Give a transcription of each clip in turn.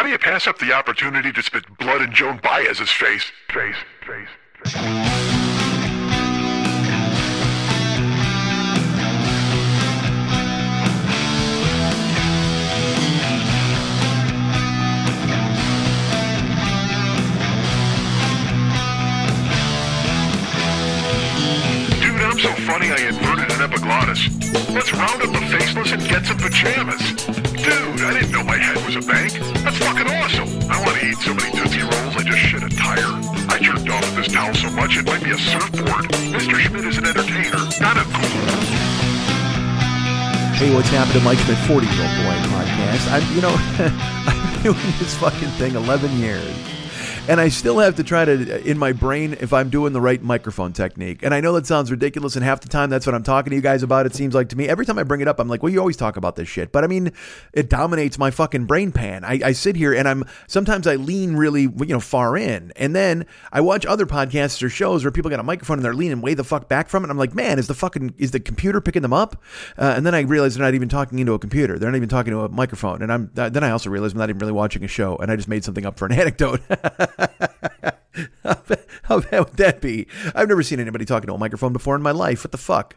How do you pass up the opportunity to spit blood in Joan Baez's face? Face, face, face. Dude, I'm so funny I inverted an epiglottis. Let's round up the faceless and get some pajamas. Dude, I didn't know my head was a bank. That's fucking awesome. I want to eat so many Tootsie Rolls I just shit a tire. I jerked off with this towel so much it might be a surfboard. Mr. Schmidt is an entertainer, not a ghoul. Hey, what's happening, Mike Schmidt, 40 year old boy podcast? I'm, you know, I've been doing this fucking thing 11 years. And I still have to try to, in my brain, if I'm doing the right microphone technique. And I know that sounds ridiculous, and half the time that's what I'm talking to you guys about. It seems like to me. Every time I bring it up, I'm like, well, you always talk about this shit. But I mean, it dominates my fucking brain pan. I, I sit here and I'm, sometimes I lean really, you know, far in. And then I watch other podcasts or shows where people got a microphone and they're leaning way the fuck back from it. I'm like, man, is the fucking, is the computer picking them up? Uh, and then I realize they're not even talking into a computer. They're not even talking to a microphone. And I'm, then I also realize I'm not even really watching a show and I just made something up for an anecdote. how, bad, would that be? I've never seen anybody talking to a microphone before in my life. What the fuck?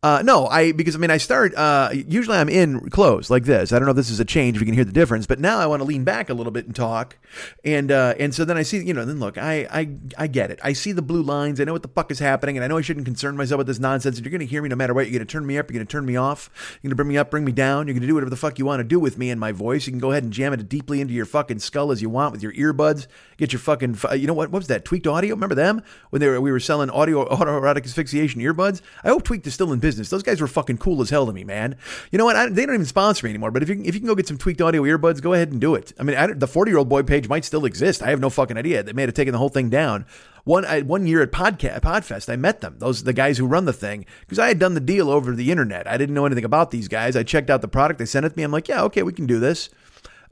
Uh, no, I because I mean I start uh, usually I'm in close like this. I don't know if this is a change if you can hear the difference, but now I want to lean back a little bit and talk, and uh, and so then I see you know then look I I I get it. I see the blue lines. I know what the fuck is happening, and I know I shouldn't concern myself with this nonsense. You're going to hear me no matter what. You're going to turn me up. You're going to turn me off. You're going to bring me up, bring me down. You're going to do whatever the fuck you want to do with me and my voice. You can go ahead and jam it deeply into your fucking skull as you want with your earbuds. Get your fucking you know what what was that tweaked audio? Remember them when they were we were selling audio autoerotic asphyxiation earbuds? I hope Tweaked is still in business. Those guys were fucking cool as hell to me, man. You know what? I, they don't even sponsor me anymore. But if you if you can go get some tweaked audio earbuds, go ahead and do it. I mean, I, the forty year old boy page might still exist. I have no fucking idea. They may have taken the whole thing down. One I, one year at Podcast Podfest, I met them. Those the guys who run the thing because I had done the deal over the internet. I didn't know anything about these guys. I checked out the product. They sent it to me. I'm like, yeah, okay, we can do this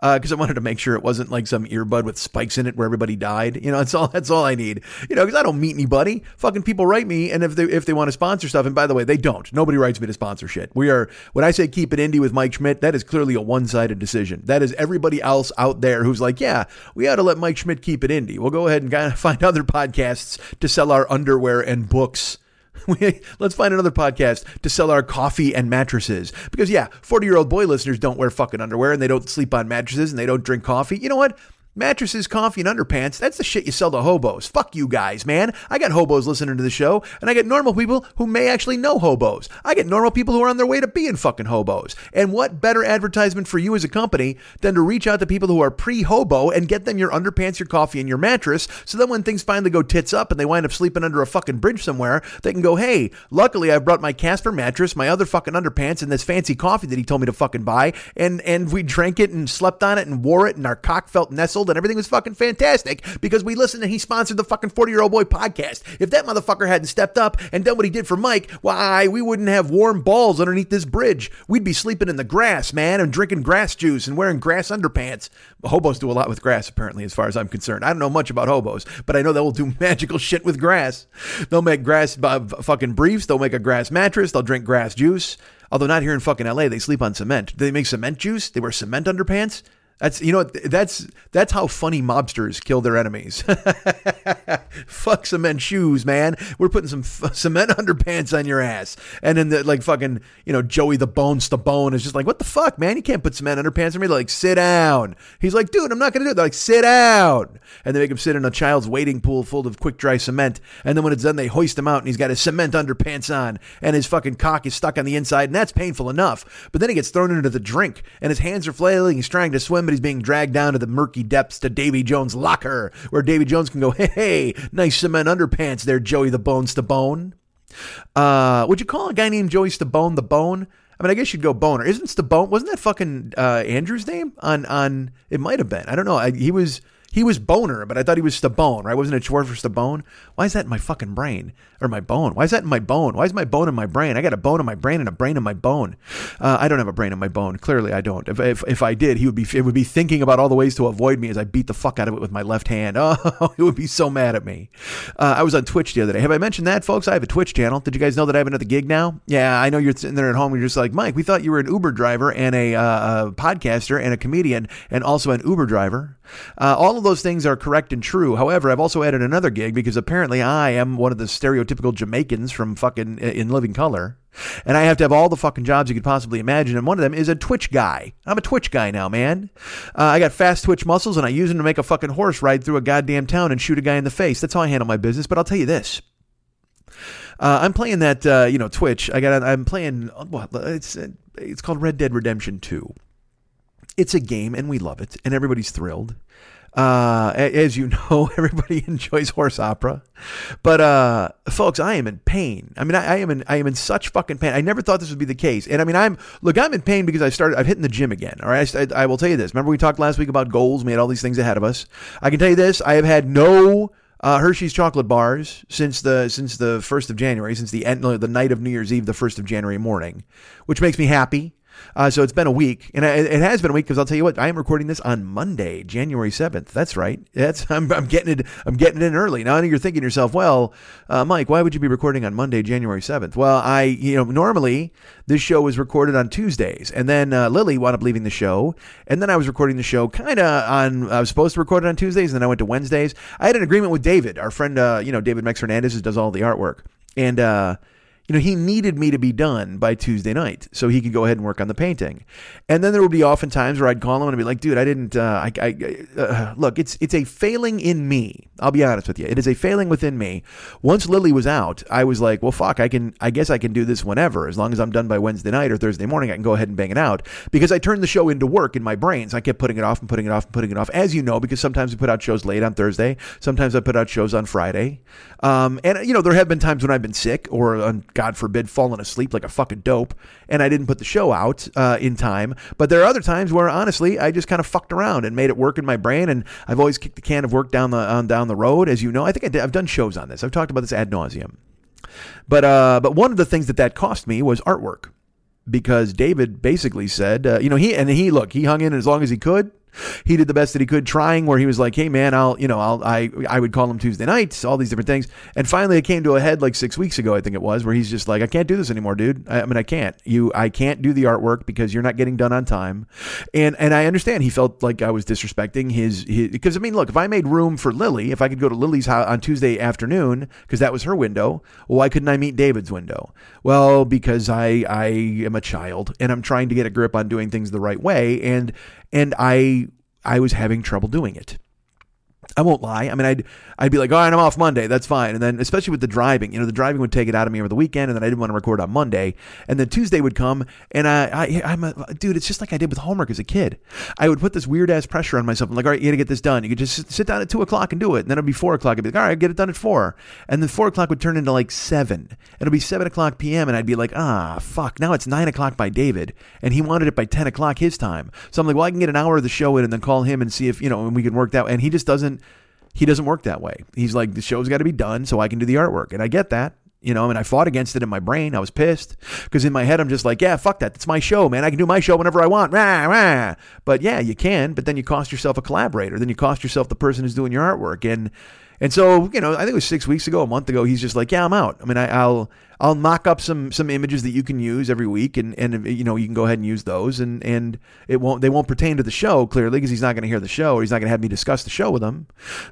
because uh, I wanted to make sure it wasn't like some earbud with spikes in it where everybody died. You know, that's all. That's all I need. You know, because I don't meet anybody. Fucking people write me, and if they if they want to sponsor stuff, and by the way, they don't. Nobody writes me to sponsor shit. We are when I say keep it indie with Mike Schmidt, that is clearly a one sided decision. That is everybody else out there who's like, yeah, we ought to let Mike Schmidt keep it indie. We'll go ahead and kind of find other podcasts to sell our underwear and books. Let's find another podcast to sell our coffee and mattresses. Because, yeah, 40 year old boy listeners don't wear fucking underwear and they don't sleep on mattresses and they don't drink coffee. You know what? Mattresses, coffee, and underpants, that's the shit you sell to hobos. Fuck you guys, man. I got hobos listening to the show, and I get normal people who may actually know hobos. I get normal people who are on their way to being fucking hobos. And what better advertisement for you as a company than to reach out to people who are pre hobo and get them your underpants, your coffee, and your mattress so that when things finally go tits up and they wind up sleeping under a fucking bridge somewhere, they can go, hey, luckily I brought my Casper mattress, my other fucking underpants, and this fancy coffee that he told me to fucking buy, and, and we drank it and slept on it and wore it, and our cock felt nestled and everything was fucking fantastic because we listened and he sponsored the fucking 40 year old boy podcast. If that motherfucker hadn't stepped up and done what he did for Mike, why, we wouldn't have warm balls underneath this bridge. We'd be sleeping in the grass, man, and drinking grass juice and wearing grass underpants. Hobos do a lot with grass, apparently, as far as I'm concerned. I don't know much about hobos, but I know they will do magical shit with grass. They'll make grass uh, fucking briefs, they'll make a grass mattress, they'll drink grass juice. Although not here in fucking LA, they sleep on cement. Do they make cement juice? They wear cement underpants? That's you know that's that's how funny mobsters kill their enemies. Fuck cement shoes, man. We're putting some f- cement underpants on your ass, and then the like fucking you know Joey the Bones the Bone is just like what the fuck, man? You can't put cement underpants on me. They're like sit down. He's like, dude, I'm not gonna do it. They're like sit down, and they make him sit in a child's wading pool full of quick dry cement, and then when it's done, they hoist him out, and he's got his cement underpants on, and his fucking cock is stuck on the inside, and that's painful enough. But then he gets thrown into the drink, and his hands are flailing. He's trying to swim he's being dragged down to the murky depths to Davy Jones' locker, where Davy Jones can go, hey, hey nice cement underpants there, Joey the Bones to Bone. Uh, would you call a guy named Joey Stabone the Bone? I mean, I guess you'd go Boner. Isn't Stabone? Wasn't that fucking uh, Andrew's name on on? It might have been. I don't know. I, he was He was boner, but I thought he was Stabone, right? Wasn't it short for Stabone? Why is that in my fucking brain? Or my bone? Why is that in my bone? Why is my bone in my brain? I got a bone in my brain and a brain in my bone. Uh, I don't have a brain in my bone. Clearly, I don't. If, if, if I did, he would be it would be thinking about all the ways to avoid me as I beat the fuck out of it with my left hand. Oh, he would be so mad at me. Uh, I was on Twitch the other day. Have I mentioned that, folks? I have a Twitch channel. Did you guys know that I have another gig now? Yeah, I know you're sitting there at home. And You're just like, Mike, we thought you were an Uber driver and a, uh, a podcaster and a comedian and also an Uber driver. Uh, all of those things are correct and true. However, I've also added another gig because apparently I am one of the stereotypical Jamaicans from fucking in living color. And I have to have all the fucking jobs you could possibly imagine. And one of them is a Twitch guy. I'm a Twitch guy now, man. Uh, I got fast Twitch muscles and I use them to make a fucking horse ride through a goddamn town and shoot a guy in the face. That's how I handle my business. But I'll tell you this. Uh, I'm playing that, uh, you know, Twitch. I got. I'm playing. What? It's it's called Red Dead Redemption Two. It's a game, and we love it, and everybody's thrilled. Uh, as you know, everybody enjoys horse opera, but uh, folks, I am in pain. I mean, I, I, am in I am in such fucking pain. I never thought this would be the case, and I mean, I'm look, I'm in pain because I started. I've hit in the gym again. All right, I, I will tell you this. Remember we talked last week about goals? We had all these things ahead of us. I can tell you this: I have had no uh, Hershey's chocolate bars since the since the first of January, since the end, the night of New Year's Eve, the first of January morning, which makes me happy. Uh, so it's been a week, and it has been a week because I'll tell you what, I am recording this on Monday, January seventh. That's right. That's I'm, I'm, getting it. I'm getting it in early. Now you're thinking to yourself, well, uh, Mike, why would you be recording on Monday, January seventh? Well, I you know normally this show was recorded on Tuesdays, and then uh, Lily wound up leaving the show, and then I was recording the show kind of on. I was supposed to record it on Tuesdays, and then I went to Wednesdays. I had an agreement with David, our friend. Uh, you know, David Mex Hernandez, who does all the artwork, and uh, you know, he needed me to be done by Tuesday night so he could go ahead and work on the painting. And then there would be often times where I'd call him and I'd be like, dude, I didn't, uh, I, I uh, look, it's, it's a failing in me. I'll be honest with you. It is a failing within me. Once Lily was out, I was like, well, fuck, I can, I guess I can do this whenever. As long as I'm done by Wednesday night or Thursday morning, I can go ahead and bang it out because I turned the show into work in my brains. So I kept putting it off and putting it off and putting it off, as you know, because sometimes we put out shows late on Thursday. Sometimes I put out shows on Friday. Um, and, you know, there have been times when I've been sick or, uh, God forbid, fallen falling asleep like a fucking dope, and I didn't put the show out uh, in time. But there are other times where honestly, I just kind of fucked around and made it work in my brain, and I've always kicked the can of work down the on down the road. As you know, I think I did, I've done shows on this. I've talked about this ad nauseum. But uh, but one of the things that that cost me was artwork because David basically said, uh, you know, he and he look, he hung in as long as he could he did the best that he could, trying where he was like, "Hey man, I'll you know I'll I I would call him Tuesday nights, all these different things." And finally, it came to a head like six weeks ago, I think it was, where he's just like, "I can't do this anymore, dude. I, I mean, I can't. You, I can't do the artwork because you're not getting done on time." And and I understand he felt like I was disrespecting his his because I mean, look, if I made room for Lily, if I could go to Lily's house on Tuesday afternoon because that was her window, why couldn't I meet David's window? Well, because I I am a child and I'm trying to get a grip on doing things the right way, and and I I was having trouble doing it. I won't lie. I mean, I'd I'd be like, all right, I'm off Monday. That's fine. And then, especially with the driving, you know, the driving would take it out of me over the weekend, and then I didn't want to record on Monday. And then Tuesday would come, and I, I I'm a dude. It's just like I did with homework as a kid. I would put this weird ass pressure on myself. I'm like, all right, you got to get this done. You could just sit down at two o'clock and do it. And then it'd be four o'clock. I'd be like, all right, get it done at four. And then four o'clock would turn into like seven. It'll be seven o'clock p.m. And I'd be like, ah, fuck. Now it's nine o'clock by David, and he wanted it by ten o'clock his time. So I'm like, well, I can get an hour of the show in, and then call him and see if you know, and we can work that. And he just doesn't he doesn't work that way. He's like, the show's got to be done so I can do the artwork. And I get that. You know, I mean, I fought against it in my brain. I was pissed because in my head, I'm just like, yeah, fuck that. It's my show, man. I can do my show whenever I want. Rah, rah. But yeah, you can. But then you cost yourself a collaborator. Then you cost yourself the person who's doing your artwork. And and so, you know, I think it was six weeks ago, a month ago, he's just like, yeah, I'm out. I mean, I, will I'll mock up some some images that you can use every week, and and you know you can go ahead and use those, and and it won't they won't pertain to the show clearly because he's not going to hear the show or he's not going to have me discuss the show with him.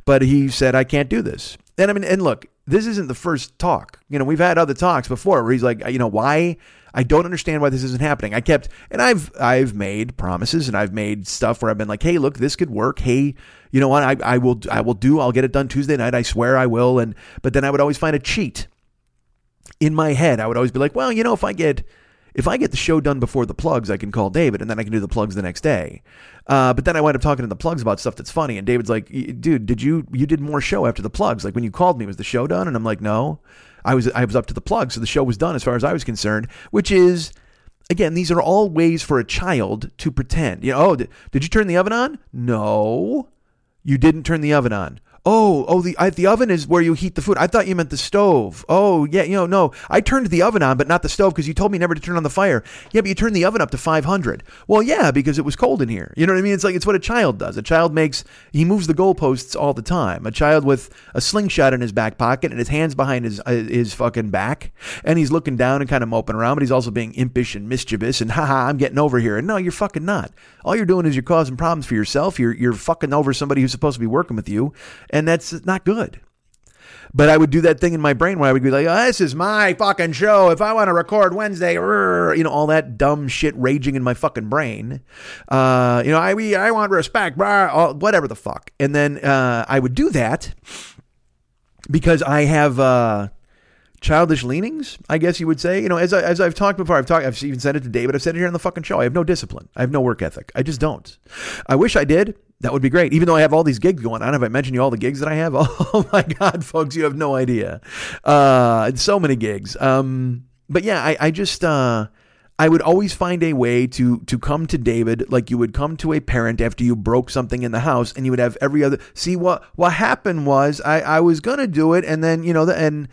But he said I can't do this, and I mean, and look, this isn't the first talk. You know, we've had other talks before where he's like, you know, why I don't understand why this isn't happening. I kept and I've I've made promises and I've made stuff where I've been like, hey, look, this could work. Hey, you know what? I, I will I will do. I'll get it done Tuesday night. I swear I will. And but then I would always find a cheat in my head, I would always be like, well, you know, if I get if I get the show done before the plugs, I can call David and then I can do the plugs the next day. Uh, but then I wind up talking to the plugs about stuff that's funny, and David's like, "Dude, did you you did more show after the plugs? Like when you called me, was the show done?" And I'm like, "No, I was I was up to the plug, so the show was done as far as I was concerned." Which is, again, these are all ways for a child to pretend. You know, oh, did, did you turn the oven on? No. You didn't turn the oven on. Oh, oh, the I, the oven is where you heat the food. I thought you meant the stove. Oh, yeah, you know, no, I turned the oven on, but not the stove because you told me never to turn on the fire. Yeah, but you turned the oven up to 500. Well, yeah, because it was cold in here. You know what I mean? It's like it's what a child does. A child makes he moves the goalposts all the time. A child with a slingshot in his back pocket and his hands behind his uh, his fucking back, and he's looking down and kind of moping around, but he's also being impish and mischievous and haha, I'm getting over here. And no, you're fucking not. All you're doing is you're causing problems for yourself. You're you're fucking over somebody who's supposed to be working with you, and that's not good. But I would do that thing in my brain where I would be like, oh, "This is my fucking show. If I want to record Wednesday, rrr, you know, all that dumb shit raging in my fucking brain. Uh, you know, I we I want respect, all, whatever the fuck." And then uh, I would do that because I have uh, childish leanings, I guess you would say. You know, as, I, as I've talked before, I've talked, I've even said it to David, I've said it here on the fucking show. I have no discipline. I have no work ethic. I just don't. I wish I did. That would be great. Even though I have all these gigs going on, have I mentioned you all the gigs that I have? Oh my God, folks, you have no idea. Uh, so many gigs. Um, but yeah, I, I just, uh, I would always find a way to to come to David like you would come to a parent after you broke something in the house, and you would have every other. See what what happened was I I was gonna do it, and then you know the and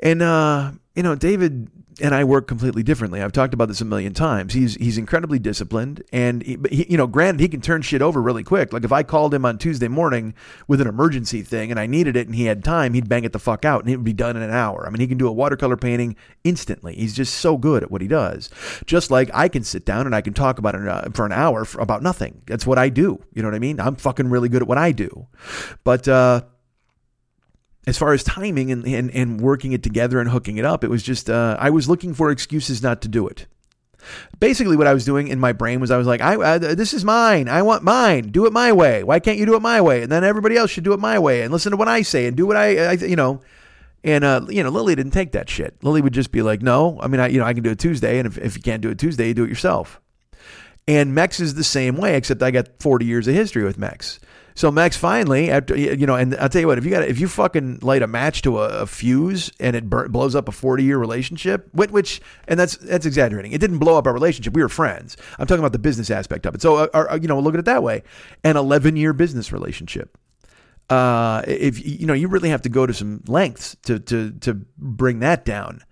and uh you know David and I work completely differently. I've talked about this a million times. He's he's incredibly disciplined, and he, you know, granted, he can turn shit over really quick. Like if I called him on Tuesday morning with an emergency thing and I needed it and he had time, he'd bang it the fuck out and it would be done in an hour. I mean, he can do a watercolor painting instantly. He's just so good at what he does. Just like I can sit down and I can talk about it uh, for an hour for, about nothing. That's what I do. You know what I mean? I'm fucking really good at what I do. But uh, as far as timing and, and, and working it together and hooking it up, it was just, uh, I was looking for excuses not to do it. Basically, what I was doing in my brain was I was like, I, uh, this is mine. I want mine. Do it my way. Why can't you do it my way? And then everybody else should do it my way and listen to what I say and do what I, I you know. And uh, you know, Lily didn't take that shit. Lily would just be like, "No, I mean, I, you know, I can do it Tuesday, and if, if you can't do it Tuesday, you do it yourself." And Mex is the same way, except I got 40 years of history with Mex. So Max finally, after you know, and I'll tell you what, if you got if you fucking light a match to a, a fuse and it bur- blows up a forty year relationship, which, which, and that's that's exaggerating. It didn't blow up our relationship. We were friends. I'm talking about the business aspect of it. So, uh, uh, you know, look at it that way. An 11 year business relationship uh, if you know, you really have to go to some lengths to to to bring that down.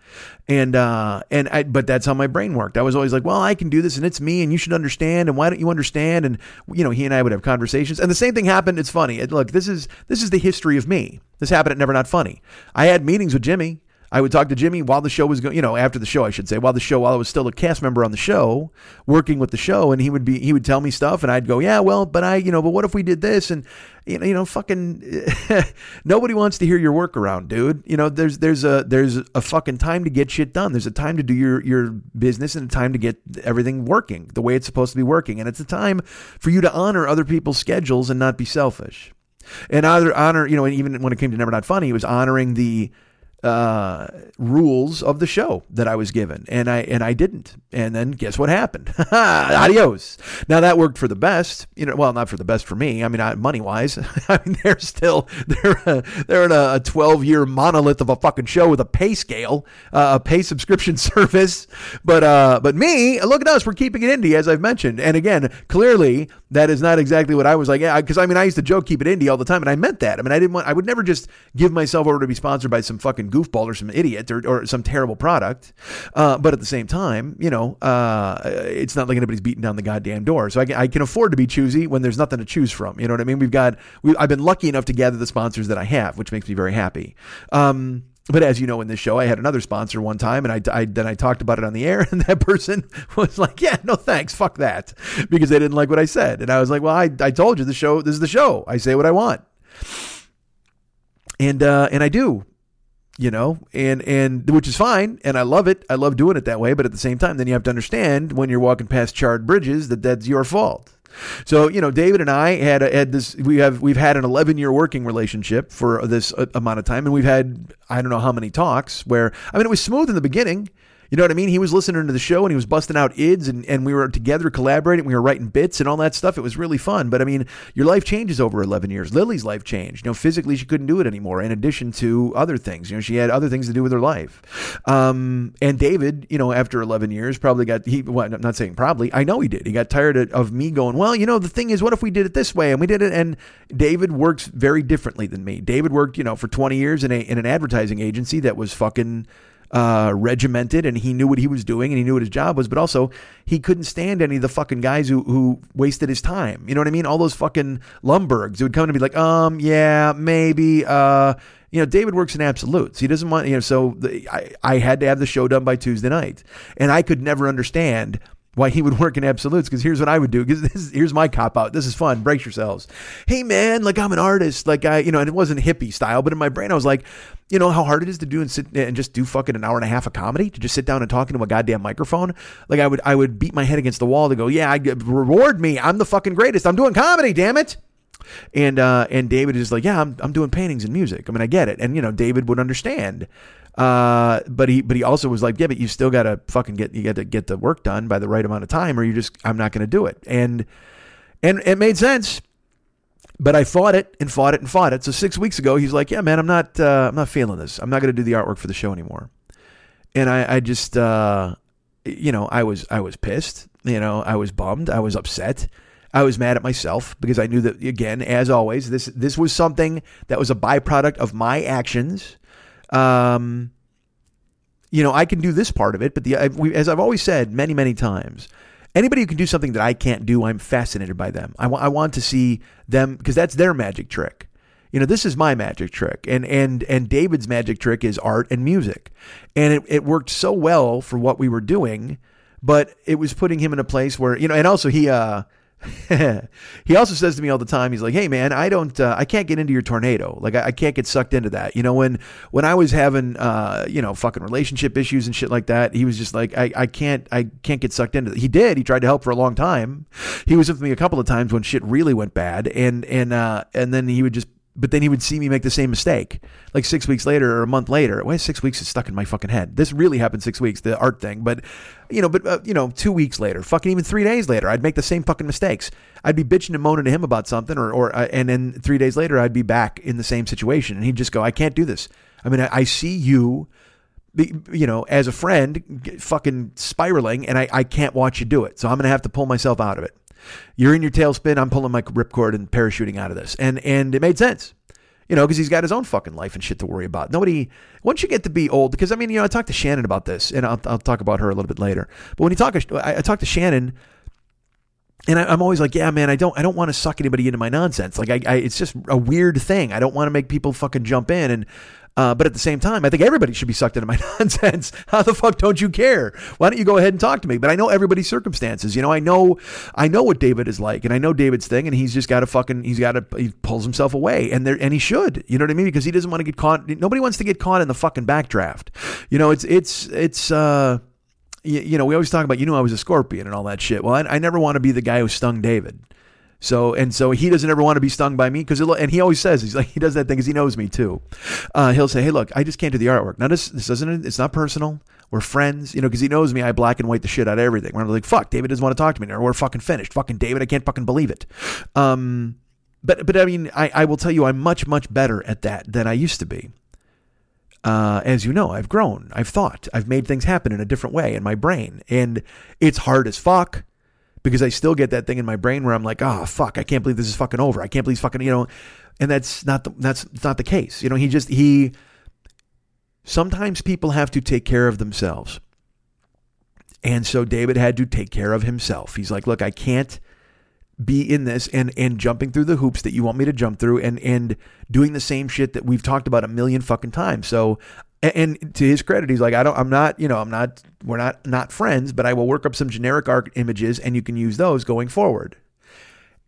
And uh, and I, but that's how my brain worked. I was always like, well, I can do this, and it's me, and you should understand. And why don't you understand? And you know, he and I would have conversations, and the same thing happened. It's funny. It, look, this is this is the history of me. This happened at Never Not Funny. I had meetings with Jimmy. I would talk to Jimmy while the show was going, you know, after the show, I should say, while the show, while I was still a cast member on the show, working with the show, and he would be, he would tell me stuff, and I'd go, yeah, well, but I, you know, but what if we did this, and you know, you know, fucking, nobody wants to hear your workaround, dude. You know, there's there's a there's a fucking time to get shit done. There's a time to do your your business and a time to get everything working the way it's supposed to be working, and it's a time for you to honor other people's schedules and not be selfish. And either honor, you know, and even when it came to Never Not Funny, it was honoring the uh, rules of the show that I was given, and I and I didn't. And then guess what happened? Adios. Now that worked for the best, you know. Well, not for the best for me. I mean, money wise, I mean, they're still they're they're in a twelve year monolith of a fucking show with a pay scale, uh, a pay subscription service. But uh, but me, look at us. We're keeping it indie, as I've mentioned. And again, clearly that is not exactly what I was like. Yeah, because I mean, I used to joke keep it indie all the time, and I meant that. I mean, I didn't want. I would never just give myself over to be sponsored by some fucking goofball or some idiot or, or some terrible product. Uh, but at the same time, you know, uh, it's not like anybody's beating down the goddamn door. So I can, I can afford to be choosy when there's nothing to choose from. You know what I mean? We've got, we, I've been lucky enough to gather the sponsors that I have, which makes me very happy. Um, but as you know, in this show, I had another sponsor one time, and I, I, then I talked about it on the air, and that person was like, "Yeah, no thanks, fuck that," because they didn't like what I said, and I was like, "Well, I, I told you the show. This is the show. I say what I want." and uh, and I do, you know, and and which is fine, and I love it. I love doing it that way. But at the same time, then you have to understand when you're walking past charred bridges that that's your fault. So you know, David and I had had this. We have we've had an 11 year working relationship for this uh, amount of time, and we've had I don't know how many talks where I mean it was smooth in the beginning. You know what I mean? He was listening to the show and he was busting out ids and, and we were together collaborating. We were writing bits and all that stuff. It was really fun. But I mean, your life changes over 11 years. Lily's life changed. You know, physically she couldn't do it anymore in addition to other things. You know, she had other things to do with her life. Um, and David, you know, after 11 years probably got, he, well, I'm not saying probably, I know he did. He got tired of, of me going, well, you know, the thing is, what if we did it this way? And we did it. And David works very differently than me. David worked, you know, for 20 years in a, in an advertising agency that was fucking, uh, regimented and he knew what he was doing and he knew what his job was, but also he couldn't stand any of the fucking guys who, who wasted his time. You know what I mean? All those fucking Lumbergs who would come to be like, um, yeah, maybe, uh, you know, David works in absolutes. He doesn't want, you know, so the, I, I had to have the show done by Tuesday night. And I could never understand why he would work in absolutes because here's what I would do because here's my cop out. This is fun. Brace yourselves. Hey man, like I'm an artist. Like I, you know, and it wasn't hippie style, but in my brain I was like, you know how hard it is to do and sit and just do fucking an hour and a half of comedy to just sit down and talk into a goddamn microphone. Like I would, I would beat my head against the wall to go, yeah, I reward me. I'm the fucking greatest. I'm doing comedy. Damn it. And uh, and David is like, yeah, I'm I'm doing paintings and music. I mean, I get it. And you know, David would understand. Uh, but he but he also was like, yeah, but you still gotta fucking get you got to get the work done by the right amount of time, or you just I'm not gonna do it. And and it made sense. But I fought it and fought it and fought it. So six weeks ago, he's like, "Yeah, man, I'm not, uh, I'm not feeling this. I'm not going to do the artwork for the show anymore." And I, I just, uh, you know, I was, I was pissed. You know, I was bummed. I was upset. I was mad at myself because I knew that again, as always, this this was something that was a byproduct of my actions. Um, you know, I can do this part of it, but the as I've always said many many times, anybody who can do something that I can't do, I'm fascinated by them. I, w- I want to see them because that's their magic trick. You know, this is my magic trick, and and and David's magic trick is art and music, and it, it worked so well for what we were doing, but it was putting him in a place where you know, and also he uh he also says to me all the time, he's like, "Hey man, I don't, uh, I can't get into your tornado. Like, I, I, can't get sucked into that. You know, when when I was having, uh, you know, fucking relationship issues and shit like that, he was just like, I, I can't, I can't get sucked into. It. He did. He tried to help for a long time. He was with me a couple of times when shit really went bad, and and uh, and then he would just but then he would see me make the same mistake like six weeks later or a month later. Why six weeks is stuck in my fucking head? This really happened six weeks, the art thing. But you know, but uh, you know, two weeks later, fucking even three days later, I'd make the same fucking mistakes. I'd be bitching and moaning to him about something, or or uh, and then three days later, I'd be back in the same situation, and he'd just go, "I can't do this." I mean, I, I see you. You know, as a friend, fucking spiraling, and I, I can't watch you do it. So I'm going to have to pull myself out of it. You're in your tailspin. I'm pulling my ripcord and parachuting out of this. And and it made sense. You know, because he's got his own fucking life and shit to worry about. Nobody, once you get to be old, because I mean, you know, I talked to Shannon about this, and I'll, I'll talk about her a little bit later. But when you talk, I, I talked to Shannon, and I, am always like, yeah, man, I don't, I don't want to suck anybody into my nonsense. Like, I, I, it's just a weird thing. I don't want to make people fucking jump in, and uh, but at the same time, I think everybody should be sucked into my nonsense. How the fuck don't you care? Why don't you go ahead and talk to me? But I know everybody's circumstances. You know, I know, I know what David is like, and I know David's thing, and he's just got to fucking, he's got to, he pulls himself away, and there, and he should. You know what I mean? Because he doesn't want to get caught. Nobody wants to get caught in the fucking backdraft. You know, it's, it's, it's. uh you, know, we always talk about, you know, I was a scorpion and all that shit. Well, I, I never want to be the guy who stung David. So and so he doesn't ever want to be stung by me because and he always says he's like he does that thing because he knows me too. Uh, he'll say, "Hey, look, I just can't do the artwork. Now this this doesn't it's not personal. We're friends, you know, because he knows me. I black and white the shit out of everything. We're like, fuck, David doesn't want to talk to me, or we're fucking finished. Fucking David, I can't fucking believe it. Um, but but I mean, I I will tell you, I'm much much better at that than I used to be. Uh, as you know, I've grown, I've thought, I've made things happen in a different way in my brain, and it's hard as fuck because I still get that thing in my brain where I'm like, oh fuck, I can't believe this is fucking over. I can't believe fucking you know, and that's not the that's not the case. You know, he just he. Sometimes people have to take care of themselves, and so David had to take care of himself. He's like, look, I can't be in this and and jumping through the hoops that you want me to jump through and and doing the same shit that we've talked about a million fucking times. So and to his credit, he's like, I don't, I'm not, you know, I'm not, we're not, not friends, but I will work up some generic art images and you can use those going forward.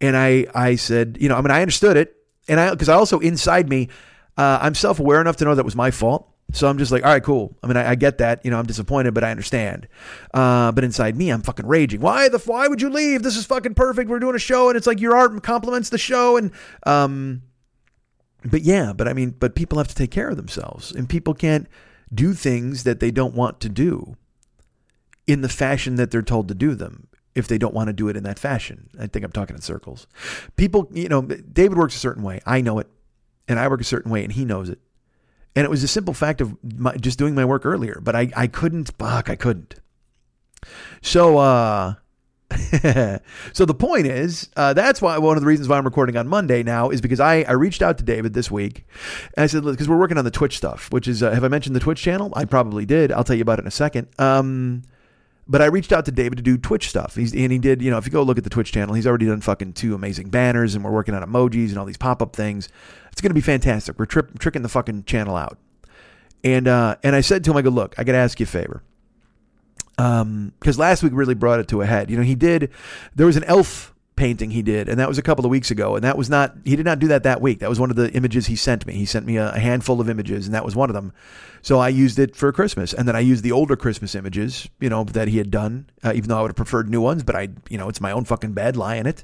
And I, I said, you know, I mean, I understood it. And I, cause I also inside me, uh, I'm self aware enough to know that was my fault. So I'm just like, all right, cool. I mean, I, I get that. You know, I'm disappointed, but I understand. Uh, but inside me, I'm fucking raging. Why the? Why would you leave? This is fucking perfect. We're doing a show, and it's like your art complements the show, and um, but yeah, but I mean, but people have to take care of themselves, and people can't do things that they don't want to do. In the fashion that they're told to do them if they don't want to do it in that fashion. I think I'm talking in circles. People, you know, David works a certain way. I know it. And I work a certain way and he knows it. And it was a simple fact of my, just doing my work earlier, but I, I couldn't, fuck, I couldn't. So, uh, so the point is, uh, that's why one of the reasons why I'm recording on Monday now is because I, I reached out to David this week and I said, because we're working on the Twitch stuff, which is, uh, have I mentioned the Twitch channel? I probably did. I'll tell you about it in a second. Um, but I reached out to David to do Twitch stuff. He's, and he did, you know, if you go look at the Twitch channel, he's already done fucking two amazing banners and we're working on emojis and all these pop up things. It's going to be fantastic. We're tri- tricking the fucking channel out. And, uh, and I said to him, I go, look, I got to ask you a favor because um, last week really brought it to a head. You know, he did. There was an elf painting he did, and that was a couple of weeks ago. And that was not. He did not do that that week. That was one of the images he sent me. He sent me a, a handful of images, and that was one of them. So I used it for Christmas, and then I used the older Christmas images, you know, that he had done. Uh, even though I would have preferred new ones, but I, you know, it's my own fucking bed, lie in it.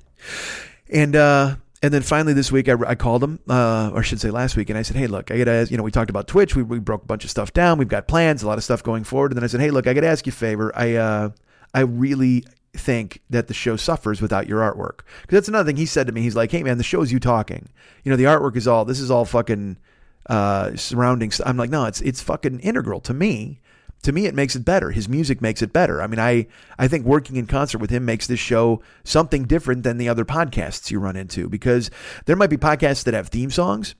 And uh, and then finally this week, I, I called him, uh, or I should say last week, and I said, hey, look, I got to, you know, we talked about Twitch. We, we broke a bunch of stuff down. We've got plans, a lot of stuff going forward. And then I said, hey, look, I got to ask you a favor. I, uh, I really think that the show suffers without your artwork. Because that's another thing he said to me. He's like, hey, man, the show's you talking. You know, the artwork is all, this is all fucking uh, surrounding. I'm like, no, it's, it's fucking integral to me to me it makes it better his music makes it better i mean i i think working in concert with him makes this show something different than the other podcasts you run into because there might be podcasts that have theme songs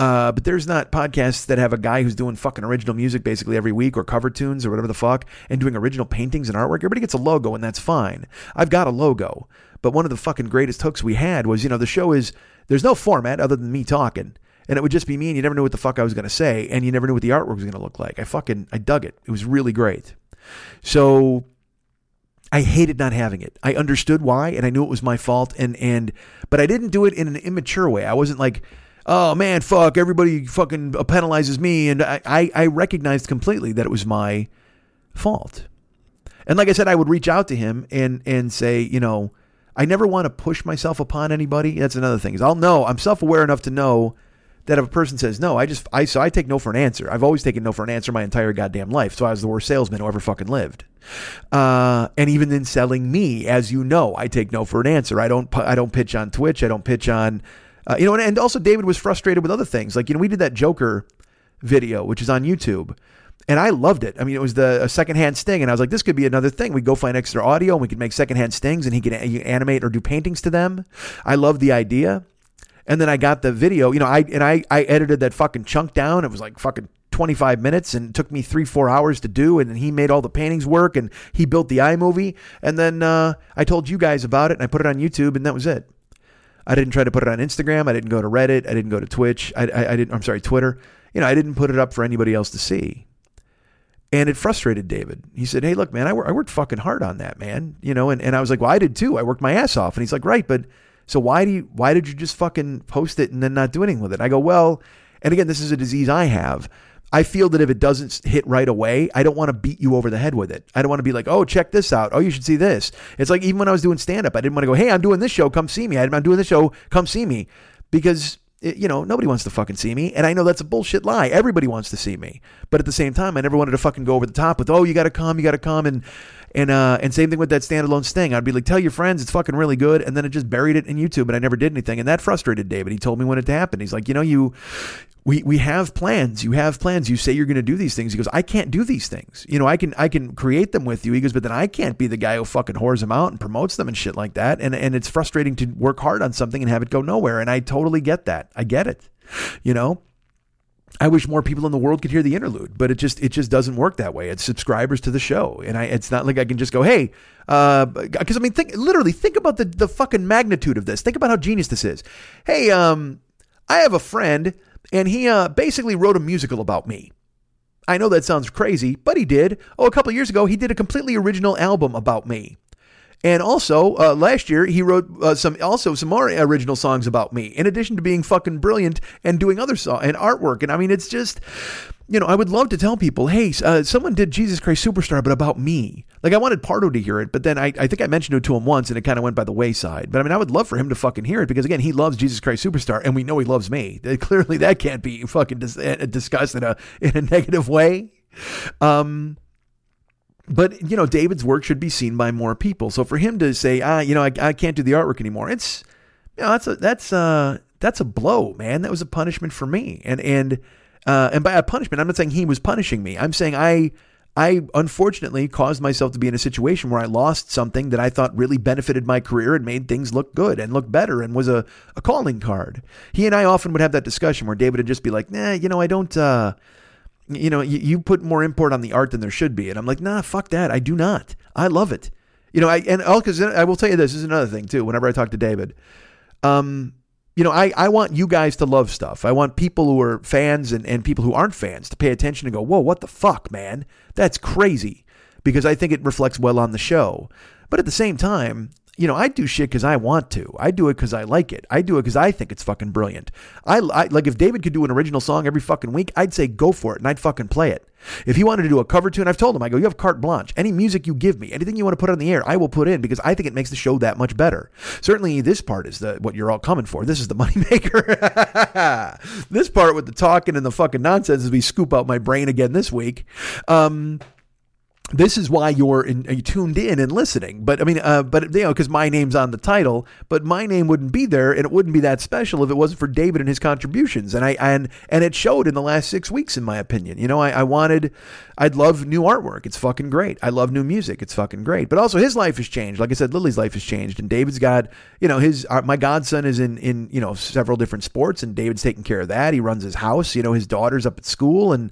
uh, but there's not podcasts that have a guy who's doing fucking original music basically every week or cover tunes or whatever the fuck and doing original paintings and artwork. Everybody gets a logo and that's fine. I've got a logo. But one of the fucking greatest hooks we had was, you know, the show is, there's no format other than me talking and it would just be me and you never knew what the fuck I was going to say and you never knew what the artwork was going to look like. I fucking I dug it. It was really great. So I hated not having it. I understood why and I knew it was my fault and and but I didn't do it in an immature way. I wasn't like oh man, fuck, everybody fucking penalizes me. And I, I, I, recognized completely that it was my fault. And like I said, I would reach out to him and, and say, you know, I never want to push myself upon anybody. That's another thing is I'll know, I'm self aware enough to know that if a person says no, I just I so I take no for an answer. I've always taken no for an answer my entire goddamn life. So I was the worst salesman who ever fucking lived. Uh, and even in selling me, as you know, I take no for an answer. I don't I don't pitch on Twitch. I don't pitch on uh, you know. And, and also David was frustrated with other things. Like you know we did that Joker video, which is on YouTube. And I loved it. I mean, it was the secondhand sting, and I was like, "This could be another thing. We go find extra audio, and we could make secondhand stings, and he can animate or do paintings to them." I love the idea. And then I got the video, you know, I and I I edited that fucking chunk down. It was like fucking 25 minutes and took me three, four hours to do. And then he made all the paintings work and he built the iMovie. And then uh, I told you guys about it and I put it on YouTube and that was it. I didn't try to put it on Instagram. I didn't go to Reddit. I didn't go to Twitch. I, I, I didn't, I'm sorry, Twitter. You know, I didn't put it up for anybody else to see. And it frustrated David. He said, Hey, look, man, I, I worked fucking hard on that, man. You know, and, and I was like, Well, I did too. I worked my ass off. And he's like, Right, but so why do you, why did you just fucking post it and then not do anything with it? I go, well, and again, this is a disease I have. I feel that if it doesn't hit right away, I don't want to beat you over the head with it. I don't want to be like, oh, check this out. Oh, you should see this. It's like even when I was doing stand up, I didn't want to go, hey, I'm doing this show. Come see me. I'm doing this show. Come see me. Because, it, you know, nobody wants to fucking see me. And I know that's a bullshit lie. Everybody wants to see me. But at the same time, I never wanted to fucking go over the top with, oh, you got to come. You got to come. And, and uh, and same thing with that standalone sting. I'd be like, tell your friends it's fucking really good, and then it just buried it in YouTube, and I never did anything, and that frustrated David. He told me when it happened. He's like, you know, you. We, we have plans. You have plans. You say you're going to do these things. He goes, I can't do these things. You know, I can I can create them with you. He goes, but then I can't be the guy who fucking whores them out and promotes them and shit like that. And and it's frustrating to work hard on something and have it go nowhere. And I totally get that. I get it. You know, I wish more people in the world could hear the interlude, but it just it just doesn't work that way. It's subscribers to the show, and I it's not like I can just go, hey, because uh, I mean, think literally think about the the fucking magnitude of this. Think about how genius this is. Hey, um, I have a friend, and he uh, basically wrote a musical about me. I know that sounds crazy, but he did. Oh, a couple years ago, he did a completely original album about me. And also, uh, last year he wrote uh, some also some more original songs about me. In addition to being fucking brilliant and doing other song and artwork. And I mean, it's just, you know, I would love to tell people, hey, uh, someone did Jesus Christ Superstar, but about me. Like I wanted Pardo to hear it, but then I, I think I mentioned it to him once, and it kind of went by the wayside. But I mean, I would love for him to fucking hear it because again, he loves Jesus Christ Superstar, and we know he loves me. Clearly, that can't be fucking dis- uh, discussed in a in a negative way. Um, but you know, David's work should be seen by more people. So for him to say, ah, you know, I, I can't do the artwork anymore, it's you know, that's a that's a that's a blow, man. That was a punishment for me, and and uh, and by a punishment, I'm not saying he was punishing me. I'm saying I I unfortunately caused myself to be in a situation where I lost something that I thought really benefited my career and made things look good and look better and was a, a calling card. He and I often would have that discussion where David would just be like, nah, you know, I don't, uh, you know, you, you put more import on the art than there should be. And I'm like, nah, fuck that. I do not. I love it. You know, I, and because I will tell you this, this is another thing too. Whenever I talk to David, um, you know, I, I want you guys to love stuff. I want people who are fans and, and people who aren't fans to pay attention and go, whoa, what the fuck, man? That's crazy. Because I think it reflects well on the show. But at the same time, you know, I do shit because I want to. I do it because I like it. I do it because I think it's fucking brilliant. I, I, like if David could do an original song every fucking week, I'd say go for it and I'd fucking play it. If he wanted to do a cover tune, I've told him, I go, you have carte blanche. Any music you give me, anything you want to put on the air, I will put in because I think it makes the show that much better. Certainly, this part is the what you're all coming for. This is the moneymaker. this part with the talking and the fucking nonsense as we scoop out my brain again this week. Um, this is why you're, in, you tuned in and listening. But I mean, uh, but you know, because my name's on the title, but my name wouldn't be there, and it wouldn't be that special if it wasn't for David and his contributions. And I and and it showed in the last six weeks, in my opinion. You know, I, I wanted, I'd love new artwork. It's fucking great. I love new music. It's fucking great. But also, his life has changed. Like I said, Lily's life has changed, and David's got, you know, his uh, my godson is in in you know several different sports, and David's taking care of that. He runs his house. You know, his daughter's up at school, and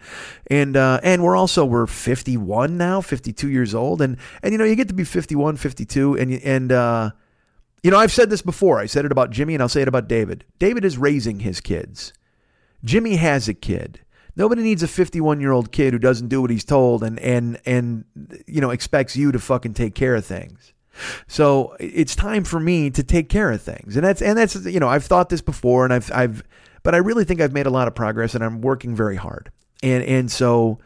and uh, and we're also we're 51 now 52 years old. And, and, you know, you get to be 51, 52, and, and, uh, you know, I've said this before. I said it about Jimmy, and I'll say it about David. David is raising his kids. Jimmy has a kid. Nobody needs a 51 year old kid who doesn't do what he's told and and and you know expects you to fucking take care of things. So it's time for me to take care of things, and that's and that's you know I've thought this before, and I've I've but I really think I've made a lot of progress, and I'm working very hard, and and so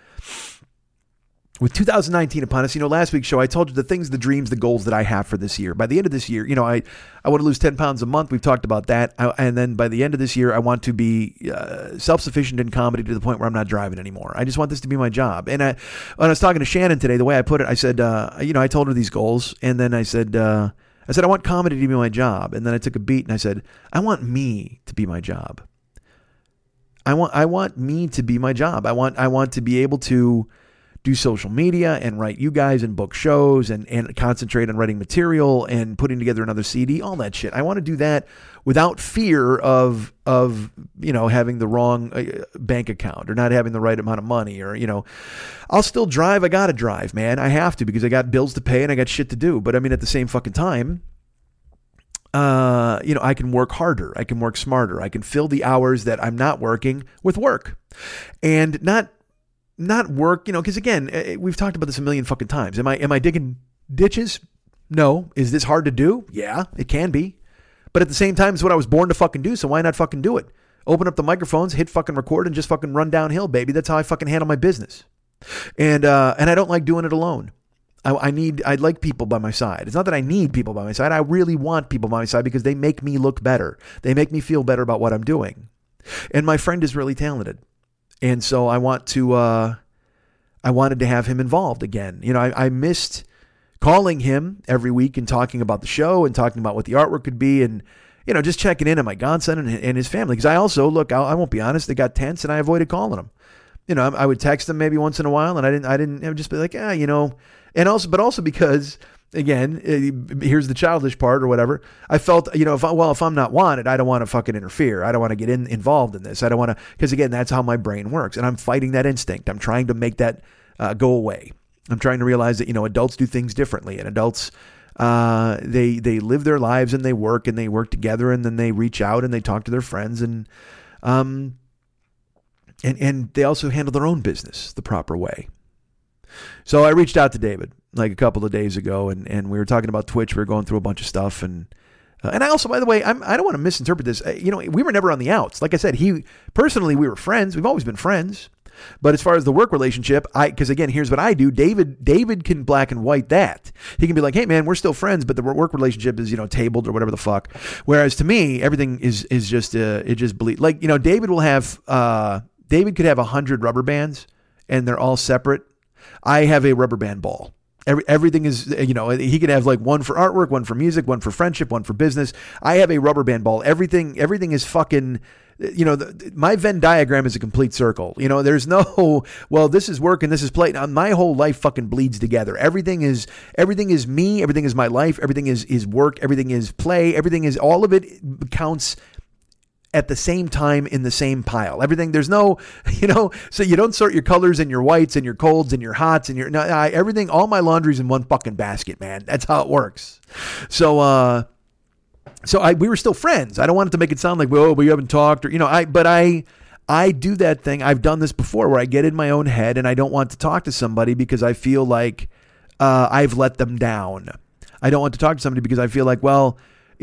with 2019 upon us, you know, last week's show, I told you the things, the dreams, the goals that I have for this year. By the end of this year, you know, I, I want to lose 10 pounds a month. We've talked about that. I, and then by the end of this year, I want to be uh, self sufficient in comedy to the point where I'm not driving anymore. I just want this to be my job. And I, when I was talking to Shannon today, the way I put it, I said, uh, you know, I told her these goals. And then I said, uh, I said, I want comedy to be my job. And then I took a beat and I said, I want me to be my job. I want, I want me to be my job. I want, I want to be able to, do social media and write you guys and book shows and, and concentrate on writing material and putting together another CD, all that shit. I want to do that without fear of of you know having the wrong uh, bank account or not having the right amount of money or you know I'll still drive I got to drive man I have to because I got bills to pay and I got shit to do but I mean at the same fucking time uh, you know, I can work harder. I can work smarter. I can fill the hours that I'm not working with work and not not work, you know, because again, eh, eh, we've talked about this a million fucking times. Am I am I digging ditches? No. Is this hard to do? Yeah, it can be. But at the same time, it's what I was born to fucking do, so why not fucking do it? Open up the microphones, hit fucking record, and just fucking run downhill, baby. That's how I fucking handle my business. And uh, and I don't like doing it alone. I, I need I'd like people by my side. It's not that I need people by my side. I really want people by my side because they make me look better. They make me feel better about what I'm doing. And my friend is really talented and so I want to uh, I wanted to have him involved again. You know, I, I missed calling him every week and talking about the show and talking about what the artwork could be and you know just checking in on my godson and, and his family because I also look I, I, won't be honest they got tense and I avoided calling them. You know, I, I would text them maybe once in a while and I didn't I didn't I would just be like ah you know and also but also because again, eh, here's the childish part or whatever. I felt, you know, if I, well, if I'm not wanted, I don't want to fucking interfere. I don't want to get in, involved in this. I don't want to, because again, that's how my brain works. And I'm fighting that instinct. I'm trying to make that uh, go away. I'm trying to realize that, you know, adults do things differently and adults, uh, they, they live their lives and they work and they work together and then they reach out and they talk to their friends and, um, and, and they also handle their own business the proper way. So I reached out to David like a couple of days ago, and, and we were talking about Twitch. We were going through a bunch of stuff, and uh, and I also, by the way, I'm, I don't want to misinterpret this. Uh, you know, we were never on the outs. Like I said, he personally, we were friends. We've always been friends. But as far as the work relationship, I because again, here's what I do. David David can black and white that. He can be like, "Hey man, we're still friends, but the work relationship is you know tabled or whatever the fuck." Whereas to me, everything is is just uh, it just bleed. Like you know, David will have uh, David could have a hundred rubber bands, and they're all separate. I have a rubber band ball Every, everything is, uh, you know, uh, he could have like one for artwork, one for music, one for friendship, one for business. I have a rubber band ball. Everything, everything is fucking, uh, you know, the, my Venn diagram is a complete circle. You know, there's no, well, this is work and this is play. Now, my whole life fucking bleeds together. Everything is, everything is me. Everything is my life. Everything is, is work. Everything is play. Everything is, all of it counts at the same time in the same pile. Everything there's no, you know, so you don't sort your colors and your whites and your colds and your hots and your no, I, everything. All my laundry's in one fucking basket, man. That's how it works. So, uh, so I we were still friends. I don't want it to make it sound like well we haven't talked or you know I but I. I do that thing. I've done this before where I get in my own head and I don't want to talk to somebody because I feel like uh, I've let them down. I don't want to talk to somebody because I feel like, well,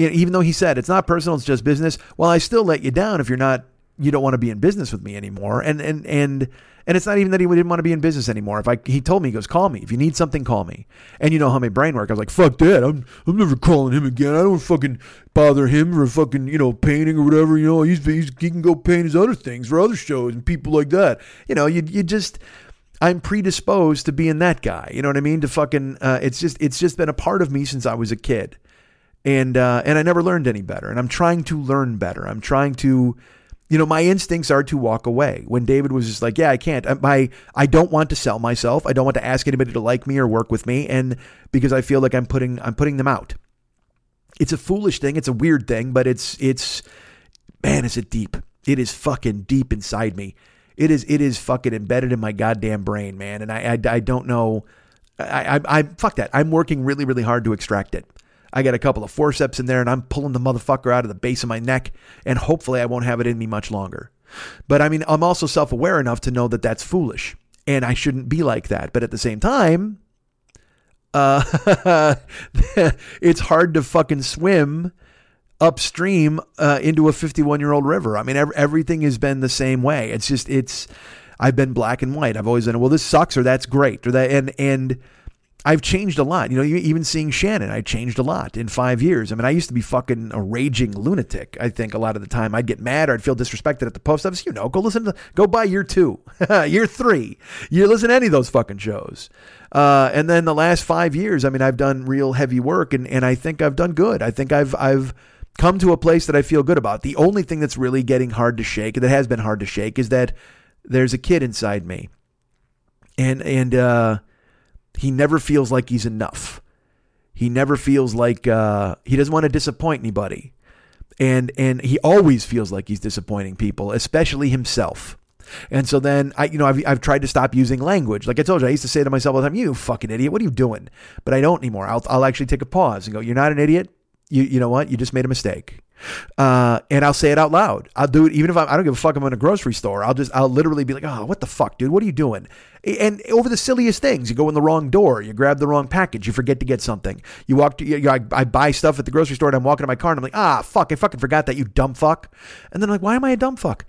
even though he said it's not personal, it's just business. Well, I still let you down if you're not, you don't want to be in business with me anymore. And and and and it's not even that he didn't want to be in business anymore. If I, he told me, he goes, call me if you need something, call me. And you know how my brain works. I was like, fuck that. I'm I'm never calling him again. I don't fucking bother him for fucking you know painting or whatever. You know, he's, he's he can go paint his other things for other shows and people like that. You know, you you just. I'm predisposed to being that guy. You know what I mean? To fucking, uh, it's just, it's just been a part of me since I was a kid and uh, and I never learned any better. And I'm trying to learn better. I'm trying to, you know, my instincts are to walk away. When David was just like, "Yeah, I can't. I I don't want to sell myself. I don't want to ask anybody to like me or work with me," and because I feel like I'm putting I'm putting them out. It's a foolish thing. It's a weird thing, but it's it's man, is it deep? It is fucking deep inside me. It is it is fucking embedded in my goddamn brain, man. And I I, I don't know. I, I I fuck that. I'm working really really hard to extract it. I got a couple of forceps in there and I'm pulling the motherfucker out of the base of my neck, and hopefully I won't have it in me much longer. But I mean, I'm also self aware enough to know that that's foolish and I shouldn't be like that. But at the same time, uh, it's hard to fucking swim upstream uh, into a 51 year old river. I mean, ev- everything has been the same way. It's just, it's, I've been black and white. I've always been, well, this sucks or that's great or that, and, and, I've changed a lot. You know, even seeing Shannon, I changed a lot in five years. I mean, I used to be fucking a raging lunatic. I think a lot of the time I'd get mad or I'd feel disrespected at the post office. You know, go listen to, go buy year two, year three. You listen to any of those fucking shows. Uh, and then the last five years, I mean, I've done real heavy work and, and I think I've done good. I think I've, I've, come to a place that I feel good about. The only thing that's really getting hard to shake, that has been hard to shake, is that there's a kid inside me. And, and, uh, he never feels like he's enough. He never feels like uh, he doesn't want to disappoint anybody, and and he always feels like he's disappointing people, especially himself. And so then I, you know, I've, I've tried to stop using language. Like I told you, I used to say to myself all the time, "You fucking idiot! What are you doing?" But I don't anymore. I'll I'll actually take a pause and go, "You're not an idiot. You you know what? You just made a mistake." Uh, and I'll say it out loud. I'll do it even if I'm, I don't give a fuck. I'm in a grocery store. I'll just, I'll literally be like, oh, what the fuck, dude? What are you doing? And over the silliest things, you go in the wrong door, you grab the wrong package, you forget to get something. You walk to, you, I, I buy stuff at the grocery store and I'm walking to my car and I'm like, ah, fuck, I fucking forgot that, you dumb fuck. And then I'm like, why am I a dumb fuck?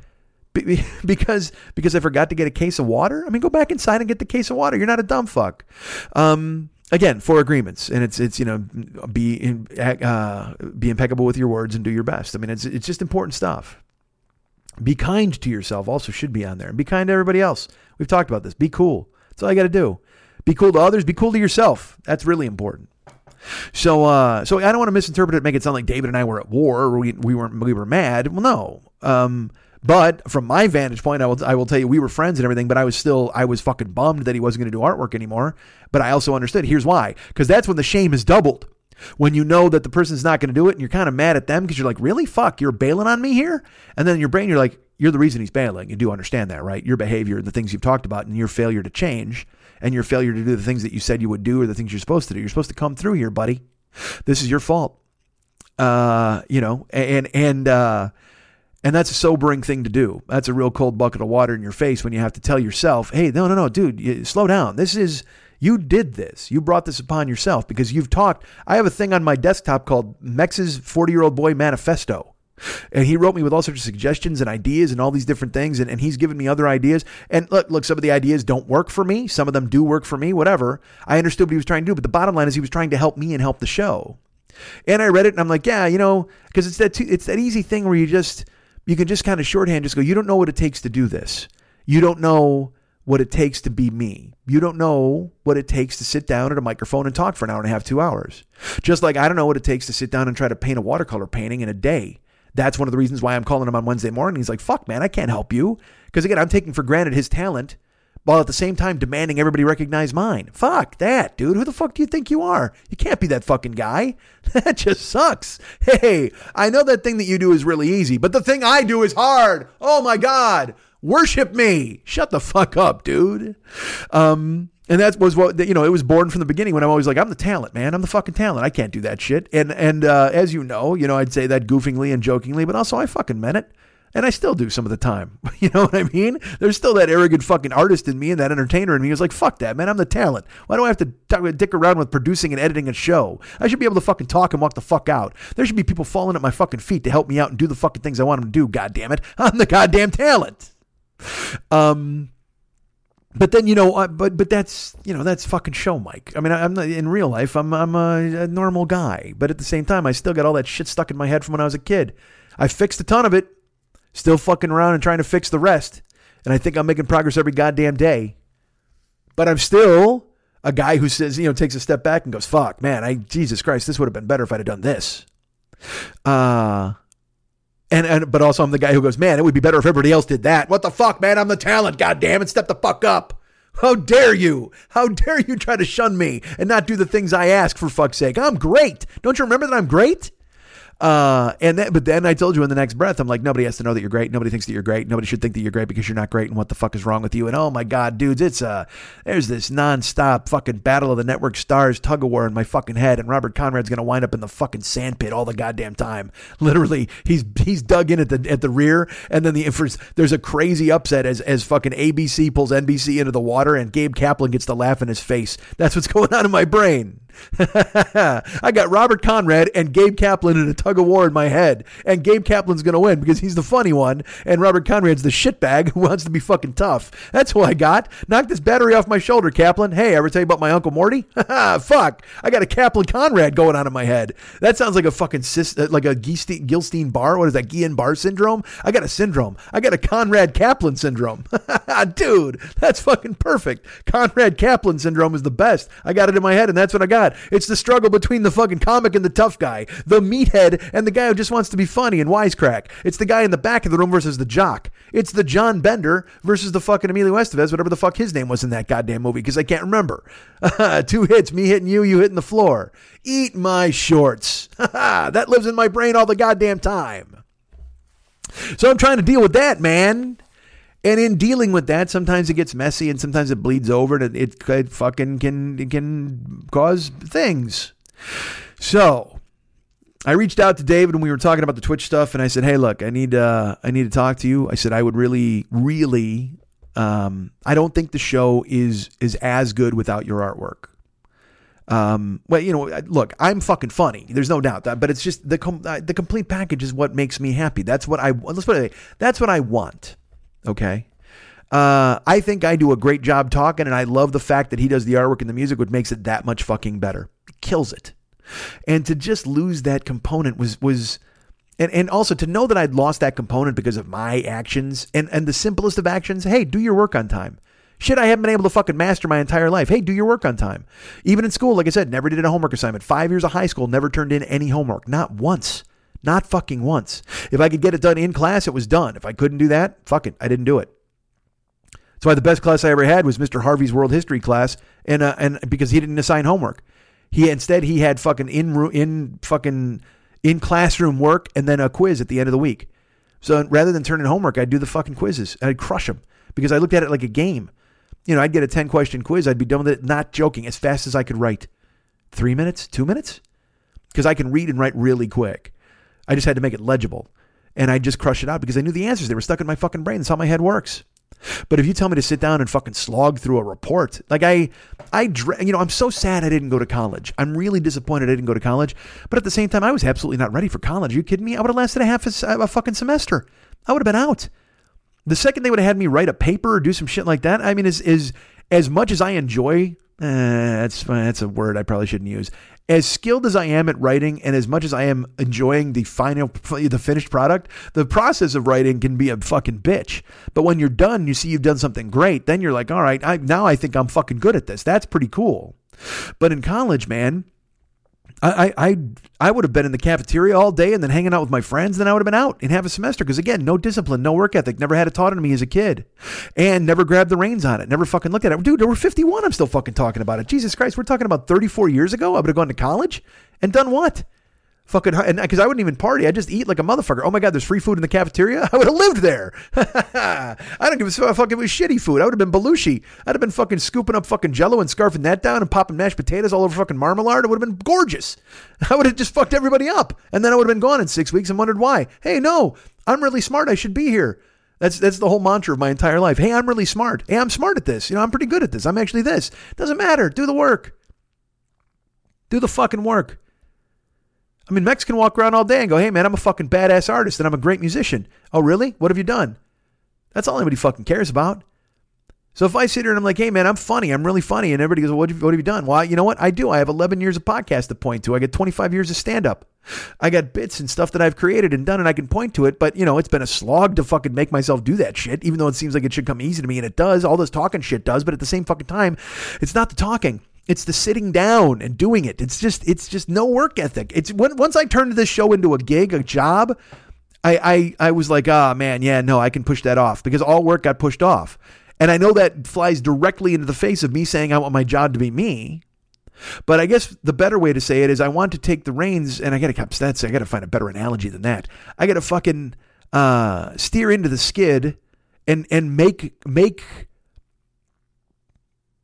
because because I forgot to get a case of water. I mean, go back inside and get the case of water. You're not a dumb fuck. Um, again four agreements and it's it's you know be in, uh, be impeccable with your words and do your best i mean it's it's just important stuff be kind to yourself also should be on there. And be kind to everybody else. We've talked about this. Be cool. That's all you got to do. Be cool to others. Be cool to yourself. That's really important. So uh so i don't want to misinterpret it make it sound like david and i were at war or we, we weren't we were mad. Well no. Um but from my vantage point, I will I will tell you we were friends and everything, but I was still I was fucking bummed that he wasn't going to do artwork anymore. But I also understood. Here's why: because that's when the shame is doubled. When you know that the person's not going to do it, and you're kind of mad at them because you're like, really, fuck, you're bailing on me here, and then in your brain you're like, you're the reason he's bailing. You do understand that, right? Your behavior, the things you've talked about, and your failure to change, and your failure to do the things that you said you would do, or the things you're supposed to do. You're supposed to come through here, buddy. This is your fault. Uh, you know, and and uh and that's a sobering thing to do. That's a real cold bucket of water in your face when you have to tell yourself, hey, no, no, no, dude, you, slow down. This is, you did this. You brought this upon yourself because you've talked. I have a thing on my desktop called Mex's 40 year old boy manifesto. And he wrote me with all sorts of suggestions and ideas and all these different things. And, and he's given me other ideas. And look, look, some of the ideas don't work for me. Some of them do work for me, whatever. I understood what he was trying to do. But the bottom line is he was trying to help me and help the show. And I read it and I'm like, yeah, you know, because it's that, it's that easy thing where you just, you can just kind of shorthand just go, you don't know what it takes to do this. You don't know what it takes to be me. You don't know what it takes to sit down at a microphone and talk for an hour and a half, two hours. Just like I don't know what it takes to sit down and try to paint a watercolor painting in a day. That's one of the reasons why I'm calling him on Wednesday morning. He's like, fuck, man, I can't help you. Because again, I'm taking for granted his talent while at the same time demanding everybody recognize mine. Fuck that, dude. Who the fuck do you think you are? You can't be that fucking guy. That just sucks. Hey, I know that thing that you do is really easy, but the thing I do is hard. Oh my God. Worship me. Shut the fuck up, dude. Um, and that was what you know. It was born from the beginning when I'm always like, I'm the talent, man. I'm the fucking talent. I can't do that shit. And and uh, as you know, you know, I'd say that goofingly and jokingly, but also I fucking meant it. And I still do some of the time. You know what I mean? There's still that arrogant fucking artist in me and that entertainer in me who's like, fuck that, man. I'm the talent. Why do I have to talk, dick around with producing and editing a show? I should be able to fucking talk and walk the fuck out. There should be people falling at my fucking feet to help me out and do the fucking things I want them to do. God damn it. I'm the goddamn talent. Um, but then you know, but but that's you know that's fucking show, Mike. I mean, I, am not, in real life, I'm I'm a, a, normal guy, but at the same time, I still got all that shit stuck in my head from when I was a kid. I fixed a ton of it, still fucking around and trying to fix the rest, and I think I'm making progress every goddamn day. But I'm still a guy who says, you know, takes a step back and goes, "Fuck, man, I Jesus Christ, this would have been better if I'd have done this." Uh and, and but also I'm the guy who goes, man, it would be better if everybody else did that. What the fuck, man? I'm the talent. God damn it. Step the fuck up. How dare you? How dare you try to shun me and not do the things I ask for fuck's sake? I'm great. Don't you remember that I'm great? Uh, and then, but then I told you in the next breath, I'm like, nobody has to know that you're great. Nobody thinks that you're great. Nobody should think that you're great because you're not great. And what the fuck is wrong with you? And oh my god, dudes, it's uh, there's this nonstop fucking battle of the network stars tug of war in my fucking head. And Robert Conrad's gonna wind up in the fucking sandpit all the goddamn time. Literally, he's he's dug in at the at the rear, and then the there's a crazy upset as as fucking ABC pulls NBC into the water, and Gabe Kaplan gets the laugh in his face. That's what's going on in my brain. I got Robert Conrad and Gabe Kaplan in a tug of war in my head. And Gabe Kaplan's going to win because he's the funny one. And Robert Conrad's the shitbag who wants to be fucking tough. That's who I got. Knock this battery off my shoulder, Kaplan. Hey, ever tell you about my Uncle Morty? Fuck. I got a Kaplan Conrad going on in my head. That sounds like a fucking uh, like a Gilstein bar. What is that? Guillain-Barré syndrome? I got a syndrome. I got a Conrad Kaplan syndrome. Dude, that's fucking perfect. Conrad Kaplan syndrome is the best. I got it in my head, and that's what I got. It's the struggle between the fucking comic and the tough guy, the meathead and the guy who just wants to be funny and wisecrack. It's the guy in the back of the room versus the jock. It's the John Bender versus the fucking Emilio Estevez, whatever the fuck his name was in that goddamn movie, because I can't remember. Two hits, me hitting you, you hitting the floor. Eat my shorts. that lives in my brain all the goddamn time. So I'm trying to deal with that, man. And in dealing with that, sometimes it gets messy and sometimes it bleeds over and it, it fucking can, it can cause things. So I reached out to David when we were talking about the Twitch stuff and I said, Hey, look, I need, uh, I need to talk to you. I said, I would really, really, um, I don't think the show is, is as good without your artwork. Um, well, you know, look, I'm fucking funny. There's no doubt that, but it's just the com- uh, the complete package is what makes me happy. That's what I let's put it. That's what I want. Okay. Uh, I think I do a great job talking, and I love the fact that he does the artwork and the music, which makes it that much fucking better. It kills it. And to just lose that component was was and, and also to know that I'd lost that component because of my actions and, and the simplest of actions, hey, do your work on time. Shit, I haven't been able to fucking master my entire life. Hey, do your work on time. Even in school, like I said, never did a homework assignment. Five years of high school, never turned in any homework. Not once. Not fucking once. If I could get it done in class, it was done. If I couldn't do that, fuck it, I didn't do it. That's why the best class I ever had was Mr. Harvey's World History class, and uh, and because he didn't assign homework, he instead he had fucking in in fucking in classroom work and then a quiz at the end of the week. So rather than turning homework, I'd do the fucking quizzes. I'd crush them because I looked at it like a game. You know, I'd get a ten question quiz. I'd be done with it, not joking, as fast as I could write. Three minutes, two minutes, because I can read and write really quick. I just had to make it legible. And I just crush it out because I knew the answers. They were stuck in my fucking brain. That's how my head works. But if you tell me to sit down and fucking slog through a report, like I, I, you know, I'm so sad I didn't go to college. I'm really disappointed I didn't go to college. But at the same time, I was absolutely not ready for college. Are you kidding me? I would have lasted a half a, a fucking semester. I would have been out. The second they would have had me write a paper or do some shit like that, I mean, is is as much as I enjoy eh, that's that's a word I probably shouldn't use. As skilled as I am at writing, and as much as I am enjoying the final, the finished product, the process of writing can be a fucking bitch. But when you're done, you see you've done something great. Then you're like, all right, I, now I think I'm fucking good at this. That's pretty cool. But in college, man, I, I, I would have been in the cafeteria all day and then hanging out with my friends. Then I would have been out in half a semester because again, no discipline, no work ethic, never had it taught to me as a kid, and never grabbed the reins on it, never fucking looked at it. Dude, we're 51. I'm still fucking talking about it. Jesus Christ, we're talking about 34 years ago. I would have gone to college and done what? Fucking, and because I wouldn't even party, I'd just eat like a motherfucker. Oh my god, there's free food in the cafeteria. I would have lived there. I don't give a fuck. It was shitty food. I would have been Belushi. I'd have been fucking scooping up fucking Jello and scarfing that down and popping mashed potatoes all over fucking marmalade. It would have been gorgeous. I would have just fucked everybody up, and then I would have been gone in six weeks and wondered why. Hey, no, I'm really smart. I should be here. That's that's the whole mantra of my entire life. Hey, I'm really smart. Hey, I'm smart at this. You know, I'm pretty good at this. I'm actually this. Doesn't matter. Do the work. Do the fucking work. I mean, Mex can walk around all day and go, hey, man, I'm a fucking badass artist and I'm a great musician. Oh, really? What have you done? That's all anybody fucking cares about. So if I sit here and I'm like, hey, man, I'm funny. I'm really funny. And everybody goes, well, what, have you, what have you done? Well, you know what? I do. I have 11 years of podcast to point to. I get 25 years of stand up. I got bits and stuff that I've created and done and I can point to it. But, you know, it's been a slog to fucking make myself do that shit, even though it seems like it should come easy to me. And it does. All this talking shit does. But at the same fucking time, it's not the talking. It's the sitting down and doing it. It's just it's just no work ethic. It's when once I turned this show into a gig, a job, I I I was like, ah oh, man, yeah, no, I can push that off because all work got pushed off. And I know that flies directly into the face of me saying I want my job to be me. But I guess the better way to say it is I want to take the reins and I gotta that's I gotta find a better analogy than that. I gotta fucking uh, steer into the skid and and make make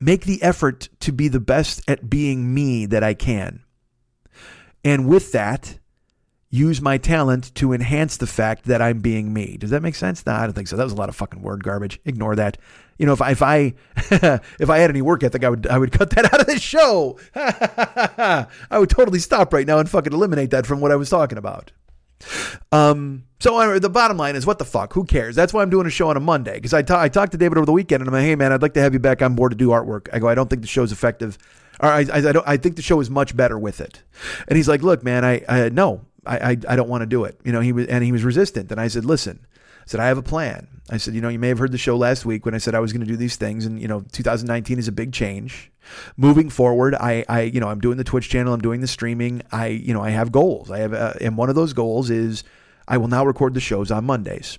make the effort to be the best at being me that I can. And with that, use my talent to enhance the fact that I'm being me. Does that make sense? No, I don't think so. That was a lot of fucking word garbage. Ignore that. You know, if I if I if I had any work ethic, I would I would cut that out of the show. I would totally stop right now and fucking eliminate that from what I was talking about. Um, so uh, the bottom line is, what the fuck? Who cares? That's why I'm doing a show on a Monday because I, ta- I talked to David over the weekend and I'm like, hey man, I'd like to have you back on board to do artwork. I go, I don't think the show's effective. Or I, I, I don't. I think the show is much better with it. And he's like, look, man, I, I no, I, I, I don't want to do it. You know, he was and he was resistant. And I said, listen, I said I have a plan. I said, you know, you may have heard the show last week when I said I was going to do these things, and you know, 2019 is a big change. Moving forward, I, I, you know, I'm doing the Twitch channel, I'm doing the streaming. I, you know, I have goals. I have, uh, and one of those goals is I will now record the shows on Mondays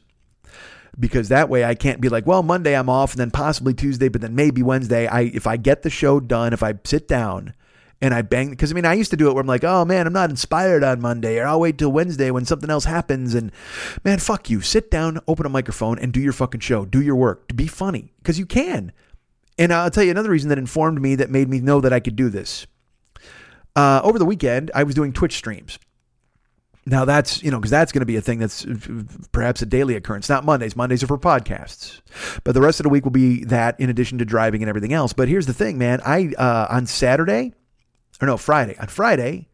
because that way I can't be like, well, Monday I'm off and then possibly Tuesday, but then maybe Wednesday. I if I get the show done, if I sit down and I bang because I mean I used to do it where I'm like, oh man, I'm not inspired on Monday, or I'll wait till Wednesday when something else happens. And man, fuck you. Sit down, open a microphone, and do your fucking show. Do your work. Be funny because you can. And I'll tell you another reason that informed me that made me know that I could do this. Uh, over the weekend, I was doing Twitch streams. Now that's, you know, because that's going to be a thing that's perhaps a daily occurrence. Not Mondays. Mondays are for podcasts. But the rest of the week will be that in addition to driving and everything else. But here's the thing, man. I, uh, on Saturday, or no, Friday, on Friday,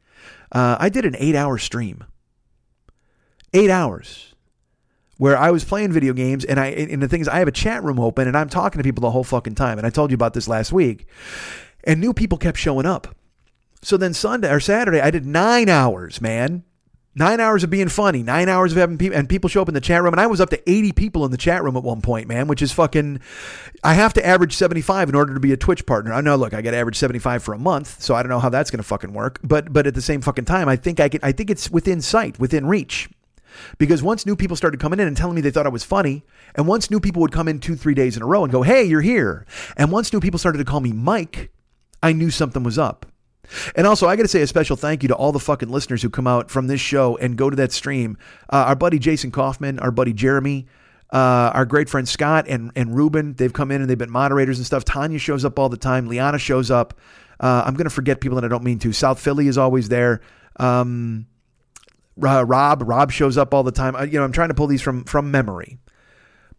uh, I did an eight hour stream. Eight hours where I was playing video games and I and the thing is I have a chat room open and I'm talking to people the whole fucking time. And I told you about this last week. And new people kept showing up. So then Sunday or Saturday, I did nine hours, man. Nine hours of being funny, nine hours of having people, and people show up in the chat room. And I was up to 80 people in the chat room at one point, man, which is fucking. I have to average 75 in order to be a Twitch partner. I know, look, I got to average 75 for a month, so I don't know how that's going to fucking work. But but at the same fucking time, I think I can. I think it's within sight, within reach. Because once new people started coming in and telling me they thought I was funny, and once new people would come in two, three days in a row and go, hey, you're here. And once new people started to call me Mike, I knew something was up. And also, I got to say a special thank you to all the fucking listeners who come out from this show and go to that stream. Uh, our buddy Jason Kaufman, our buddy Jeremy, uh, our great friend Scott and, and Ruben, they've come in and they've been moderators and stuff. Tanya shows up all the time. Liana shows up. Uh, I'm to forget people that I don't mean to. South Philly is always there. Um, Rob, Rob shows up all the time. you know, I'm trying to pull these from from memory.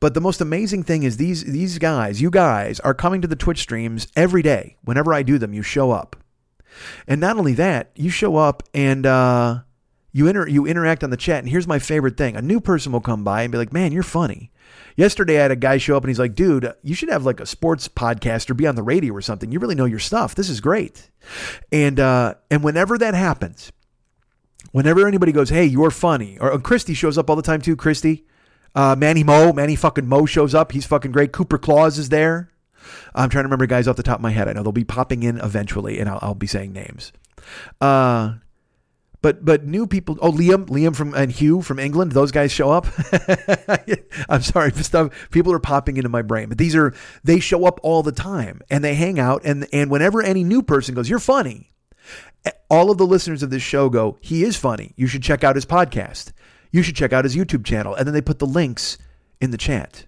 But the most amazing thing is these these guys, you guys, are coming to the Twitch streams every day. Whenever I do them, you show up. And not only that, you show up and uh, You inter you interact on the chat, and here's my favorite thing: a new person will come by and be like, "Man, you're funny." Yesterday, I had a guy show up and he's like, "Dude, you should have like a sports podcast or be on the radio or something. You really know your stuff. This is great." And uh, and whenever that happens, whenever anybody goes, "Hey, you're funny," or, or Christy shows up all the time too. Christy, uh, Manny Mo, Manny fucking Mo shows up. He's fucking great. Cooper Claus is there. I'm trying to remember guys off the top of my head. I know they'll be popping in eventually, and I'll, I'll be saying names. Uh, but but new people. Oh, Liam, Liam from and Hugh from England. Those guys show up. I'm sorry, stuff. People are popping into my brain, but these are they show up all the time and they hang out. And and whenever any new person goes, "You're funny," all of the listeners of this show go, "He is funny. You should check out his podcast. You should check out his YouTube channel." And then they put the links in the chat.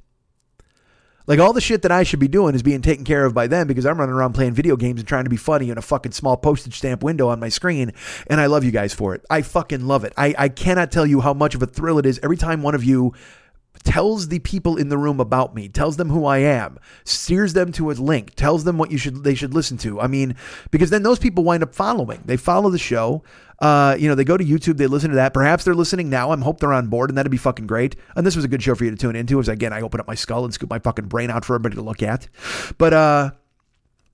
Like all the shit that I should be doing is being taken care of by them because I'm running around playing video games and trying to be funny in a fucking small postage stamp window on my screen. And I love you guys for it. I fucking love it. I, I cannot tell you how much of a thrill it is every time one of you tells the people in the room about me, tells them who I am, steers them to a link, tells them what you should they should listen to. I mean, because then those people wind up following. They follow the show. Uh, you know, they go to YouTube, they listen to that. Perhaps they're listening now. I'm hope they're on board, and that'd be fucking great. And this was a good show for you to tune into. As again, I open up my skull and scoop my fucking brain out for everybody to look at. But uh,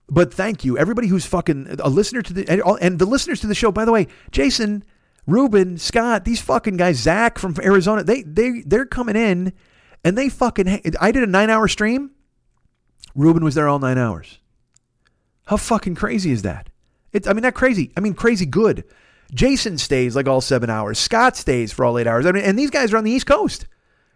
but thank you, everybody who's fucking a listener to the and, and the listeners to the show. By the way, Jason, Ruben, Scott, these fucking guys, Zach from Arizona, they they they're coming in, and they fucking. I did a nine hour stream. Ruben was there all nine hours. How fucking crazy is that? It's, I mean, not crazy. I mean, crazy good. Jason stays like all seven hours. Scott stays for all eight hours. I mean, and these guys are on the East Coast.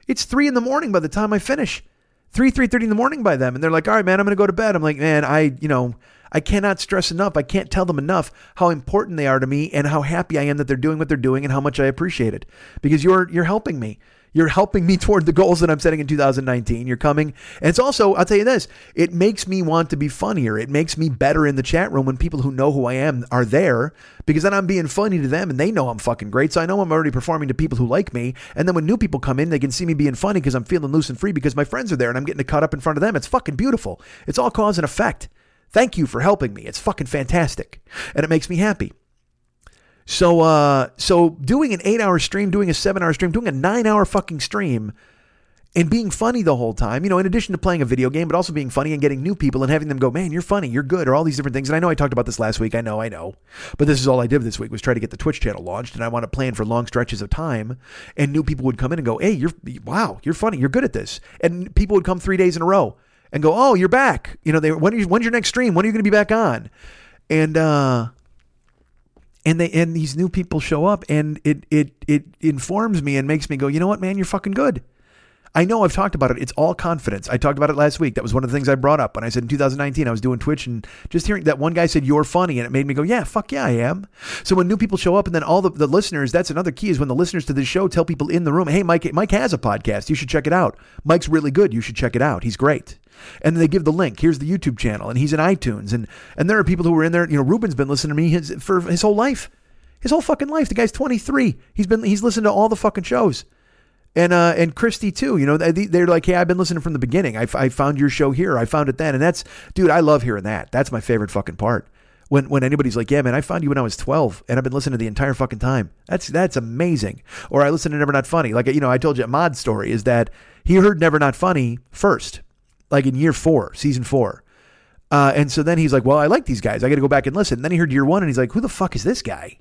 It's three in the morning by the time I finish. Three, three thirty in the morning by them, and they're like, "All right, man, I'm gonna go to bed." I'm like, "Man, I, you know, I cannot stress enough. I can't tell them enough how important they are to me and how happy I am that they're doing what they're doing and how much I appreciate it because you're you're helping me. You're helping me toward the goals that I'm setting in 2019. You're coming. And it's also, I'll tell you this, it makes me want to be funnier. It makes me better in the chat room when people who know who I am are there because then I'm being funny to them and they know I'm fucking great. So I know I'm already performing to people who like me. And then when new people come in, they can see me being funny because I'm feeling loose and free because my friends are there and I'm getting to cut up in front of them. It's fucking beautiful. It's all cause and effect. Thank you for helping me. It's fucking fantastic. And it makes me happy. So, uh, so doing an eight hour stream, doing a seven hour stream, doing a nine hour fucking stream, and being funny the whole time, you know, in addition to playing a video game, but also being funny and getting new people and having them go, man, you're funny, you're good, or all these different things. And I know I talked about this last week. I know, I know. But this is all I did this week was try to get the Twitch channel launched. And I want to plan for long stretches of time. And new people would come in and go, hey, you're, wow, you're funny, you're good at this. And people would come three days in a row and go, oh, you're back. You know, they, when you, when's your next stream? When are you going to be back on? And, uh, and they and these new people show up and it it it informs me and makes me go you know what man? You're fucking good. I know i've talked about it. It's all confidence. I talked about it last week. That was one of the things i brought up when i said in 2019 i was doing twitch and just hearing that one guy said you're funny and it made me go yeah fuck yeah i am. So when new people show up and then all the, the listeners that's another key is when the listeners to this show tell people in the room hey mike mike has a podcast. You should check it out. Mike's really good. You should check it out. He's great and then they give the link. Here's the YouTube channel, and he's in iTunes, and and there are people who are in there. You know, Ruben's been listening to me his, for his whole life, his whole fucking life. The guy's 23. He's been he's listened to all the fucking shows, and uh and Christy too. You know, they, they're like, hey, I've been listening from the beginning. I, I found your show here. I found it then, and that's dude. I love hearing that. That's my favorite fucking part. When, when anybody's like, yeah, man, I found you when I was 12 and I've been listening to the entire fucking time. That's, that's amazing. Or I listened to Never Not Funny. Like, you know, I told you a mod story is that he heard Never Not Funny first like in year four, season four. Uh, and so then he's like, well, I like these guys. I got to go back and listen. And then he heard year one and he's like, who the fuck is this guy?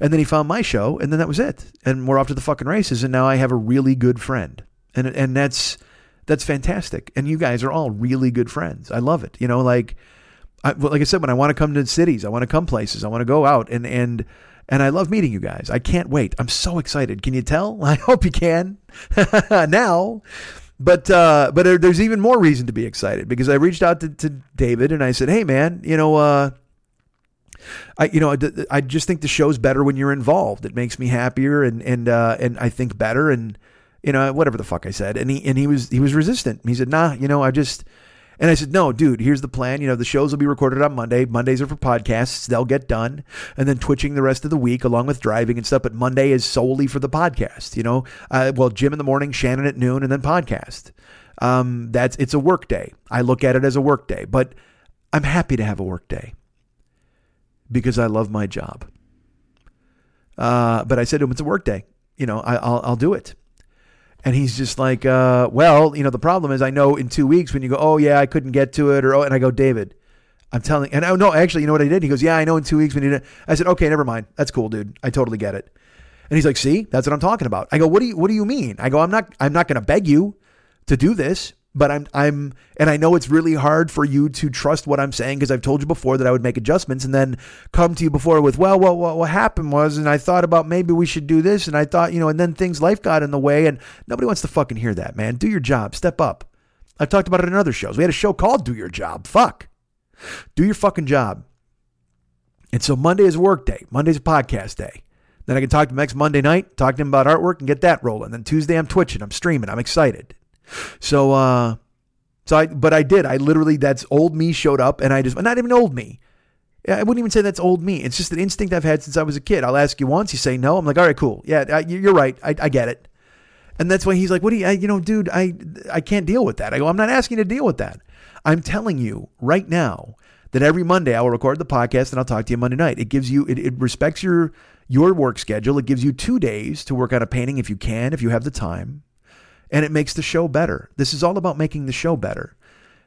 And then he found my show and then that was it. And we're off to the fucking races. And now I have a really good friend. And, and that's, that's fantastic. And you guys are all really good friends. I love it. You know, like, I, like I said, when I want to come to cities, I want to come places, I want to go out and, and, and I love meeting you guys. I can't wait. I'm so excited. Can you tell? I hope you can. now, but uh, but there's even more reason to be excited because I reached out to, to David and I said, "Hey, man, you know, uh, I you know I, I just think the show's better when you're involved. It makes me happier and and uh, and I think better and you know whatever the fuck I said." And he and he was he was resistant. He said, "Nah, you know, I just." And I said, no, dude, here's the plan. You know, the shows will be recorded on Monday. Mondays are for podcasts. They'll get done. And then twitching the rest of the week along with driving and stuff. But Monday is solely for the podcast, you know? Uh, well, Jim in the morning, Shannon at noon, and then podcast. Um, that's, it's a work day. I look at it as a work day, but I'm happy to have a work day because I love my job. Uh, but I said to him, it's a work day. You know, I, will I'll do it. And he's just like, uh, well, you know, the problem is I know in two weeks when you go, oh yeah, I couldn't get to it, or oh, and I go, David, I'm telling, and oh no, actually, you know what I did? He goes, yeah, I know in two weeks when you. Did. I said, okay, never mind, that's cool, dude. I totally get it. And he's like, see, that's what I'm talking about. I go, what do you, what do you mean? I go, I'm not, I'm not going to beg you to do this but I'm I'm and I know it's really hard for you to trust what I'm saying because I've told you before that I would make adjustments and then come to you before with well well what, what happened was and I thought about maybe we should do this and I thought you know and then things life got in the way and nobody wants to fucking hear that man. Do your job. Step up. I've talked about it in other shows. We had a show called Do Your Job. Fuck. Do your fucking job. And so Monday is work day. Monday's a podcast day. Then I can talk to him next Monday night talk to him about artwork and get that rolling. Then Tuesday I'm twitching. I'm streaming. I'm excited so, uh, so I, but I did. I literally, that's old me showed up and I just, not even old me. I wouldn't even say that's old me. It's just an instinct I've had since I was a kid. I'll ask you once, you say no. I'm like, all right, cool. Yeah, you're right. I, I get it. And that's why he's like, what do you, I, you know, dude, I, I can't deal with that. I go, I'm not asking you to deal with that. I'm telling you right now that every Monday I will record the podcast and I'll talk to you Monday night. It gives you, it, it respects your, your work schedule. It gives you two days to work on a painting if you can, if you have the time and it makes the show better. This is all about making the show better.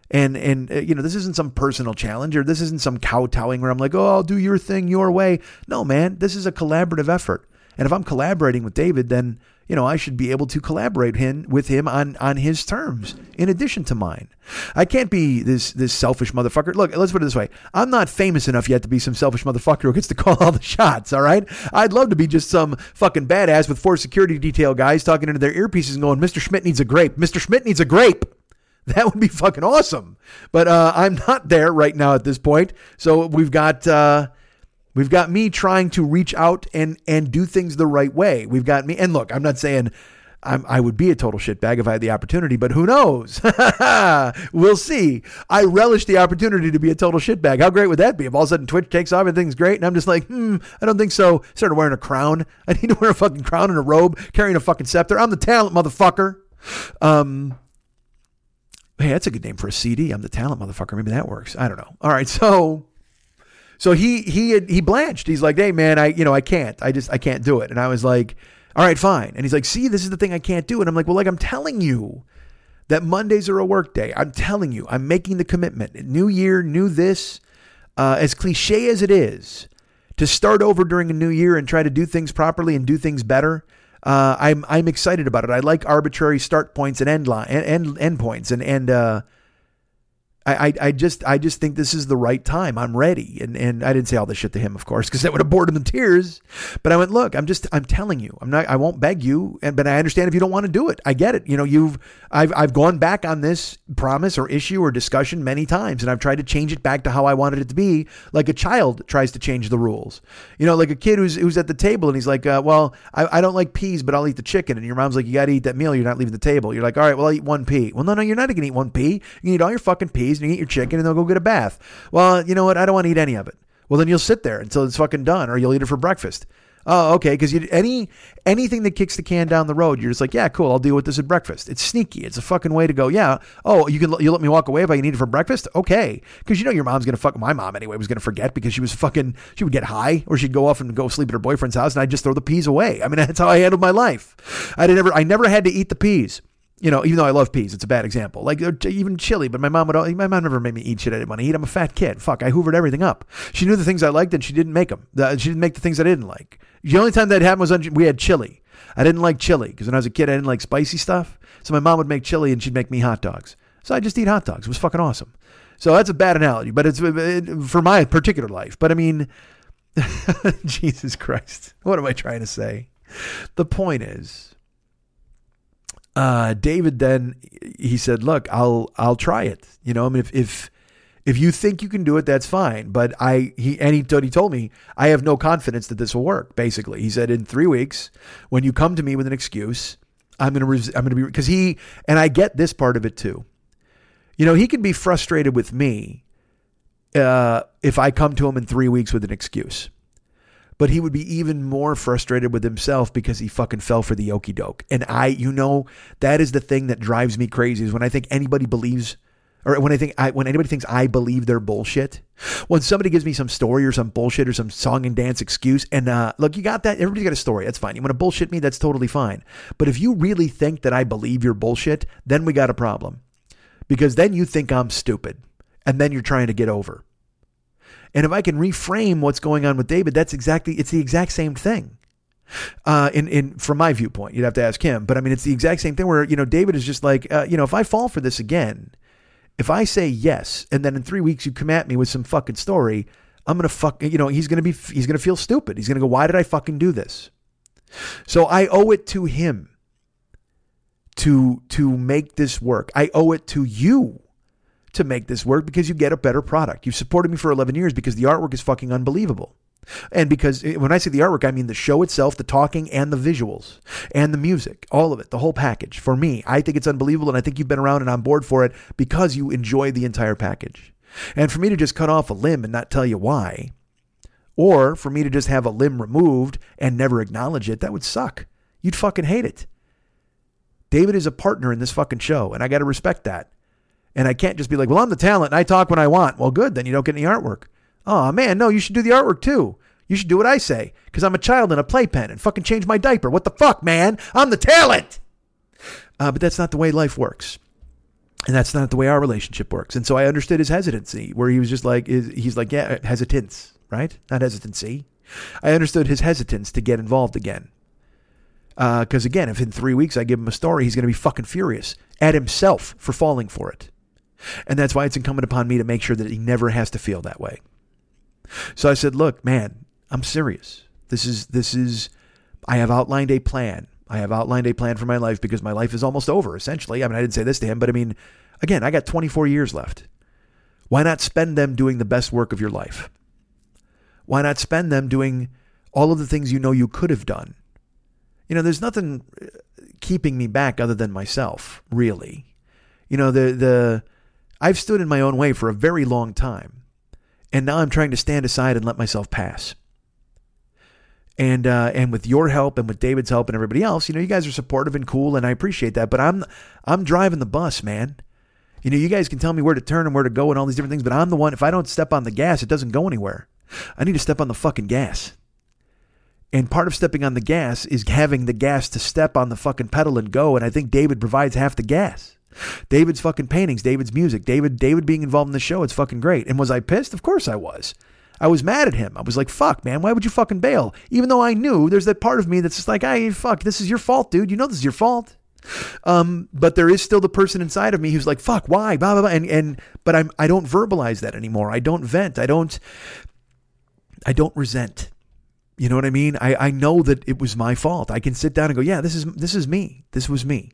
And and uh, you know, this isn't some personal challenge or this isn't some kowtowing where I'm like, "Oh, I'll do your thing your way." No, man, this is a collaborative effort. And if I'm collaborating with David, then you know, I should be able to collaborate him with him on on his terms in addition to mine. I can't be this this selfish motherfucker. Look, let's put it this way. I'm not famous enough yet to be some selfish motherfucker who gets to call all the shots, all right? I'd love to be just some fucking badass with four security detail guys talking into their earpieces and going, "Mr. Schmidt needs a grape. Mr. Schmidt needs a grape." That would be fucking awesome. But uh, I'm not there right now at this point. So we've got uh, We've got me trying to reach out and and do things the right way. We've got me, and look, I'm not saying I'm, i would be a total shitbag if I had the opportunity, but who knows? we'll see. I relish the opportunity to be a total shitbag. How great would that be if all of a sudden Twitch takes off and things great, and I'm just like, hmm, I don't think so. Started wearing a crown. I need to wear a fucking crown and a robe, carrying a fucking scepter. I'm the talent, motherfucker. Um, hey, that's a good name for a CD. I'm the talent, motherfucker. Maybe that works. I don't know. All right, so so he he had, he blanched. He's like, "Hey man, I you know I can't. I just I can't do it." And I was like, "All right, fine." And he's like, "See, this is the thing I can't do." And I'm like, "Well, like I'm telling you that Mondays are a work day. I'm telling you, I'm making the commitment. New year, new this. Uh, as cliche as it is, to start over during a new year and try to do things properly and do things better." Uh, I'm I'm excited about it. I like arbitrary start points and end line and end, end points and and uh, I, I, just I just think this is the right time. I'm ready. And and I didn't say all this shit to him, of course, because that would have bored him to tears. But I went, look, I'm just I'm telling you. I'm not I won't beg you. And but I understand if you don't want to do it. I get it. You know, you've I've I've gone back on this promise or issue or discussion many times, and I've tried to change it back to how I wanted it to be, like a child tries to change the rules. You know, like a kid who's who's at the table and he's like, uh, well, I, I don't like peas, but I'll eat the chicken. And your mom's like, you got to eat that meal. You're not leaving the table. You're like, all right, well, I'll eat one pea. Well, no, no, you're not gonna eat one pea. You eat all your fucking peas and you eat your chicken and they'll go get a bath. Well, you know what? I don't want to eat any of it. Well, then you'll sit there until it's fucking done, or you'll eat it for breakfast. Oh, okay. Because any anything that kicks the can down the road, you're just like, yeah, cool. I'll deal with this at breakfast. It's sneaky. It's a fucking way to go. Yeah. Oh, you can you let me walk away if I need it for breakfast. Okay. Because you know your mom's gonna fuck. My mom anyway was gonna forget because she was fucking. She would get high or she'd go off and go sleep at her boyfriend's house, and I'd just throw the peas away. I mean, that's how I handled my life. I never I never had to eat the peas you know, even though I love peas, it's a bad example. Like even chili, but my mom would. My mom never made me eat shit I didn't want to eat. I'm a fat kid. Fuck, I hoovered everything up. She knew the things I liked, and she didn't make them. She didn't make the things I didn't like. The only time that happened was we had chili. I didn't like chili because when I was a kid, I didn't like spicy stuff. So my mom would make chili, and she'd make me hot dogs. So I just eat hot dogs. It was fucking awesome. So that's a bad analogy, but it's uh, for my particular life. But I mean, Jesus Christ, what am I trying to say? The point is uh, David then he said, "Look, I'll I'll try it. You know, I mean, if if if you think you can do it, that's fine. But I he and he, he told me I have no confidence that this will work. Basically, he said in three weeks, when you come to me with an excuse, I'm gonna res- I'm gonna be because he and I get this part of it too. You know, he can be frustrated with me uh, if I come to him in three weeks with an excuse but he would be even more frustrated with himself because he fucking fell for the okie doke. And I, you know, that is the thing that drives me crazy is when I think anybody believes or when I think I, when anybody thinks I believe their bullshit, when somebody gives me some story or some bullshit or some song and dance excuse, and uh, look, you got that. Everybody's got a story. That's fine. You want to bullshit me? That's totally fine. But if you really think that I believe your bullshit, then we got a problem, because then you think I'm stupid, and then you're trying to get over. And if I can reframe what's going on with David, that's exactly it's the exact same thing. Uh, in in from my viewpoint, you'd have to ask him, but I mean, it's the exact same thing. Where you know, David is just like, uh, you know, if I fall for this again, if I say yes, and then in three weeks you come at me with some fucking story, I'm gonna fuck. You know, he's gonna be he's gonna feel stupid. He's gonna go, why did I fucking do this? So I owe it to him to to make this work. I owe it to you to make this work because you get a better product. You've supported me for 11 years because the artwork is fucking unbelievable. And because eh, when I say the artwork, I mean the show itself, the talking, and the visuals, and the music, all of it, the whole package. For me, I think it's unbelievable, and I think you've been around and on board for it because you enjoy the entire package. And for me to just cut off a limb and not tell you why, or for me to just have a limb removed and never acknowledge it, that would suck. You'd fucking hate it. David is a partner in this fucking show, and I got to respect that. And I can't just be like, well, I'm the talent and I talk when I want. Well, good, then you don't get any artwork. Oh, man, no, you should do the artwork too. You should do what I say because I'm a child in a playpen and fucking change my diaper. What the fuck, man? I'm the talent. Uh, but that's not the way life works. And that's not the way our relationship works. And so I understood his hesitancy, where he was just like, he's like, yeah, hesitance, right? Not hesitancy. I understood his hesitance to get involved again. Because uh, again, if in three weeks I give him a story, he's going to be fucking furious at himself for falling for it. And that's why it's incumbent upon me to make sure that he never has to feel that way. So I said, look, man, I'm serious. This is, this is, I have outlined a plan. I have outlined a plan for my life because my life is almost over, essentially. I mean, I didn't say this to him, but I mean, again, I got 24 years left. Why not spend them doing the best work of your life? Why not spend them doing all of the things you know you could have done? You know, there's nothing uh, keeping me back other than myself, really. You know, the the I've stood in my own way for a very long time. And now I'm trying to stand aside and let myself pass. And uh, and with your help and with David's help and everybody else, you know, you guys are supportive and cool, and I appreciate that. But I'm I'm driving the bus, man. You know, you guys can tell me where to turn and where to go and all these different things, but I'm the one. If I don't step on the gas, it doesn't go anywhere. I need to step on the fucking gas. And part of stepping on the gas is having the gas to step on the fucking pedal and go. And I think David provides half the gas. David's fucking paintings, David's music, David David being involved in the show, it's fucking great. And was I pissed? Of course I was. I was mad at him. I was like, fuck, man, why would you fucking bail? Even though I knew there's that part of me that's just like, hey, fuck, this is your fault, dude. You know this is your fault. Um, but there is still the person inside of me who's like, fuck, why? Blah, blah, blah. And and but I'm I don't verbalize that anymore. I don't vent. I don't I don't resent. You know what I mean? I, I know that it was my fault. I can sit down and go, yeah, this is this is me. This was me.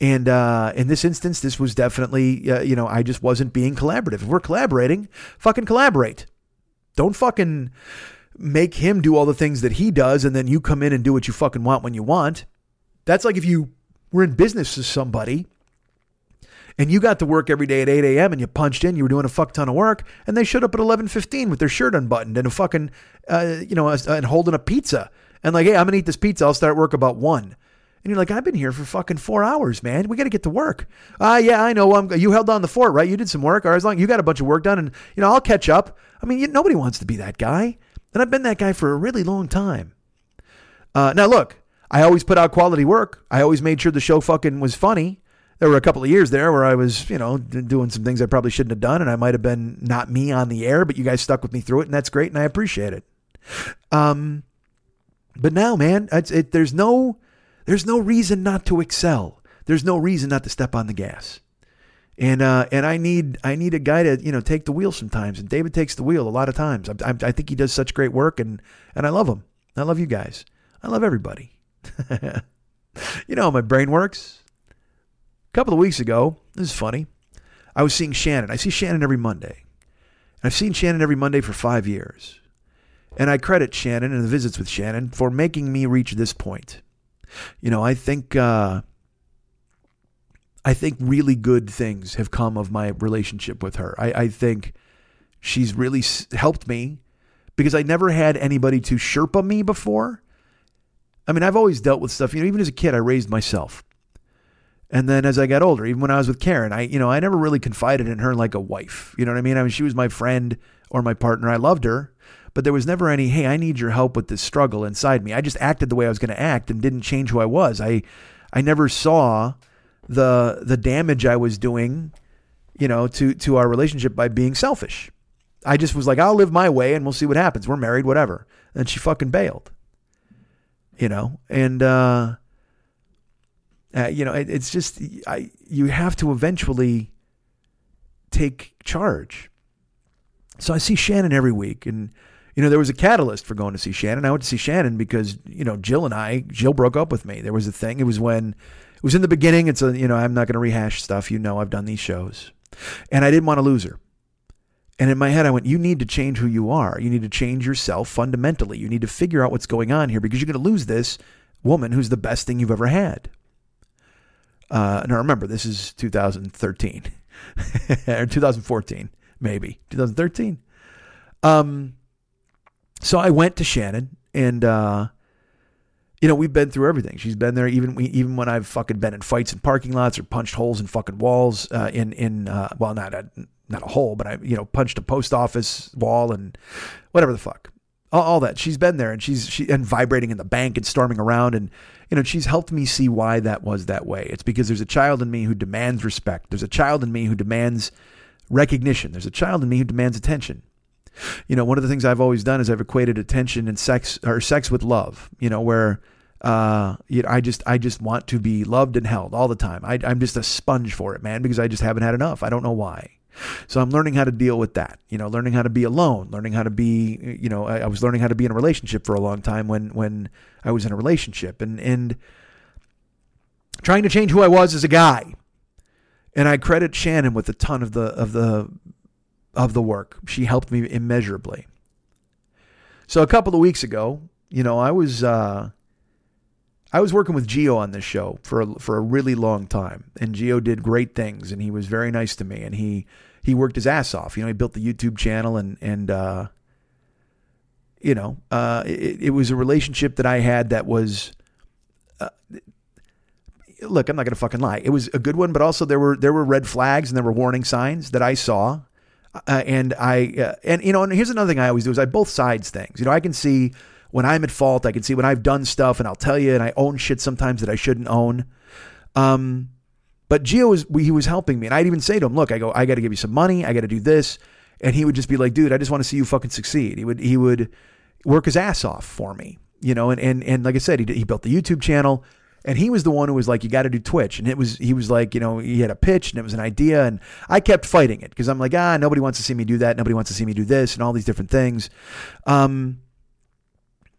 And uh, in this instance, this was definitely, uh, you know, I just wasn't being collaborative. If we're collaborating, fucking collaborate. Don't fucking make him do all the things that he does and then you come in and do what you fucking want when you want. That's like if you were in business with somebody and you got to work every day at 8 a.m. and you punched in, you were doing a fuck ton of work, and they showed up at 11:15 with their shirt unbuttoned and a fucking, uh, you know, and holding a pizza, and like, hey, I'm gonna eat this pizza. I'll start work about one. And you're like, I've been here for fucking four hours, man. We got to get to work. Ah, uh, yeah, I know. I'm, you held down the fort, right? You did some work, or as long you got a bunch of work done, and you know, I'll catch up. I mean, you, nobody wants to be that guy, and I've been that guy for a really long time. Uh, now, look, I always put out quality work. I always made sure the show fucking was funny. There were a couple of years there where I was, you know, doing some things I probably shouldn't have done, and I might have been not me on the air, but you guys stuck with me through it, and that's great, and I appreciate it. Um, but now, man, it, there's no there's no reason not to excel. There's no reason not to step on the gas. And uh, and I need I need a guy to you know take the wheel sometimes. And David takes the wheel a lot of times. I, I, I think he does such great work, and and I love him. I love you guys. I love everybody. you know how my brain works. A couple of weeks ago, this is funny. I was seeing Shannon. I see Shannon every Monday. I've seen Shannon every Monday for five years. And I credit Shannon and the visits with Shannon for making me reach this point. You know, I think uh, I think really good things have come of my relationship with her. I, I think she's really helped me because I never had anybody to Sherpa me before. I mean, I've always dealt with stuff. You know, even as a kid, I raised myself. And then as I got older, even when I was with Karen, I, you know, I never really confided in her like a wife. You know what I mean? I mean, she was my friend or my partner. I loved her, but there was never any, hey, I need your help with this struggle inside me. I just acted the way I was going to act and didn't change who I was. I, I never saw the the damage I was doing, you know, to to our relationship by being selfish. I just was like, I'll live my way and we'll see what happens. We're married, whatever. And she fucking bailed. You know, and uh uh, you know, it, it's just I you have to eventually take charge. So I see Shannon every week, and you know there was a catalyst for going to see Shannon. I went to see Shannon because you know Jill and I, Jill broke up with me. There was a thing. It was when it was in the beginning. It's a you know I'm not going to rehash stuff. You know I've done these shows, and I didn't want to lose her. And in my head, I went, You need to change who you are. You need to change yourself fundamentally. You need to figure out what's going on here because you're going to lose this woman who's the best thing you've ever had. Uh, now remember, this is 2013 or 2014, maybe 2013. Um, so I went to Shannon, and uh, you know we've been through everything. She's been there, even even when I've fucking been in fights in parking lots or punched holes in fucking walls. Uh, in in uh, well, not a not a hole, but I you know punched a post office wall and whatever the fuck all, all, that. She's been there and she's she and vibrating in the bank and storming around and you know she's helped me see why that was that way. It's because there's a child in me who demands respect. There's a child in me who demands recognition. There's a child in me who demands attention. You know, one of the things I've always done is I've equated attention and sex or sex with love. You know, where uh, you know, I just I just want to be loved and held all the time. I, I'm just a sponge for it, man, because I just haven't had enough. I don't know why. So I'm learning how to deal with that. You know, learning how to be alone, learning how to be, you know, I, I, was learning how to be in a relationship for a long time when when I was in a relationship and and trying to change who I was as a guy. And I credit Shannon with a ton of the of the of the work. She helped me immeasurably. So a couple of weeks ago, you know, I was uh I was working with Geo on this show for a, for a really long time, and Geo did great things, and he was very nice to me, and he he worked his ass off. You know, he built the YouTube channel, and and uh, you know, uh, it, it, was a relationship that I had that was. Uh, look, I'm not gonna fucking lie. It was a good one, but also there were there were red flags and there were warning signs that I saw, uh, and I uh, and you know, and here's another thing I always do is I both sides things. You know, I can see when I'm at fault. I can see when I've done stuff, and I'll tell you, and I own shit sometimes that I shouldn't own. Um, but Geo was he was helping me, and I'd even say to him, "Look, I go, I got to give you some money. I got to do this," and he would just be like, "Dude, I just want to see you fucking succeed." He would he would work his ass off for me, you know, and and and like I said, he did, he built the YouTube channel. And he was the one who was like, "You got to do Twitch," and it was he was like, you know, he had a pitch and it was an idea, and I kept fighting it because I'm like, ah, nobody wants to see me do that, nobody wants to see me do this, and all these different things. Um,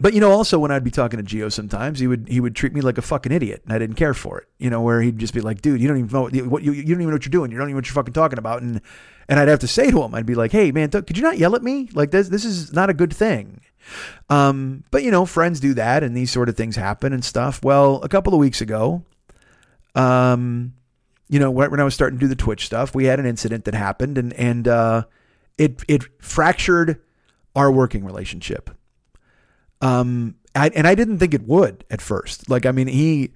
but you know, also when I'd be talking to Geo, sometimes he would he would treat me like a fucking idiot, and I didn't care for it. You know, where he'd just be like, "Dude, you don't even know what you, you don't even know what you're doing. You don't even know what you're fucking talking about." And and I'd have to say to him, I'd be like, "Hey, man, could you not yell at me? Like this this is not a good thing." Um, but you know, friends do that, and these sort of things happen and stuff. Well, a couple of weeks ago, um, you know, when I was starting to do the Twitch stuff, we had an incident that happened, and and uh, it it fractured our working relationship. Um, I, and I didn't think it would at first. Like, I mean, he,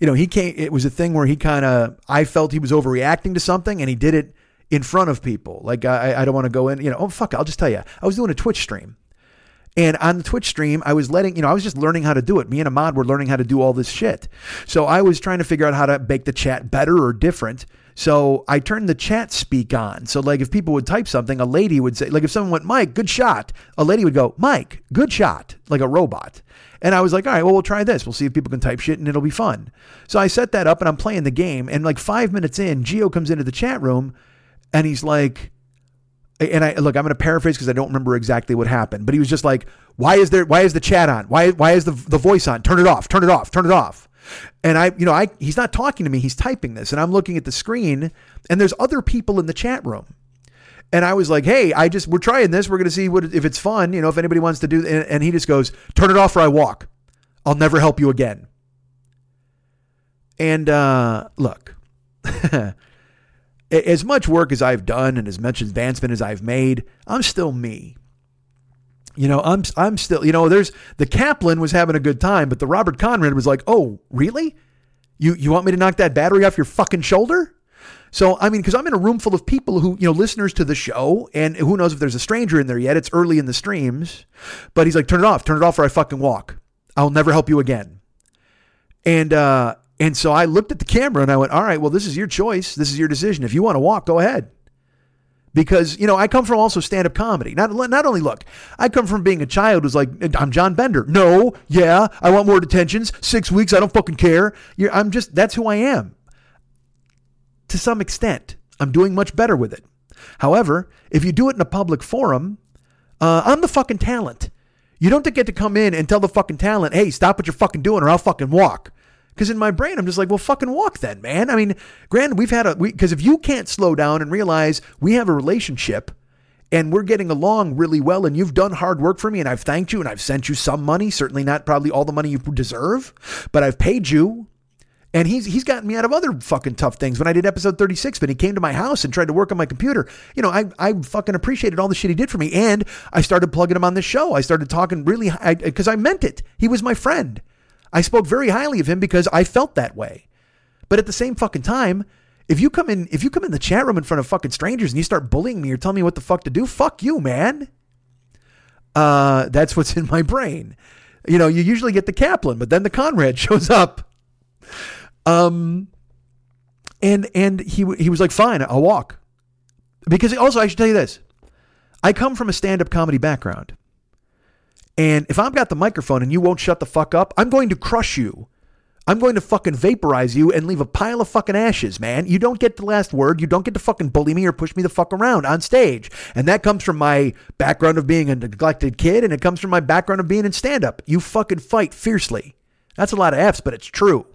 you know, he came, it was a thing where he kind of, I felt he was overreacting to something and he did it in front of people. Like, I, I don't want to go in, you know, oh, fuck, I'll just tell you. I was doing a Twitch stream. And on the Twitch stream, I was letting, you know, I was just learning how to do it. Me and Ahmad were learning how to do all this shit. So I was trying to figure out how to make the chat better or different. So I turned the chat speak on. So like if people would type something, a lady would say, like if someone went, Mike, good shot, a lady would go, Mike, good shot, like a robot. And I was like, all right, well, we'll try this. We'll see if people can type shit and it'll be fun. So I set that up and I'm playing the game. And like five minutes in, Geo comes into the chat room and he's like, and I look, I'm going to paraphrase because I don't remember exactly what happened, but he was just like, why is there, why is the chat on? Why, why is the, the voice on? Turn it off, turn it off, turn it off. And I, you know, I he's not talking to me, he's typing this, and I'm looking at the screen, and there's other people in the chat room. And I was like, "Hey, I just we're trying this. We're going to see what if it's fun. You know, if anybody wants to do." And, and he just goes, "Turn it off, or I walk. I'll never help you again." And uh, look, as much work as I've done and as much advancement as I've made, I'm still me. You know, I'm I'm still, you know, there's the Kaplan was having a good time, but the Robert Conrad was like, "Oh, really? You you want me to knock that battery off your fucking shoulder? So I mean, because I'm in a room full of people who you know listeners to the show, and who knows if there's a stranger in there yet? It's early in the streams, but he's like, turn it off, turn it off, or I fucking walk. I'll never help you again. And uh, and so I looked at the camera and I went, all right, well, this is your choice, this is your decision. If you want to walk, go ahead. Because you know, I come from also stand-up comedy. Not not only look, I come from being a child who's like, I'm John Bender. No, yeah, I want more detentions. Six weeks, I don't fucking care. You're, I'm just that's who I am to some extent. I'm doing much better with it. However, if you do it in a public forum, uh, I'm the fucking talent. You don't get to come in and tell the fucking talent, hey, stop what you're fucking doing or I'll fucking walk. Because in my brain, I'm just like, well, fucking walk then, man. I mean, granted, we've had a, because if you can't slow down and realize we have a relationship and we're getting along really well and you've done hard work for me and I've thanked you and I've sent you some money, certainly not probably all the money you deserve, but I've paid you and he's he's gotten me out of other fucking tough things. When I did episode 36, but he came to my house and tried to work on my computer. You know, I I fucking appreciated all the shit he did for me. And I started plugging him on the show. I started talking really because I, I meant it. He was my friend. I spoke very highly of him because I felt that way. But at the same fucking time, if you come in if you come in the chat room in front of fucking strangers and you start bullying me or telling me what the fuck to do, fuck you, man. Uh, that's what's in my brain. You know, you usually get the Kaplan, but then the Conrad shows up. Um, and and he he was like, fine, I'll walk. Because also, I should tell you this: I come from a stand-up comedy background, and if I've got the microphone and you won't shut the fuck up, I'm going to crush you. I'm going to fucking vaporize you and leave a pile of fucking ashes, man. You don't get the last word. You don't get to fucking bully me or push me the fuck around on stage. And that comes from my background of being a neglected kid, and it comes from my background of being in stand up. You fucking fight fiercely. That's a lot of F's, but it's true.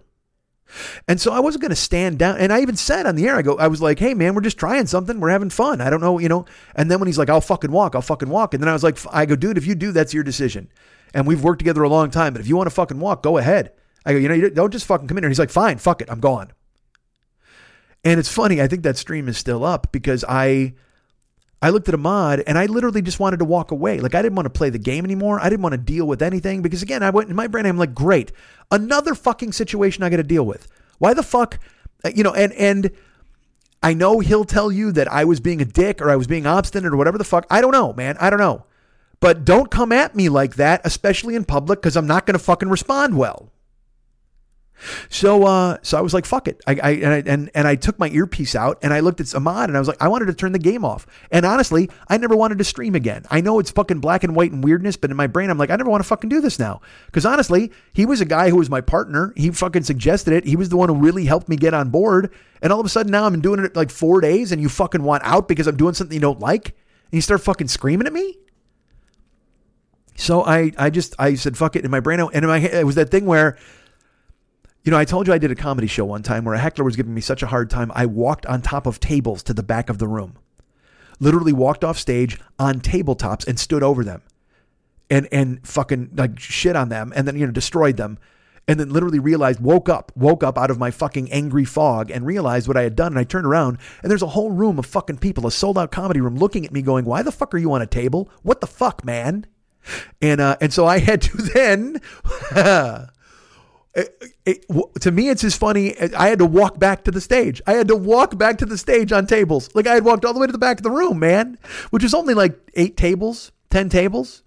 And so I wasn't going to stand down. And I even said on the air, I go, I was like, hey, man, we're just trying something. We're having fun. I don't know, you know. And then when he's like, I'll fucking walk, I'll fucking walk. And then I was like, I go, dude, if you do, that's your decision. And we've worked together a long time. But if you want to fucking walk, go ahead. I go, you know, you don't just fucking come in here. And he's like, fine, fuck it, I'm gone. And it's funny. I think that stream is still up because I I looked at Ahmad and I literally just wanted to walk away. Like I didn't want to play the game anymore. I didn't want to deal with anything because again, I went in my brain. I'm like, great, another fucking situation I got to deal with. Why the fuck, uh, you know? And and I know he'll tell you that I was being a dick or I was being obstinate or whatever the fuck. I don't know, man. I don't know. But don't come at me like that, especially in public, because I'm not going to fucking respond well. So, uh, so I was like, "Fuck it," I, I, and, I, and and I took my earpiece out and I looked at Ahmad and I was like, I wanted to turn the game off. And honestly, I never wanted to stream again. I know it's fucking black and white and weirdness, but in my brain, I'm like, I never want to fucking do this now. Because honestly, he was a guy who was my partner. He fucking suggested it. He was the one who really helped me get on board. And all of a sudden, now I'm doing it like four days, and you fucking want out because I'm doing something you don't like, and you start fucking screaming at me. So I, I just, I said, fuck it in my brain. And in my head, it was that thing where you know, I told you I did a comedy show one time where a heckler was giving me such a hard time. I walked on top of tables to the back of the room. Literally walked off stage on tabletops and stood over them. And and fucking like shit on them and then you know destroyed them. And then literally realized, woke up, woke up out of my fucking angry fog and realized what I had done. And I turned around and there's a whole room of fucking people, a sold out comedy room looking at me going, why the fuck are you on a table? What the fuck, man? And uh, and so I had to then It, it, to me, it's as funny. I had to walk back to the stage. I had to walk back to the stage on tables. Like I had walked all the way to the back of the room, man, which is only like eight tables, 10 tables.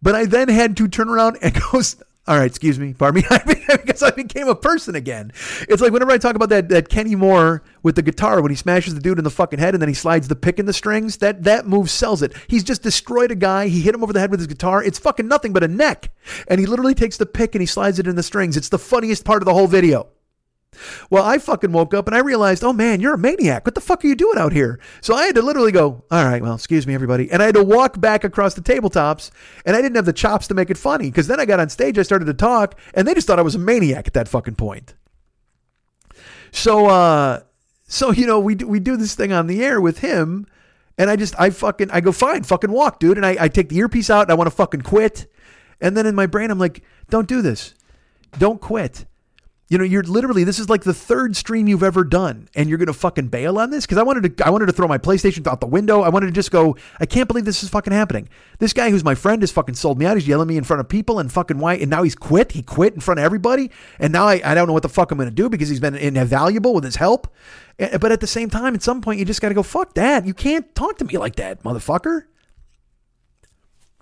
But I then had to turn around and go, all right, excuse me, pardon me, because I became a person again. It's like whenever I talk about that that Kenny Moore with the guitar when he smashes the dude in the fucking head and then he slides the pick in the strings. That that move sells it. He's just destroyed a guy. He hit him over the head with his guitar. It's fucking nothing but a neck, and he literally takes the pick and he slides it in the strings. It's the funniest part of the whole video. Well, I fucking woke up and I realized, oh man, you're a maniac. What the fuck are you doing out here? So I had to literally go, all right, well, excuse me, everybody. And I had to walk back across the tabletops and I didn't have the chops to make it funny because then I got on stage, I started to talk, and they just thought I was a maniac at that fucking point. So, uh, so you know, we do, we do this thing on the air with him, and I just I fucking I go fine, fucking walk, dude, and I, I take the earpiece out and I want to fucking quit, and then in my brain I'm like, don't do this, don't quit You know, you're literally this is like the third stream you've ever done, and you're gonna fucking bail on this because I wanted to I wanted to throw my PlayStation out the window. I wanted to just go. I can't believe this is fucking happening. This guy who's my friend has fucking sold me out. He's yelling me in front of people and fucking why. And now he's quit. He quit in front of everybody, and now I, I don't know what the fuck I'm gonna do because he's been invaluable with his help. Eh, But at the same time, at some point, you just gotta go fuck that. You can't talk to me like that, motherfucker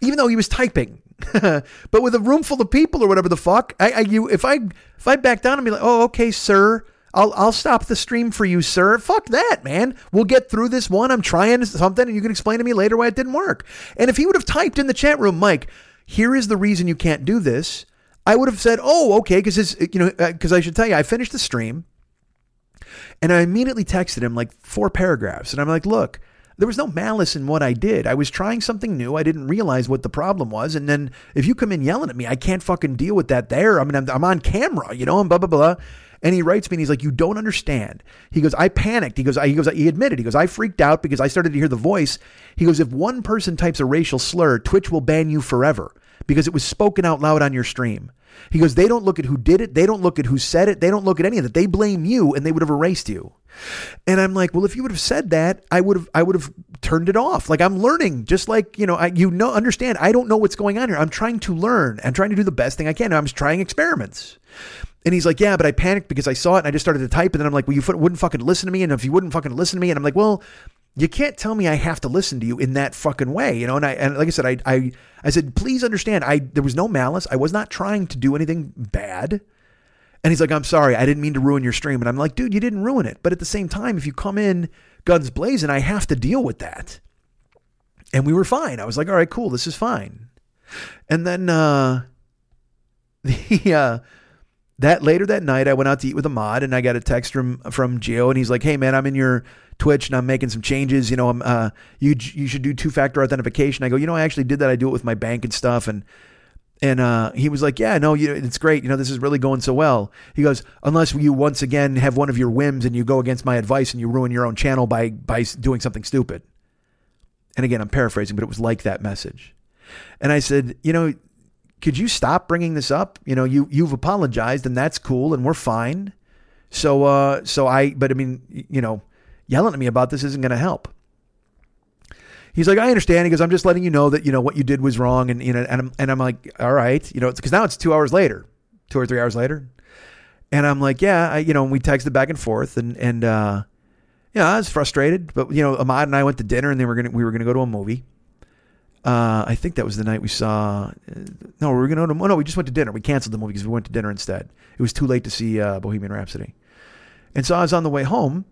even though he was typing. but with a room full of people or whatever the fuck, I, I you if I if I back down and be like, oh okay, sir, I'll I'll stop the stream for you, sir. Fuck that, man. We'll get through this one. I'm trying something, and you can explain to me later why it didn't work. And if he would have typed in the chat room, Mike, here is the reason you can't do this. I would have said, oh okay, because you know uh, because I should tell you, I finished the stream, and I immediately texted him like four paragraphs, and I'm like, look. There was no malice in what I did. I was trying something new. I didn't realize what the problem was. And then if you come in yelling at me, I can't fucking deal with that there. I mean, I'm, I'm on camera, you know, and blah, blah, blah. And he writes me and he's like, You don't understand. He goes, I panicked. He goes, I, he goes, he admitted, he goes, I freaked out because I started to hear the voice. He goes, If one person types a racial slur, Twitch will ban you forever because it was spoken out loud on your stream. He goes, They don't look at who did it. They don't look at who said it. They don't look at any of it. They blame you and they would have erased you. And I'm like, well, if you would have said that, I would have, I would have turned it off. Like I'm learning, just like you know, I, you know, understand. I don't know what's going on here. I'm trying to learn. I'm trying to do the best thing I can. I'm trying experiments. And he's like, yeah, but I panicked because I saw it and I just started to type. And then I'm like, well, you wouldn't fucking listen to me. And if you wouldn't fucking listen to me, and I'm like, well, you can't tell me I have to listen to you in that fucking way, you know. And I and like I said, I I I said, please understand, I there was no malice. I was not trying to do anything bad. And he's like, I'm sorry, I didn't mean to ruin your stream. And I'm like, dude, you didn't ruin it. But at the same time, if you come in guns blazing, I have to deal with that. And we were fine. I was like, all right, cool, this is fine. And then uh the uh that later that night I went out to eat with Ahmad and I got a text from from Gio and he's like, "Hey man, I'm in your Twitch and I'm making some changes. You know, I'm uh you you should do two factor authentication." I go, "You know, I actually did that. I do it with my bank and stuff." And and uh, he was like, "Yeah, no, you, it's great. You know, this is really going so well." He goes, "Unless you once again have one of your whims and you go against my advice and you ruin your own channel by by doing something stupid." And again, I'm paraphrasing, but it was like that message. And I said, "You know, could you stop bringing this up? You know, you you've apologized and that's cool and we're fine. So uh, so I, but I mean, you know, yelling at me about this isn't going to help." He's like, I understand. He goes, I'm just letting you know that you know what you did was wrong, and you know, and I'm and I'm like, all right, you know, because now it's two hours later, two or three hours later, and I'm like, yeah, I, you know, and we texted back and forth, and and uh, yeah, I was frustrated, but you know, Ahmad and I went to dinner, and they were gonna we were gonna go to a movie. Uh, I think that was the night we saw. No, we were gonna. Oh, no, we just went to dinner. We canceled the movie because we went to dinner instead. It was too late to see uh, Bohemian Rhapsody, and so I was on the way home,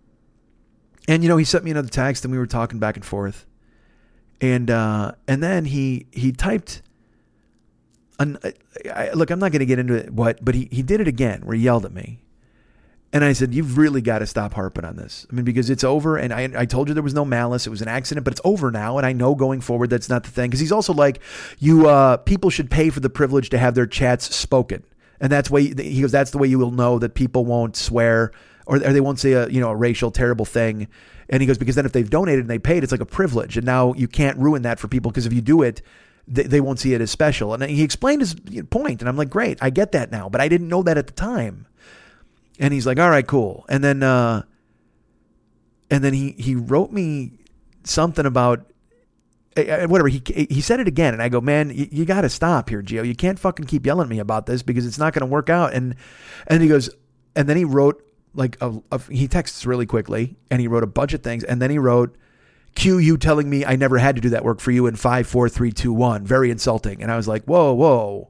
and you know, he sent me another text, and we were talking back and forth and uh, and then he he typed. An, I, look, I'm not going to get into it, what, but he he did it again where he yelled at me, and I said, "You've really got to stop harping on this. I mean, because it's over, and I I told you there was no malice. It was an accident, but it's over now, and I know going forward that's not the thing. Because he's also like, you uh, people should pay for the privilege to have their chats spoken, and that's way he goes. That's the way you will know that people won't swear or, or they won't say a you know a racial terrible thing." And he goes, because then if they've donated and they paid, it's like a privilege. And now you can't ruin that for people because if you do it, they, they won't see it as special. And he explained his point, and I'm like, great, I get that now, but I didn't know that at the time. And he's like, all right, cool. And then, uh, and then he he wrote me something about whatever he he said it again, and I go, man, you, you got to stop here, Gio. You can't fucking keep yelling at me about this because it's not going to work out. And and he goes, and then he wrote like a, a, he texts really quickly and he wrote a bunch of things and then he wrote cue you telling me i never had to do that work for you in five four three two one very insulting and i was like whoa whoa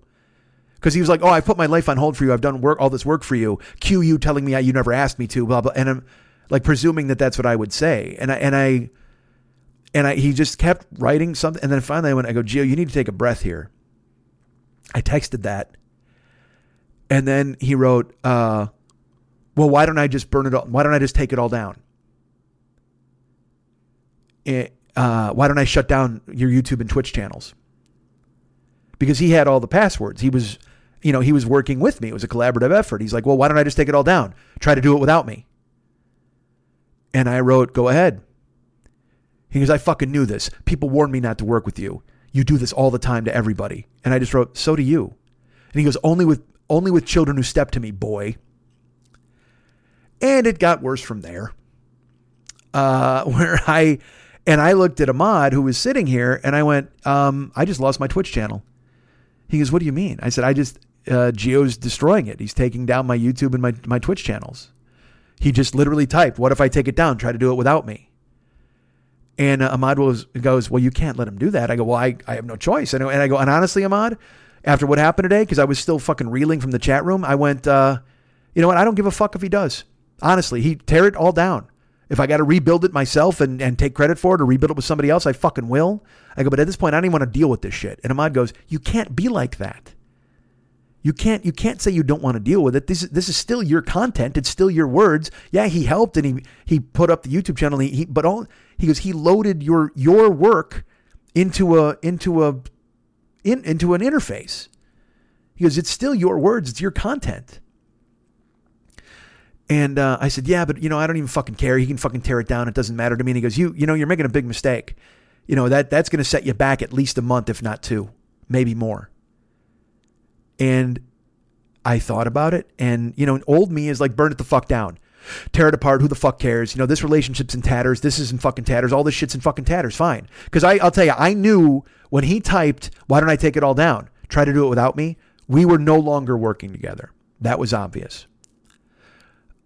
because he was like oh i put my life on hold for you i've done work all this work for you cue you telling me you never asked me to blah blah and i'm like presuming that that's what i would say and i and i and i he just kept writing something and then finally i went i go gio you need to take a breath here i texted that and then he wrote uh well, why don't I just burn it all? Why don't I just take it all down? It, uh, why don't I shut down your YouTube and Twitch channels? Because he had all the passwords. He was, you know, he was working with me. It was a collaborative effort. He's like, well, why don't I just take it all down? Try to do it without me. And I wrote, go ahead. He goes, I fucking knew this. People warned me not to work with you. You do this all the time to everybody. And I just wrote, so do you. And he goes, only with only with children who step to me, boy. And it got worse from there. Uh, where I and I looked at Ahmad who was sitting here and I went, um, I just lost my Twitch channel. He goes, What do you mean? I said, I just uh, Geo's destroying it. He's taking down my YouTube and my, my Twitch channels. He just literally typed, What if I take it down? Try to do it without me. And uh, Ahmad was, goes, Well, you can't let him do that. I go, Well, I, I have no choice. And, and I go, And honestly, Ahmad, after what happened today, because I was still fucking reeling from the chat room, I went, uh, You know what? I don't give a fuck if he does. Honestly, he tear it all down. If I got to rebuild it myself and, and take credit for it or rebuild it with somebody else, I fucking will. I go, but at this point, I don't even want to deal with this shit. And Ahmad goes, You can't be like that. You can't you can't say you don't want to deal with it. This is this is still your content. It's still your words. Yeah, he helped and he he put up the YouTube channel. He, he but all he goes he loaded your your work into a into a in, into an interface. He goes, it's still your words. It's your content. And uh, I said, yeah, but you know, I don't even fucking care. He can fucking tear it down. It doesn't matter to me. And he goes, you you know, you're making a big mistake. You know that that's going to set you back at least a month, if not two, maybe more. And I thought about it, and you know, old me is like, burn it the fuck down, tear it apart. Who the fuck cares? You know, this relationship's in tatters. This is in fucking tatters. All this shit's in fucking tatters. Fine, because I'll tell you, I knew when he typed, why don't I take it all down? Try to do it without me. We were no longer working together. That was obvious.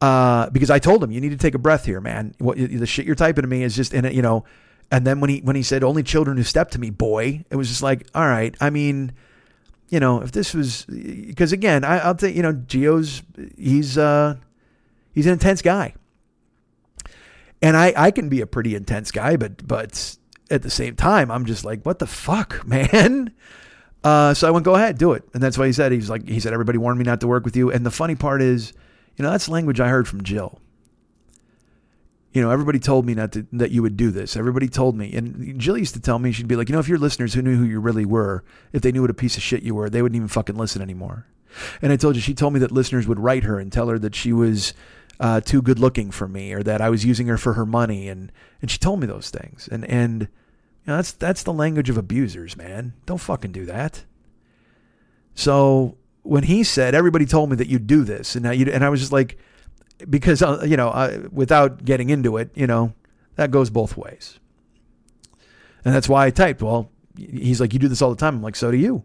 Uh, because I told him you need to take a breath here, man. What the shit you're typing to me is just in it, you know. And then when he when he said only children who step to me, boy, it was just like, all right. I mean, you know, if this was because again, I, I'll tell you know, Geo's he's uh he's an intense guy, and I I can be a pretty intense guy, but but at the same time, I'm just like, what the fuck, man. Uh, so I went, go ahead, do it, and that's why he said he's like he said everybody warned me not to work with you, and the funny part is, you know, that's language I heard from Jill you know, everybody told me not to, that you would do this. Everybody told me. And Jill used to tell me, she'd be like, you know, if your listeners who knew who you really were, if they knew what a piece of shit you were, they wouldn't even fucking listen anymore. And I told you, she told me that listeners would write her and tell her that she was uh, too good looking for me or that I was using her for her money. And, and she told me those things. And, and, you know, that's, that's the language of abusers, man. Don't fucking do that. So when he said, everybody told me that you'd do this. And now you, and I was just like, because uh, you know, uh, without getting into it, you know, that goes both ways. And that's why I typed, well, he's like, you do this all the time. I'm like, so do you.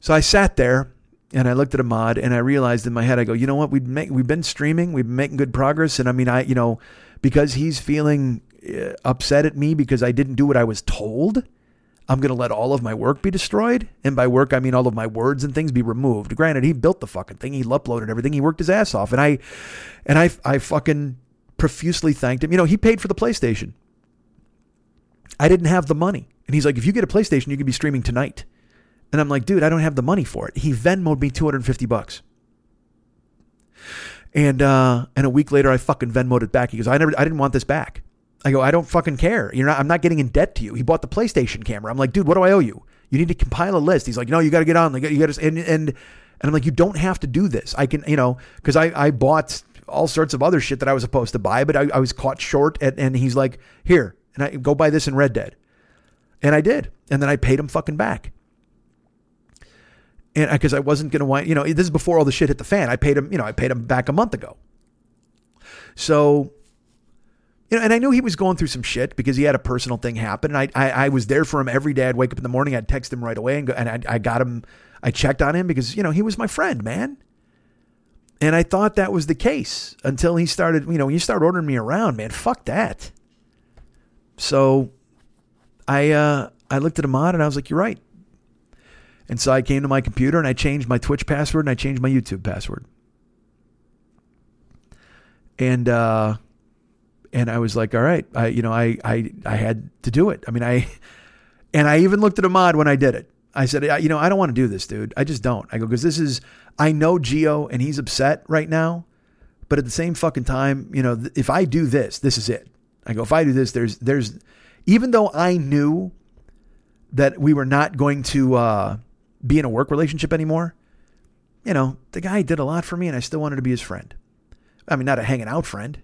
So I sat there and I looked at Ahmad and I realized in my head, I go, you know what? We've, make, we've been streaming, we've been making good progress. And I mean, I, you know, because he's feeling uh, upset at me because I didn't do what I was told I'm going to let all of my work be destroyed. And by work, I mean all of my words and things be removed. Granted, he built the fucking thing. He uploaded everything. He worked his ass off. And I, and I, I fucking profusely thanked him. You know, he paid for the PlayStation. I didn't have the money. And he's like, if you get a PlayStation, you can be streaming tonight. And I'm like, dude, I don't have the money for it. He Venmoed me 250 bucks. And uh, and a week later, I fucking Venmoed it back. He goes, I never, I didn't want this back. I go, I don't fucking care. You're not. I'm not getting in debt to you. He bought the PlayStation camera. I'm like, dude, what do I owe you? You need to compile a list. He's like, no, you got to get on. Like, you got to and and and I'm like, you don't have to do this. I can, you know, because I I bought all sorts of other shit that I was supposed to buy, but I, I was caught short. And, and he's like, here, and I go buy this in Red Dead, and I did, and then I paid him fucking back. And because I, I wasn't gonna want, you know, this is before all the shit hit the fan. I paid him, you know, I paid him back a month ago. So you know, and I knew he was going through some shit because he had a personal thing happen. And I, I, I was there for him every day. I'd wake up in the morning, I'd text him right away, and go, and I, I got him. I checked on him because you know he was my friend, man. And I thought that was the case until he started. You know, you start ordering me around, man, fuck that. So, I uh, I looked at Ahmad and I was like, "You're right." And so I came to my computer and I changed my Twitch password and I changed my YouTube password. And uh, and I was like, all right, I, you know, I, I, I had to do it. I mean, I, and I even looked at Ahmad when I did it. I said, you know, I don't want to do this, dude. I just don't. I go, because this is, I know Geo and he's upset right now, but at the same fucking time, you know, if I do this, this is it. I go, if I do this, there's, there's, even though I knew that we were not going to uh, be in a work relationship anymore, you know, the guy did a lot for me and I still wanted to be his friend. I mean, not a hanging out friend.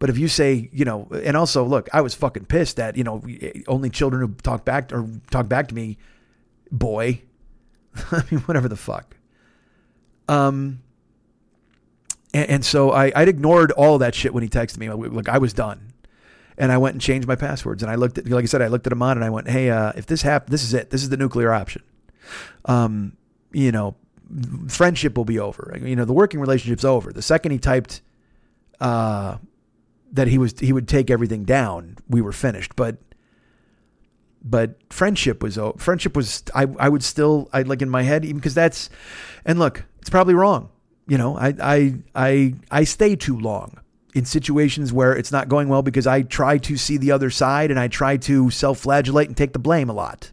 But if you say, you know, and also look, I was fucking pissed that, you know, only children who talk back or talk back to me, boy. I mean, whatever the fuck. Um, and, and so I, I'd ignored all that shit when he texted me. Like I was done, and I went and changed my passwords. And I looked at, like I said, I looked at Ahmad, and I went, "Hey, uh, if this happened, this is it. This is the nuclear option. Um, you know, friendship will be over. You know, the working relationship's over. The second he typed, uh, that he was he would take everything down, we were finished. But but friendship was friendship was I I would still I like in my head even because that's and look it's probably wrong you know I I I I stay too long in situations where it's not going well because I try to see the other side and I try to self-flagellate and take the blame a lot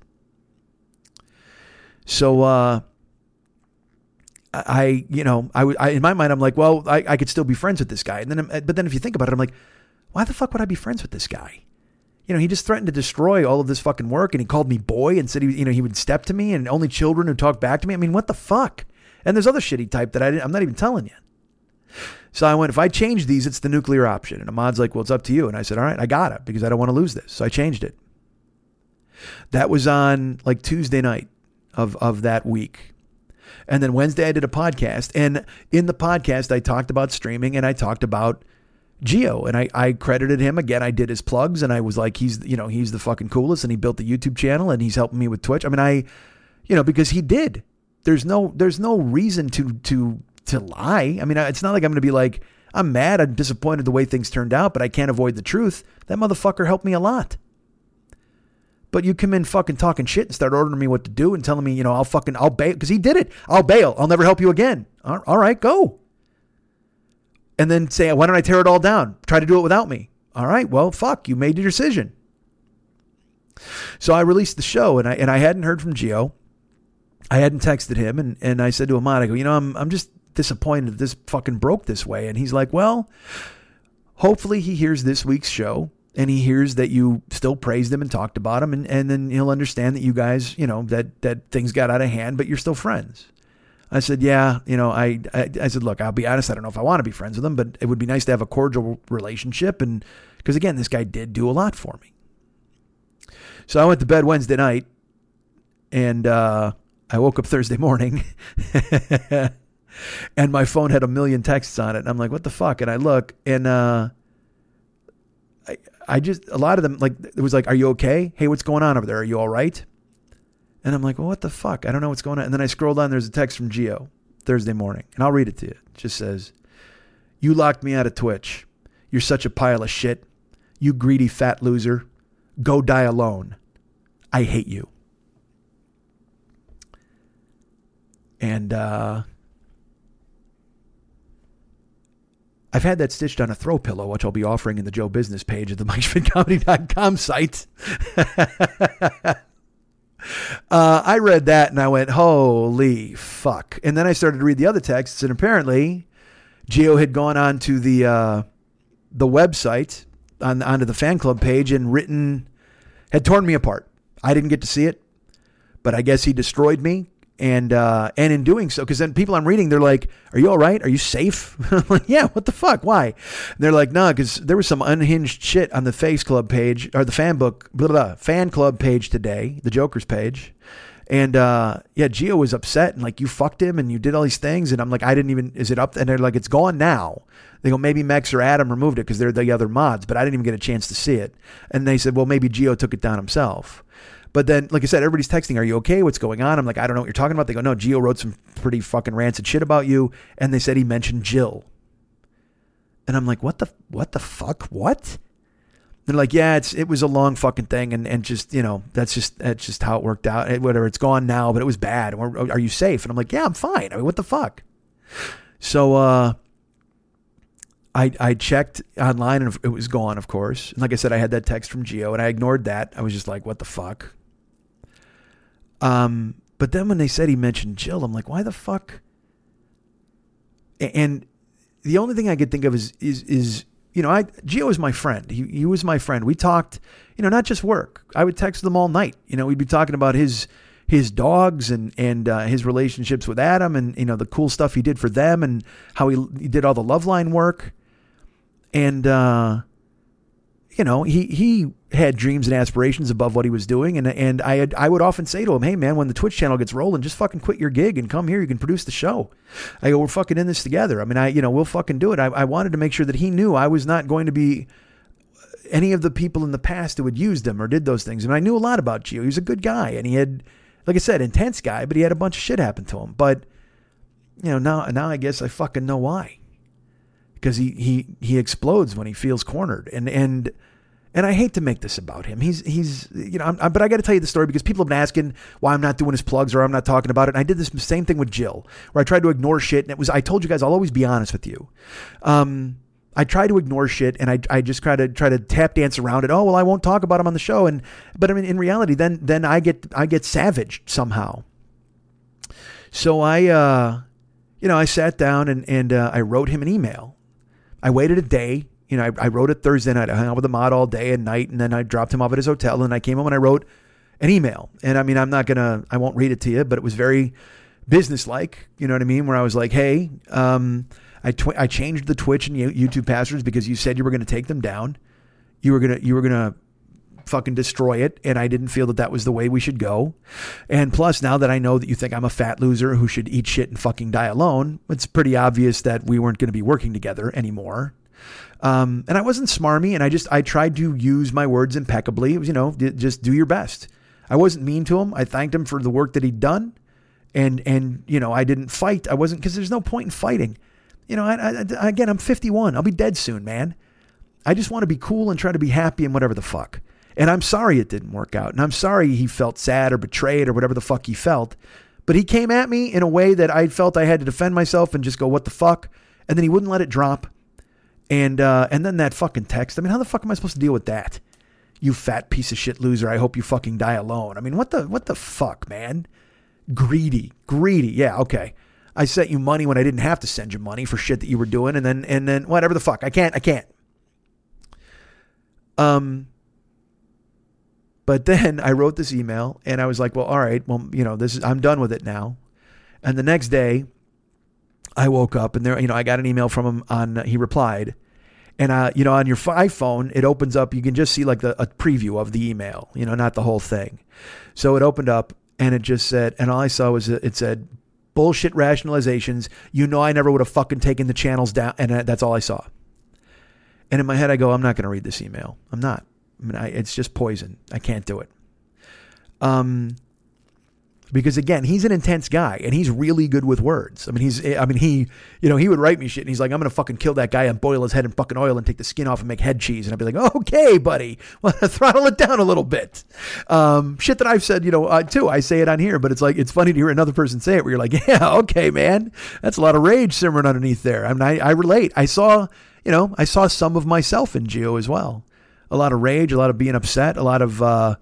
so uh I, you know, I, I, in my mind, I'm like, well, I, I could still be friends with this guy. And then, but then if you think about it, I'm like, why the fuck would I be friends with this guy? You know, he just threatened to destroy all of this fucking work and he called me boy and said he, you know, he would step to me and only children who talk back to me. I mean, what the fuck? And there's other shitty type that I didn't, I'm not even telling you. So I went, if I change these, it's the nuclear option. And Ahmad's like, well, it's up to you. And I said, all right, I got it because I don't want to lose this. So I changed it. That was on like Tuesday night of, of that week. And then Wednesday, I did a podcast. And in the podcast, I talked about streaming and I talked about Geo. And I, I credited him again. I did his plugs and I was like, he's, you know, he's the fucking coolest. And he built the YouTube channel and he's helping me with Twitch. I mean, I, you know, because he did. There's no, there's no reason to, to, to lie. I mean, it's not like I'm going to be like, I'm mad. I'm disappointed the way things turned out, but I can't avoid the truth. That motherfucker helped me a lot. But you come in fucking talking shit and start ordering me what to do and telling me, you know, I'll fucking, I'll bail because he did it. I'll bail. I'll never help you again. All right, go. And then say, why don't I tear it all down? Try to do it without me. All right, well, fuck, you made your decision. So I released the show and I and I hadn't heard from Geo. I hadn't texted him and, and I said to him, I go, you know, I'm I'm just disappointed this fucking broke this way. And he's like, Well, hopefully he hears this week's show and he hears that you still praised him and talked about him and, and then he'll understand that you guys you know that that things got out of hand but you're still friends. I said yeah you know i i, I said look i'll be honest i don't know if i want to be friends with him but it would be nice to have a cordial relationship and because again this guy did do a lot for me. So i went to bed wednesday night and uh, i woke up thursday morning and my phone had a million texts on it and i'm like what the fuck? And i look and uh, I, just a lot of them like it was like, "Are you okay? Hey, what's going on over there? Are you all right?" And I'm like, "Well, what the fuck? I don't know what's going on." And then I scroll down. There's a text from Geo Thursday morning, and I'll read it to you. It just says, "You locked me out of Twitch. You're such a pile of shit. You greedy fat loser. Go die alone. I hate you." And uh, I've had that stitched on a throw pillow, which I'll be offering in the Joe Business page of the MikeSchmidtComedy.com site. uh, I read that and I went, holy fuck. And then I started to read the other texts, and apparently Geo had gone on to the, uh, the website, on, onto the fan club page, and written, had torn me apart. I didn't get to see it, but I guess he destroyed me and uh, and in doing so, because then people I'm reading, they're like, "Are you all right? Are you safe?" Like, "Yeah." What the fuck? Why? And they're like, "No," because there was some unhinged shit on the Face Club page or the fan book, blah, blah, blah, fan club page today, the Joker's page, and uh, yeah, Geo was upset and like, "You fucked him and you did all these things," and I'm like, "I didn't even. Is it up?" And they're like, "It's gone now." They go, maybe Mex or Adam removed it because they're the other mods, but I didn't even get a chance to see it. And they said, well, maybe Geo took it down himself. But then, like I said, everybody's texting, "Are you okay? What's going on?" I'm like, "I don't know what you're talking about." They go, "No, Geo wrote some pretty fucking rancid shit about you," and they said he mentioned Jill. And I'm like, "What the what the fuck? What?" They're like, "Yeah, it's it was a long fucking thing, and and just you know that's just that's just how it worked out. It, whatever, it's gone now, but it was bad. Are you safe?" And I'm like, "Yeah, I'm fine. I mean, what the fuck?" So uh, I, I checked online and it was gone, of course. And like I said, I had that text from Geo and I ignored that. I was just like, what the fuck? Um, but then when they said he mentioned Jill, I'm like, why the fuck? And the only thing I could think of is is is you know, I Geo is my friend. He he was my friend. We talked, you know, not just work. I would text them all night. You know, we'd be talking about his his dogs and and uh, his relationships with Adam and you know the cool stuff he did for them and how he, he did all the Loveline work. And uh, you know, he he had dreams and aspirations above what he was doing, and and I had, I would often say to him, "Hey man, when the Twitch channel gets rolling, just fucking quit your gig and come here. You can produce the show." I go, "We're fucking in this together." I mean, I you know we'll fucking do it. I, I wanted to make sure that he knew I was not going to be any of the people in the past who had used him or did those things. And I knew a lot about Gio. He was a good guy, and he had, like I said, intense guy, but he had a bunch of shit happen to him. But you know now now I guess I fucking know why because he he he explodes when he feels cornered and and and I hate to make this about him. He's he's you know, I'm, I'm, but I got to tell you the story because people have been asking why I'm not doing his plugs or I'm not talking about it. And I did this same thing with Jill, where I tried to ignore shit, and it was I told you guys I'll always be honest with you. Um, I try to ignore shit, and I, I just try to try to tap dance around it. Oh well, I won't talk about him on the show, and but I mean in reality, then then I get I get savaged somehow. So I, uh, you know, I sat down and and uh, I wrote him an email. I waited a day you know, I, I wrote it Thursday night. I hung out with the mod all day and night, and then I dropped him off at his hotel, and I came home and I wrote an email. And I mean, I'm not gonna, I won't read it to you, but it was very businesslike. You know what I mean? Where I was like, hey, um, I tw- I changed the Twitch and YouTube passwords because you said you were going to take them down. You were gonna you were gonna fucking destroy it, and I didn't feel that that was the way we should go. And plus, now that I know that you think I'm a fat loser who should eat shit and fucking die alone, it's pretty obvious that we weren't going to be working together anymore. Um, and I wasn't smarmy, and I just I tried to use my words impeccably. It was you know just do your best. I wasn't mean to him. I thanked him for the work that he'd done, and and you know I didn't fight. I wasn't because there's no point in fighting. You know, I, I, again I'm 51. I'll be dead soon, man. I just want to be cool and try to be happy and whatever the fuck. And I'm sorry it didn't work out, and I'm sorry he felt sad or betrayed or whatever the fuck he felt. But he came at me in a way that I felt I had to defend myself and just go, what the fuck? And then he wouldn't let it drop. And uh, and then that fucking text. I mean, how the fuck am I supposed to deal with that? You fat piece of shit loser. I hope you fucking die alone. I mean, what the what the fuck, man? Greedy, greedy. Yeah, okay. I sent you money when I didn't have to send you money for shit that you were doing, and then and then whatever the fuck. I can't. I can't. Um. But then I wrote this email, and I was like, well, all right, well, you know, this is I'm done with it now. And the next day, I woke up and there, you know, I got an email from him on, he replied. And, uh, you know, on your iPhone, it opens up, you can just see like the, a preview of the email, you know, not the whole thing. So it opened up and it just said, and all I saw was it said, bullshit rationalizations. You know, I never would have fucking taken the channels down. And uh, that's all I saw. And in my head, I go, I'm not going to read this email. I'm not. I mean, I, it's just poison. I can't do it. Um, because again, he's an intense guy and he's really good with words. I mean, he's, I mean, he, you know, he would write me shit and he's like, I'm going to fucking kill that guy and boil his head in fucking oil and take the skin off and make head cheese. And I'd be like, okay, buddy, well, throttle it down a little bit. Um, shit that I've said, you know, uh, too, I say it on here, but it's like, it's funny to hear another person say it where you're like, yeah, okay, man, that's a lot of rage simmering underneath there. I mean, I, I relate. I saw, you know, I saw some of myself in Gio as well. A lot of rage, a lot of being upset, a lot of, uh,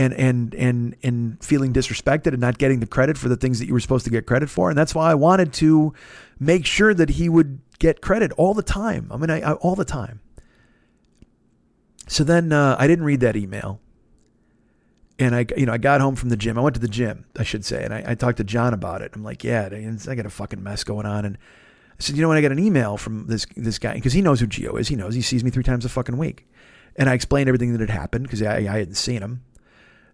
and and and and feeling disrespected and not getting the credit for the things that you were supposed to get credit for. And that's why I wanted to make sure that he would get credit all the time. I mean, I, I all the time. So then uh, I didn't read that email, and I you know I got home from the gym. I went to the gym, I should say, and I, I talked to John about it. I'm like, yeah, I got a fucking mess going on, and I said, you know, when I got an email from this this guy because he knows who Gio is. He knows he sees me three times a fucking week, and I explained everything that had happened because I, I hadn't seen him.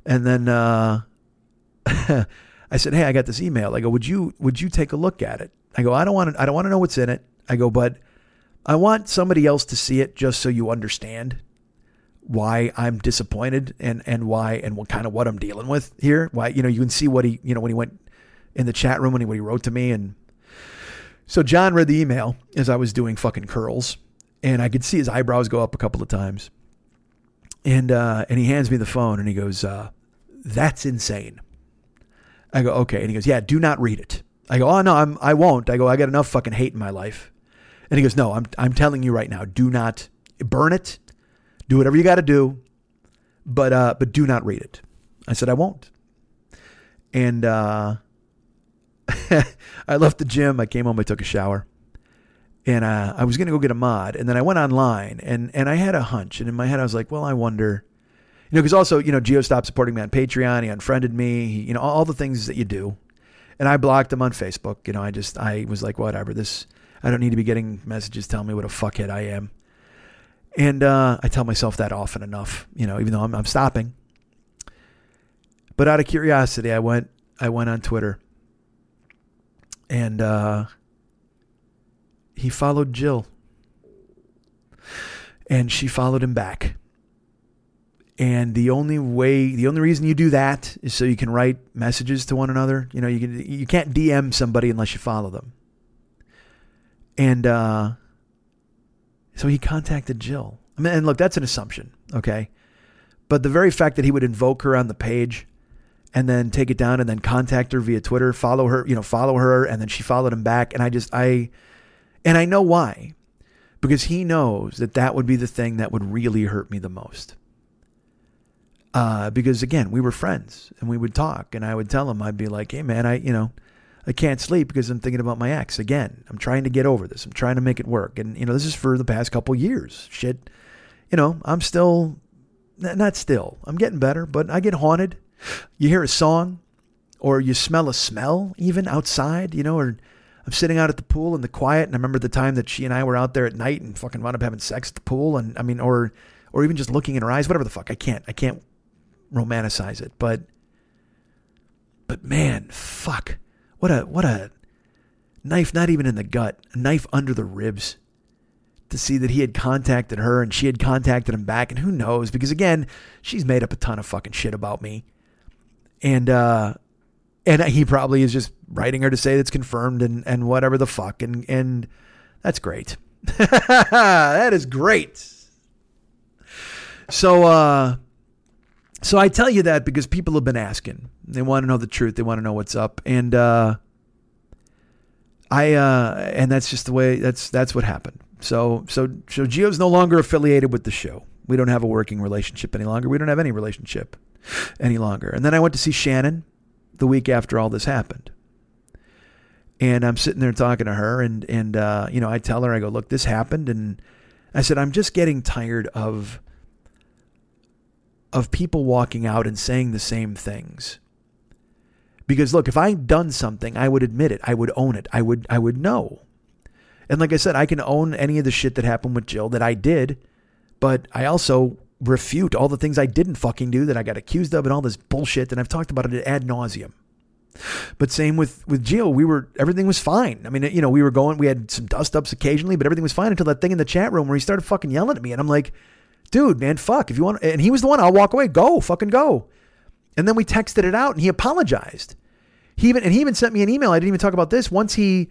And then uh, I said, "Hey, I got this email." I go, "Would you would you take a look at it?" I go, "I don't want to I don't want to know what's in it." I go, "But I want somebody else to see it just so you understand why I'm disappointed and and why and what kind of what I'm dealing with here. Why you know you can see what he you know when he went in the chat room when he when he wrote to me and so John read the email as I was doing fucking curls and I could see his eyebrows go up a couple of times. And uh, and he hands me the phone and he goes, uh, that's insane. I go, okay. And he goes, yeah, do not read it. I go, oh no, I'm, I won't. I go, I got enough fucking hate in my life. And he goes, no, I'm, I'm telling you right now, do not burn it. Do whatever you got to do, but, uh, but do not read it. I said, I won't. And, uh, I left the gym. I came home. I took a shower and uh, I was going to go get Ahmad. And then I went online and, and I had a hunch. And in my head, I was like, well, I wonder, you know, because also, you know, Geo stopped supporting me on Patreon. He unfriended me. He, you know, all the things that you do. And I blocked him on Facebook. You know, I just, I was like, whatever. This, I don't need to be getting messages telling me what a fuckhead I am. And uh, I tell myself that often enough, you know, even though I'm, I'm stopping. But out of curiosity, I went I went on Twitter and uh, he followed Jill. And she followed him back. And the only way, the only reason you do that is so you can write messages to one another. You know, you can you can't DM somebody unless you follow them. And uh, so he contacted Jill. I mean, and look, that's an assumption, okay? But the very fact that he would invoke her on the page and then take it down and then contact her via Twitter, follow her, you know, follow her, and then she followed him back. And I just, I, and I know why, because he knows that that would be the thing that would really hurt me the most. Uh, because again, we were friends and we would talk, and I would tell him, I'd be like, hey man, I, you know, I can't sleep because I'm thinking about my ex again. I'm trying to get over this. I'm trying to make it work. And, you know, this is for the past couple years. Shit, you know, I'm still, not still, I'm getting better, but I get haunted you hear a song or you smell a smell even outside, you know, or I'm sitting out at the pool in the quiet and I remember the time that she and I were out there at night and fucking wound up having sex at the pool and I mean or or even just looking in her eyes, whatever the fuck. I can't I can't romanticize it, but but man, fuck. What a what a knife not even in the gut, a knife under the ribs to see that he had contacted her and she had contacted him back and who knows because again, she's made up a ton of fucking shit about me and uh, and he probably is just writing her to say it's confirmed and and whatever the fuck, and and that's great. that is great. So uh, so I tell you that because people have been asking. They want to know the truth. They want to know what's up, and uh, I uh, and that's just the way. That's that's what happened. So so so Gio's no longer affiliated with the show. We don't have a working relationship any longer. We don't have any relationship any longer. And then I went to see Shannon the week after all this happened. And I'm sitting there talking to her, and and uh, you know I tell her I go, look, this happened, and I said I'm just getting tired of of people walking out and saying the same things. Because look, if I'd done something, I would admit it. I would own it. I would I would know. And like I said, I can own any of the shit that happened with Jill that I did, but I also refute all the things I didn't fucking do that I got accused of and all this bullshit. And I've talked about it ad nauseum. But same with with Jill, we were everything was fine. I mean, you know, we were going, we had some dust ups occasionally, but everything was fine until that thing in the chat room where he started fucking yelling at me, and I'm like, dude, man, fuck. If you want, and he was the one, I'll walk away. Go, fucking go. And then we texted it out, and he apologized. He even and he even sent me an email. I didn't even talk about this. Once he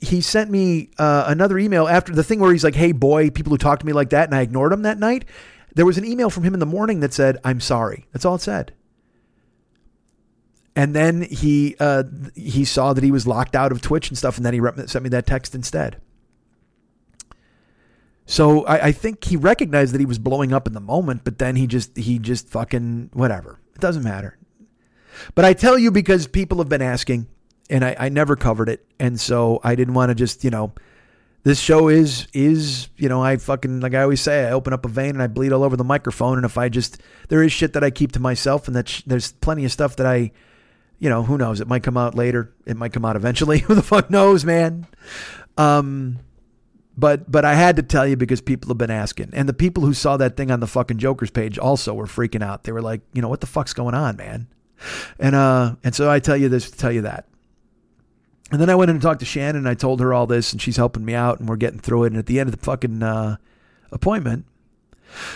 he sent me uh, another email after the thing where he's like, "Hey, boy, people who talk to me like that," and I ignored him that night. There was an email from him in the morning that said, "I'm sorry." That's all it said. And then he uh, he saw that he was locked out of Twitch and stuff, and then he sent me that text instead. So I, I think he recognized that he was blowing up in the moment, but then he just he just fucking whatever. It doesn't matter. But I tell you because people have been asking and I, I never covered it, and so I didn't want to just you know. This show is is you know I fucking like I always say I open up a vein and I bleed all over the microphone and if I just there is shit that I keep to myself and that sh- there's plenty of stuff that I you know who knows it might come out later it might come out eventually who the fuck knows man um but but I had to tell you because people have been asking, and the people who saw that thing on the fucking Joker's page also were freaking out. They were like, you know, what the fuck's going on, man? And uh, and so I tell you this to tell you that. And then I went in and talked to Shannon and I told her all this and she's helping me out and we're getting through it. And at the end of the fucking uh, appointment,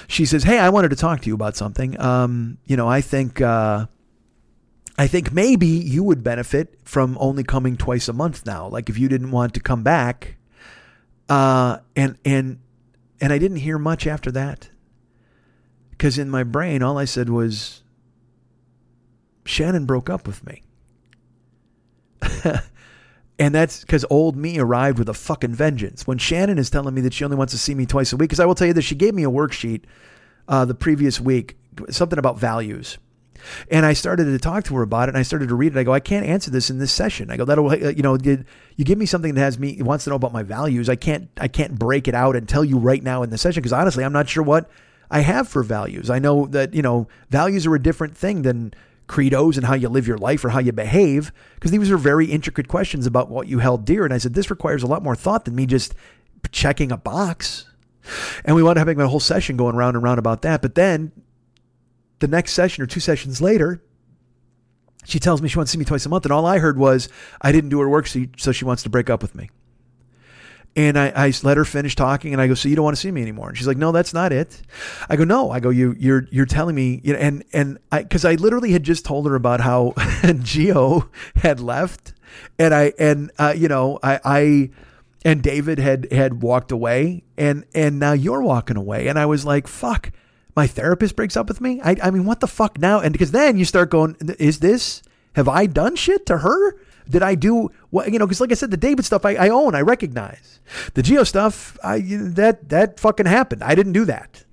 she says, Hey, I wanted to talk to you about something. Um, you know, I think, uh, I think maybe you would benefit from only coming twice a month now. Like if you didn't want to come back, uh, and, and, and I didn't hear much after that because in my brain, all I said was, Shannon broke up with me. And that's because old me arrived with a fucking vengeance. When Shannon is telling me that she only wants to see me twice a week, because I will tell you this, she gave me a worksheet uh, the previous week, something about values. And I started to talk to her about it, and I started to read it. I go, I can't answer this in this session. I go, that'll, uh, you know, you, you give me something that has me wants to know about my values. I can't, I can't break it out and tell you right now in the session because honestly, I'm not sure what I have for values. I know that you know values are a different thing than credos and how you live your life or how you behave, because these are very intricate questions about what you held dear. And I said, this requires a lot more thought than me just checking a box. And we wound up having a whole session going round and round about that. But then the next session or two sessions later, she tells me she wants to see me twice a month. And all I heard was, I didn't do her work, so she wants to break up with me. And I, I let her finish talking, and I go, "So you don't want to see me anymore?" And she's like, "No, that's not it." I go, "No." I go, "You, you're, you're telling me, you know." And and I, because I literally had just told her about how Geo had left, and I, and uh, you know, I, I, and David had had walked away, and and now you're walking away, and I was like, "Fuck." My therapist breaks up with me. I, I mean, what the fuck now? And because then you start going, is this? Have I done shit to her? Did I do what you know? Because like I said, the David stuff I, I own, I recognize. The Geo stuff, I that that fucking happened. I didn't do that,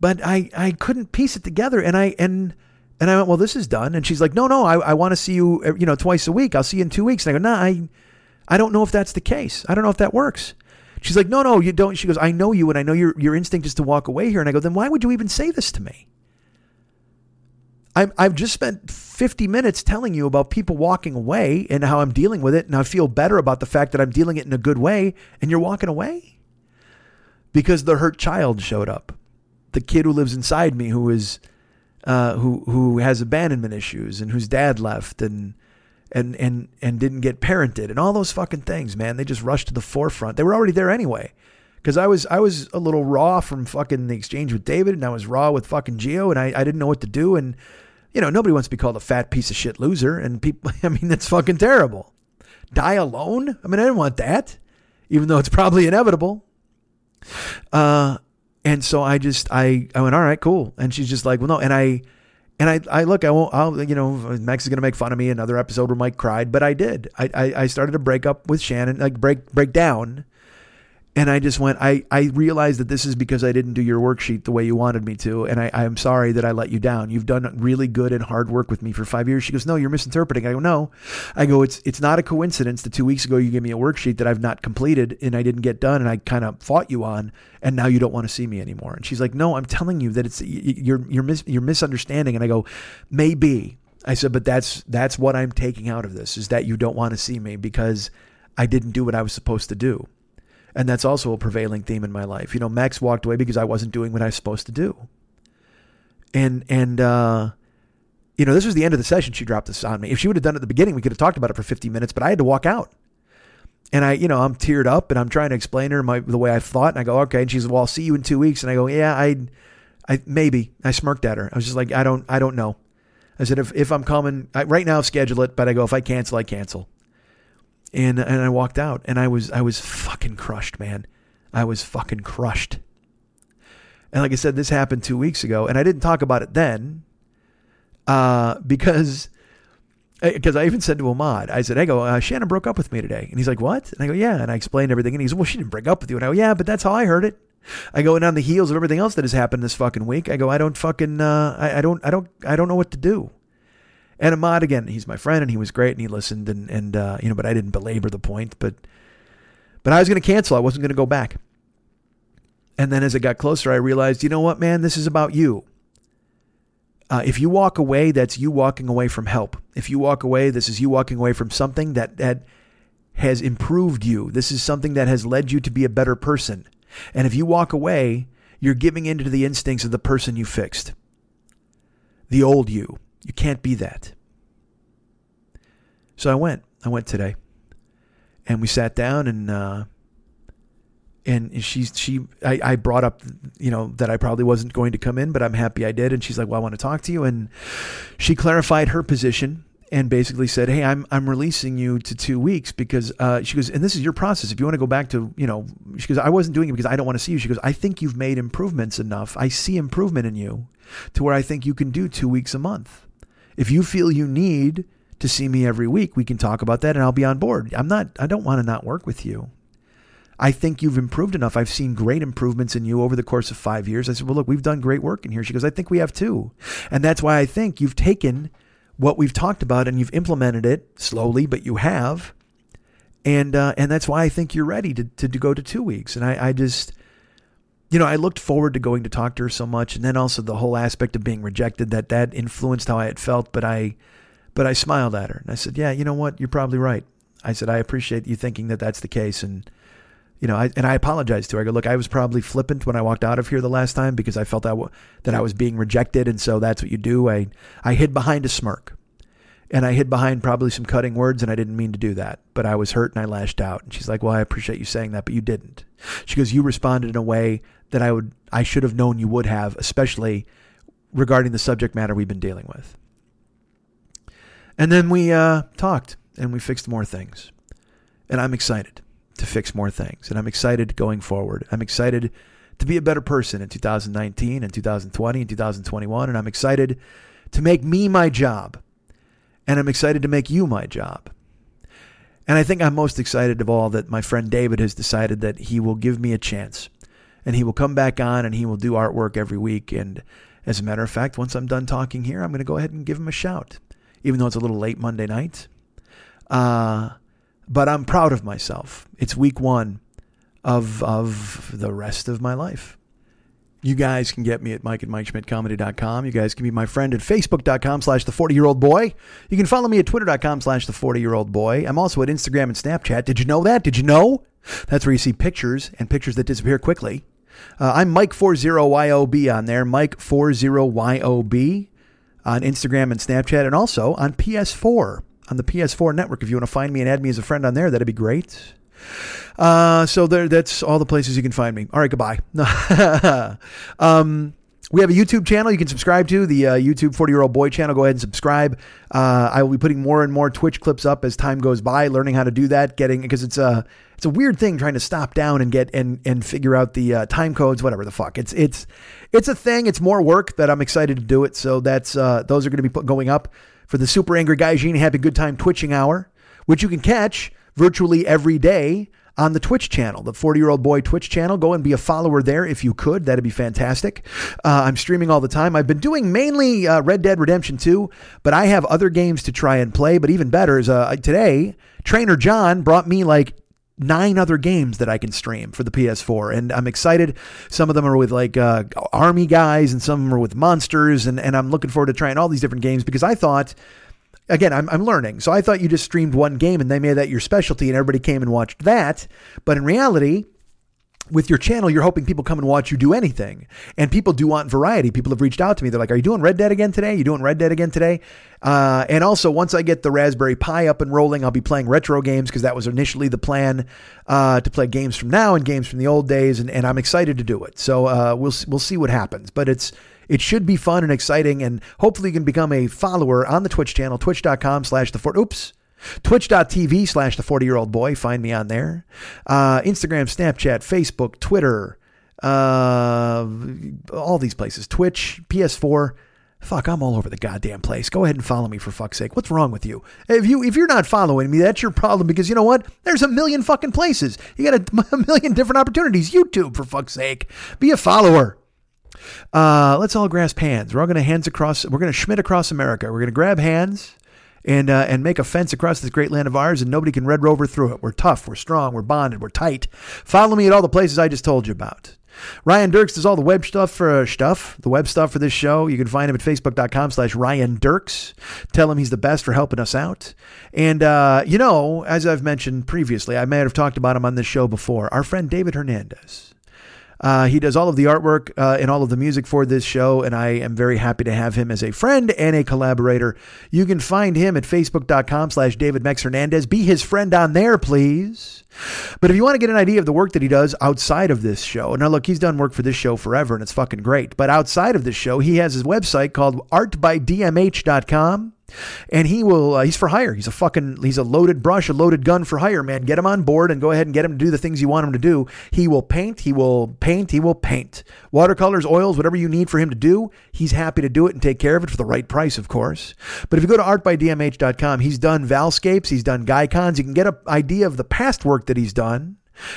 but I I couldn't piece it together, and I and and I went, well, this is done. And she's like, no, no, I I want to see you, you know, twice a week. I'll see you in two weeks. And I go, nah, I I don't know if that's the case. I don't know if that works. She's like, no, no, you don't. She goes, I know you, and I know your your instinct is to walk away here. And I go, then why would you even say this to me? i I've just spent 50 minutes telling you about people walking away and how I'm dealing with it. And I feel better about the fact that I'm dealing it in a good way. And you're walking away because the hurt child showed up. The kid who lives inside me who is, uh, who, who has abandonment issues and whose dad left and, and, and, and didn't get parented and all those fucking things, man. They just rushed to the forefront. They were already there anyway. Cause I was, I was a little raw from fucking the exchange with David and I was raw with fucking Geo and I, I didn't know what to do. And, you know, nobody wants to be called a fat piece of shit loser. And people, I mean, that's fucking terrible. Die alone? I mean, I didn't want that, even though it's probably inevitable. Uh, and so I just, I, I went, all right, cool. And she's just like, well, no. And I, and I, I look, I won't, I'll, you know, Max is going to make fun of me. Another episode where Mike cried, but I did. I, I, I started to break up with Shannon, like break, break down and I just went, I, I realized that this is because I didn't do your worksheet the way you wanted me to. And I, I'm sorry that I let you down. You've done really good and hard work with me for five years. She goes, No, you're misinterpreting. I go, No. I go, It's it's not a coincidence that two weeks ago you gave me a worksheet that I've not completed and I didn't get done and I kind of fought you on and now you don't want to see me anymore. And she's like, No, I'm telling you that it's you're you're mis- you're misunderstanding. And I go, Maybe. I said, but that's that's what I'm taking out of this is that you don't want to see me because I didn't do what I was supposed to do. And that's also a prevailing theme in my life. You know, Max walked away because I wasn't doing what I was supposed to do. And, and, uh, you know, this was the end of the session. She dropped this on me. If she would have done it at the beginning, we could have talked about it for 50 minutes, but I had to walk out. And I, you know, I'm teared up and I'm trying to explain her my, the way I thought. And I go, okay. And she's, well, I'll see you in two weeks. And I go, yeah, I, I, maybe. I smirked at her. I was just like, I don't, I don't know. I said, if, if I'm coming I, right now, schedule it. But I go, if I cancel, I cancel and and I walked out and I was I was fucking crushed, man. I was fucking crushed. And like I said, this happened two weeks ago, and I didn't talk about it then, uh, because because I even said to Ahmad, I said, I go, uh, Shannon broke up with me today, and he's like, what? And I go, yeah, and I explained everything, and he's, well, she didn't break up with you, and I go, yeah, but that's how I heard it. I go, and on the heels of everything else that has happened this fucking week, I go, I don't fucking, uh, I, I don't, I don't, I don't know what to do. And Ahmad again, he's my friend and he was great and he listened and and uh, you know, but I didn't belabor the point. But but I was going to cancel. I wasn't going to go back. And then as it got closer, I realized, you know what, man, this is about you. Uh, if you walk away, that's you walking away from help. If you walk away, this is you walking away from something that that has improved you. This is something that has led you to be a better person. And if you walk away, you're giving into the instincts of the person you fixed, the old you. You can't be that. So I went. I went today, and we sat down and uh, and she she I, I brought up you know that I probably wasn't going to come in, but I'm happy I did. And she's like, "Well, I want to talk to you." And she clarified her position and basically said, "Hey, I'm I'm releasing you to two weeks because uh, she goes, and this is your process. If you want to go back to you know, she goes, I wasn't doing it because I don't want to see you. She goes, I think you've made improvements enough. I see improvement in you to where I think you can do two weeks a month." If you feel you need to see me every week, we can talk about that and I'll be on board. I'm not, I don't want to not work with you. I think you've improved enough. I've seen great improvements in you over the course of five years. I said, Well, look, we've done great work in here. She goes, I think we have too. And that's why I think you've taken what we've talked about and you've implemented it slowly, but you have. And uh, and that's why I think you're ready to, to, to go to two weeks. And I, I just you know, I looked forward to going to talk to her so much, and then also the whole aspect of being rejected that that influenced how I had felt. But I, but I smiled at her and I said, "Yeah, you know what? You're probably right." I said, "I appreciate you thinking that that's the case, and You know, I, and I apologized to her. I go, look, I was probably flippant when I walked out of here the last time because I felt that, w- that I was being rejected. And so that's what you do. I, I hid behind a smirk and I hid behind probably some cutting words and I didn't mean to do that, but I was hurt and I lashed out. And she's like, well, I appreciate you saying that, but you didn't. She goes, you responded in a way that I would, I should have known you would have, especially regarding the subject matter we've been dealing with. And then we uh, talked and we fixed more things. And I'm excited to fix more things. And I'm excited going forward. I'm excited to be a better person in 2019 and 2020 and 2021. And I'm excited to make me my job. And I'm excited to make you my job. And I think I'm most excited of all that my friend David has decided that he will give me a chance. And he will come back on and he will do artwork every week. And as a matter of fact, once I'm done talking here, I'm going to go ahead and give him a shout, even though it's a little late Monday night. Uh, but I'm proud of myself. It's week one of of the rest of my life. You guys can get me at Mike at MikeSchmidtComedy.com. You guys can be my friend at Facebook.com slash the 40 year old boy. You can follow me at Twitter.com slash the 40 year old boy. I'm also at Instagram and Snapchat. Did you know that? Did you know? That's where you see pictures and pictures that disappear quickly. Uh, I'm Mike40YOB on there, Mike40YOB on Instagram and Snapchat, and also on PS4, on the PS4 network. If you want to find me and add me as a friend on there, that'd be great. Uh, so there, that's all the places you can find me. All right, goodbye. um, we have a YouTube channel you can subscribe to, the uh, YouTube 40 year old boy channel. Go ahead and subscribe. Uh, I will be putting more and more Twitch clips up as time goes by, learning how to do that, getting, because it's a, it's a weird thing trying to stop down and get, and, and figure out the uh, time codes, whatever the fuck. It's, it's, it's a thing. It's more work that I'm excited to do it. So that's, uh, those are going to be put, going up for the Super Angry Guy Happy Good Time Twitching Hour, which you can catch virtually every day on the Twitch channel, the 40 year old boy Twitch channel. Go and be a follower there if you could. That'd be fantastic. Uh, I'm streaming all the time. I've been doing mainly uh, Red Dead Redemption 2, but I have other games to try and play. But even better is uh, today, Trainer John brought me like nine other games that I can stream for the PS4. And I'm excited. Some of them are with like uh, army guys and some are with monsters. And, and I'm looking forward to trying all these different games because I thought again, I'm, I'm learning. So I thought you just streamed one game and they made that your specialty and everybody came and watched that. But in reality, with your channel, you're hoping people come and watch you do anything. And people do want variety. People have reached out to me. They're like, Are you doing Red Dead again today? You doing Red Dead again today? Uh, and also, once I get the Raspberry Pi up and rolling, I'll be playing retro games because that was initially the plan uh, to play games from now and games from the old days. And, and I'm excited to do it. So uh, we'll, we'll see what happens. But it's it should be fun and exciting, and hopefully you can become a follower on the Twitch channel, twitch.com slash the four. Oops. Twitch.tv slash the 40 year old boy. Find me on there. Uh, Instagram, Snapchat, Facebook, Twitter, uh, all these places. Twitch, PS4. Fuck, I'm all over the goddamn place. Go ahead and follow me for fuck's sake. What's wrong with you? If you if you're not following me, that's your problem because you know what? There's a million fucking places. You got a, a million different opportunities. YouTube for fuck's sake. Be a follower. Uh, let's all grasp hands. We're all going to hands across. We're going to Schmidt across America. We're going to grab hands and uh, and make a fence across this great land of ours, and nobody can Red Rover through it. We're tough. We're strong. We're bonded. We're tight. Follow me at all the places I just told you about. Ryan Dirks does all the web stuff for uh, stuff, the web stuff for this show. You can find him at facebook.com slash Ryan Dirks. Tell him he's the best for helping us out. And, uh, you know, as I've mentioned previously, I may have talked about him on this show before, our friend David Hernandez. Uh, he does all of the artwork uh, and all of the music for this show, and I am very happy to have him as a friend and a collaborator. You can find him at facebook.com slash David Mex Hernandez. Be his friend on there, please. But if you want to get an idea of the work that he does outside of this show, now look, he's done work for this show forever, and it's fucking great. But outside of this show, he has his website called artbydmh.com. And he will, uh, he's for hire. He's a fucking, he's a loaded brush, a loaded gun for hire, man. Get him on board and go ahead and get him to do the things you want him to do. He will paint, he will paint, he will paint. Watercolors, oils, whatever you need for him to do, he's happy to do it and take care of it for the right price, of course. But if you go to artbydmh.com, he's done Valscapes, he's done Gycons. You can get an idea of the past work that he's done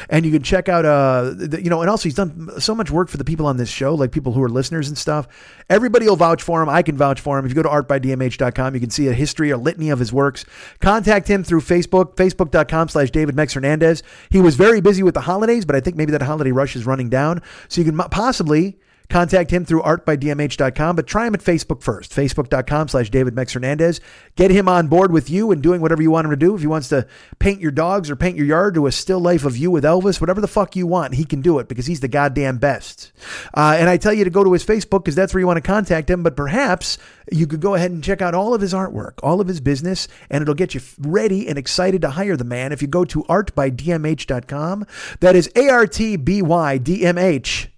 and you can check out, uh, the, you know, and also he's done so much work for the people on this show, like people who are listeners and stuff. Everybody will vouch for him. I can vouch for him. If you go to artbydmh.com, you can see a history, or litany of his works. Contact him through Facebook, facebook.com slash David Mex Hernandez. He was very busy with the holidays, but I think maybe that holiday rush is running down. So you can possibly contact him through artbydmh.com, but try him at Facebook first. Facebook.com slash David Mex Hernandez. Get him on board with you and doing whatever you want him to do. If he wants to paint your dogs or paint your yard to a still life of you with Elvis, whatever the fuck you want, he can do it because he's the goddamn best. Uh, and I tell you to go to his Facebook because that's where you want to contact him, but perhaps you could go ahead and check out all of his artwork, all of his business, and it'll get you ready and excited to hire the man if you go to artbydmh.com. That is A R T B Y D M H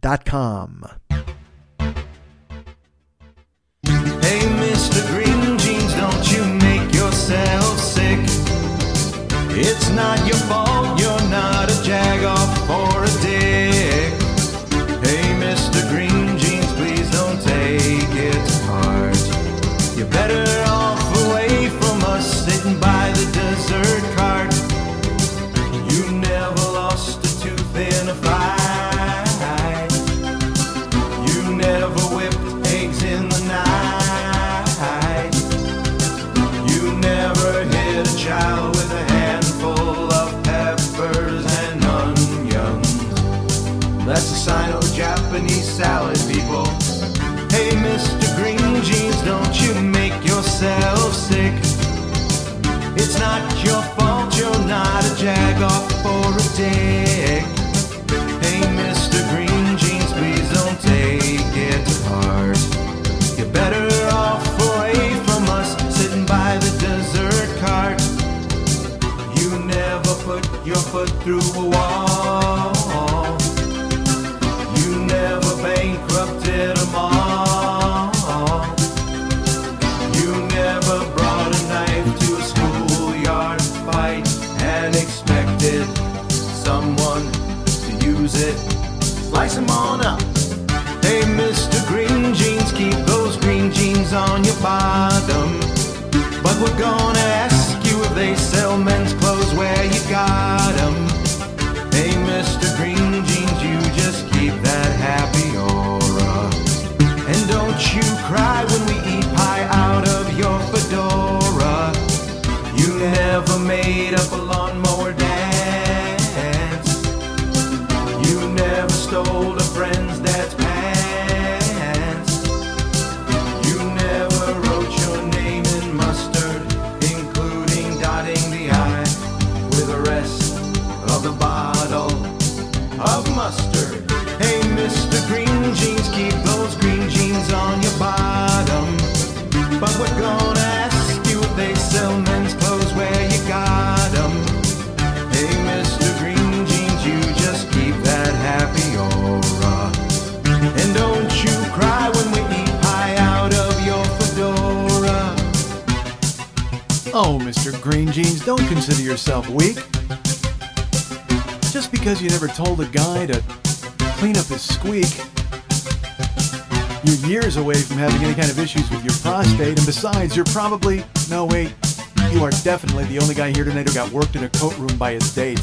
dot com. Hey, Mr. Green Jeans, don't you make yourself sick. It's not your fault, you're not a jag your fault, you're not a jagoff for a dick. Jeans, don't consider yourself weak. Just because you never told a guy to clean up his squeak, you're years away from having any kind of issues with your prostate, and besides, you're probably. No, wait. You are definitely the only guy here tonight who got worked in a coat room by his date.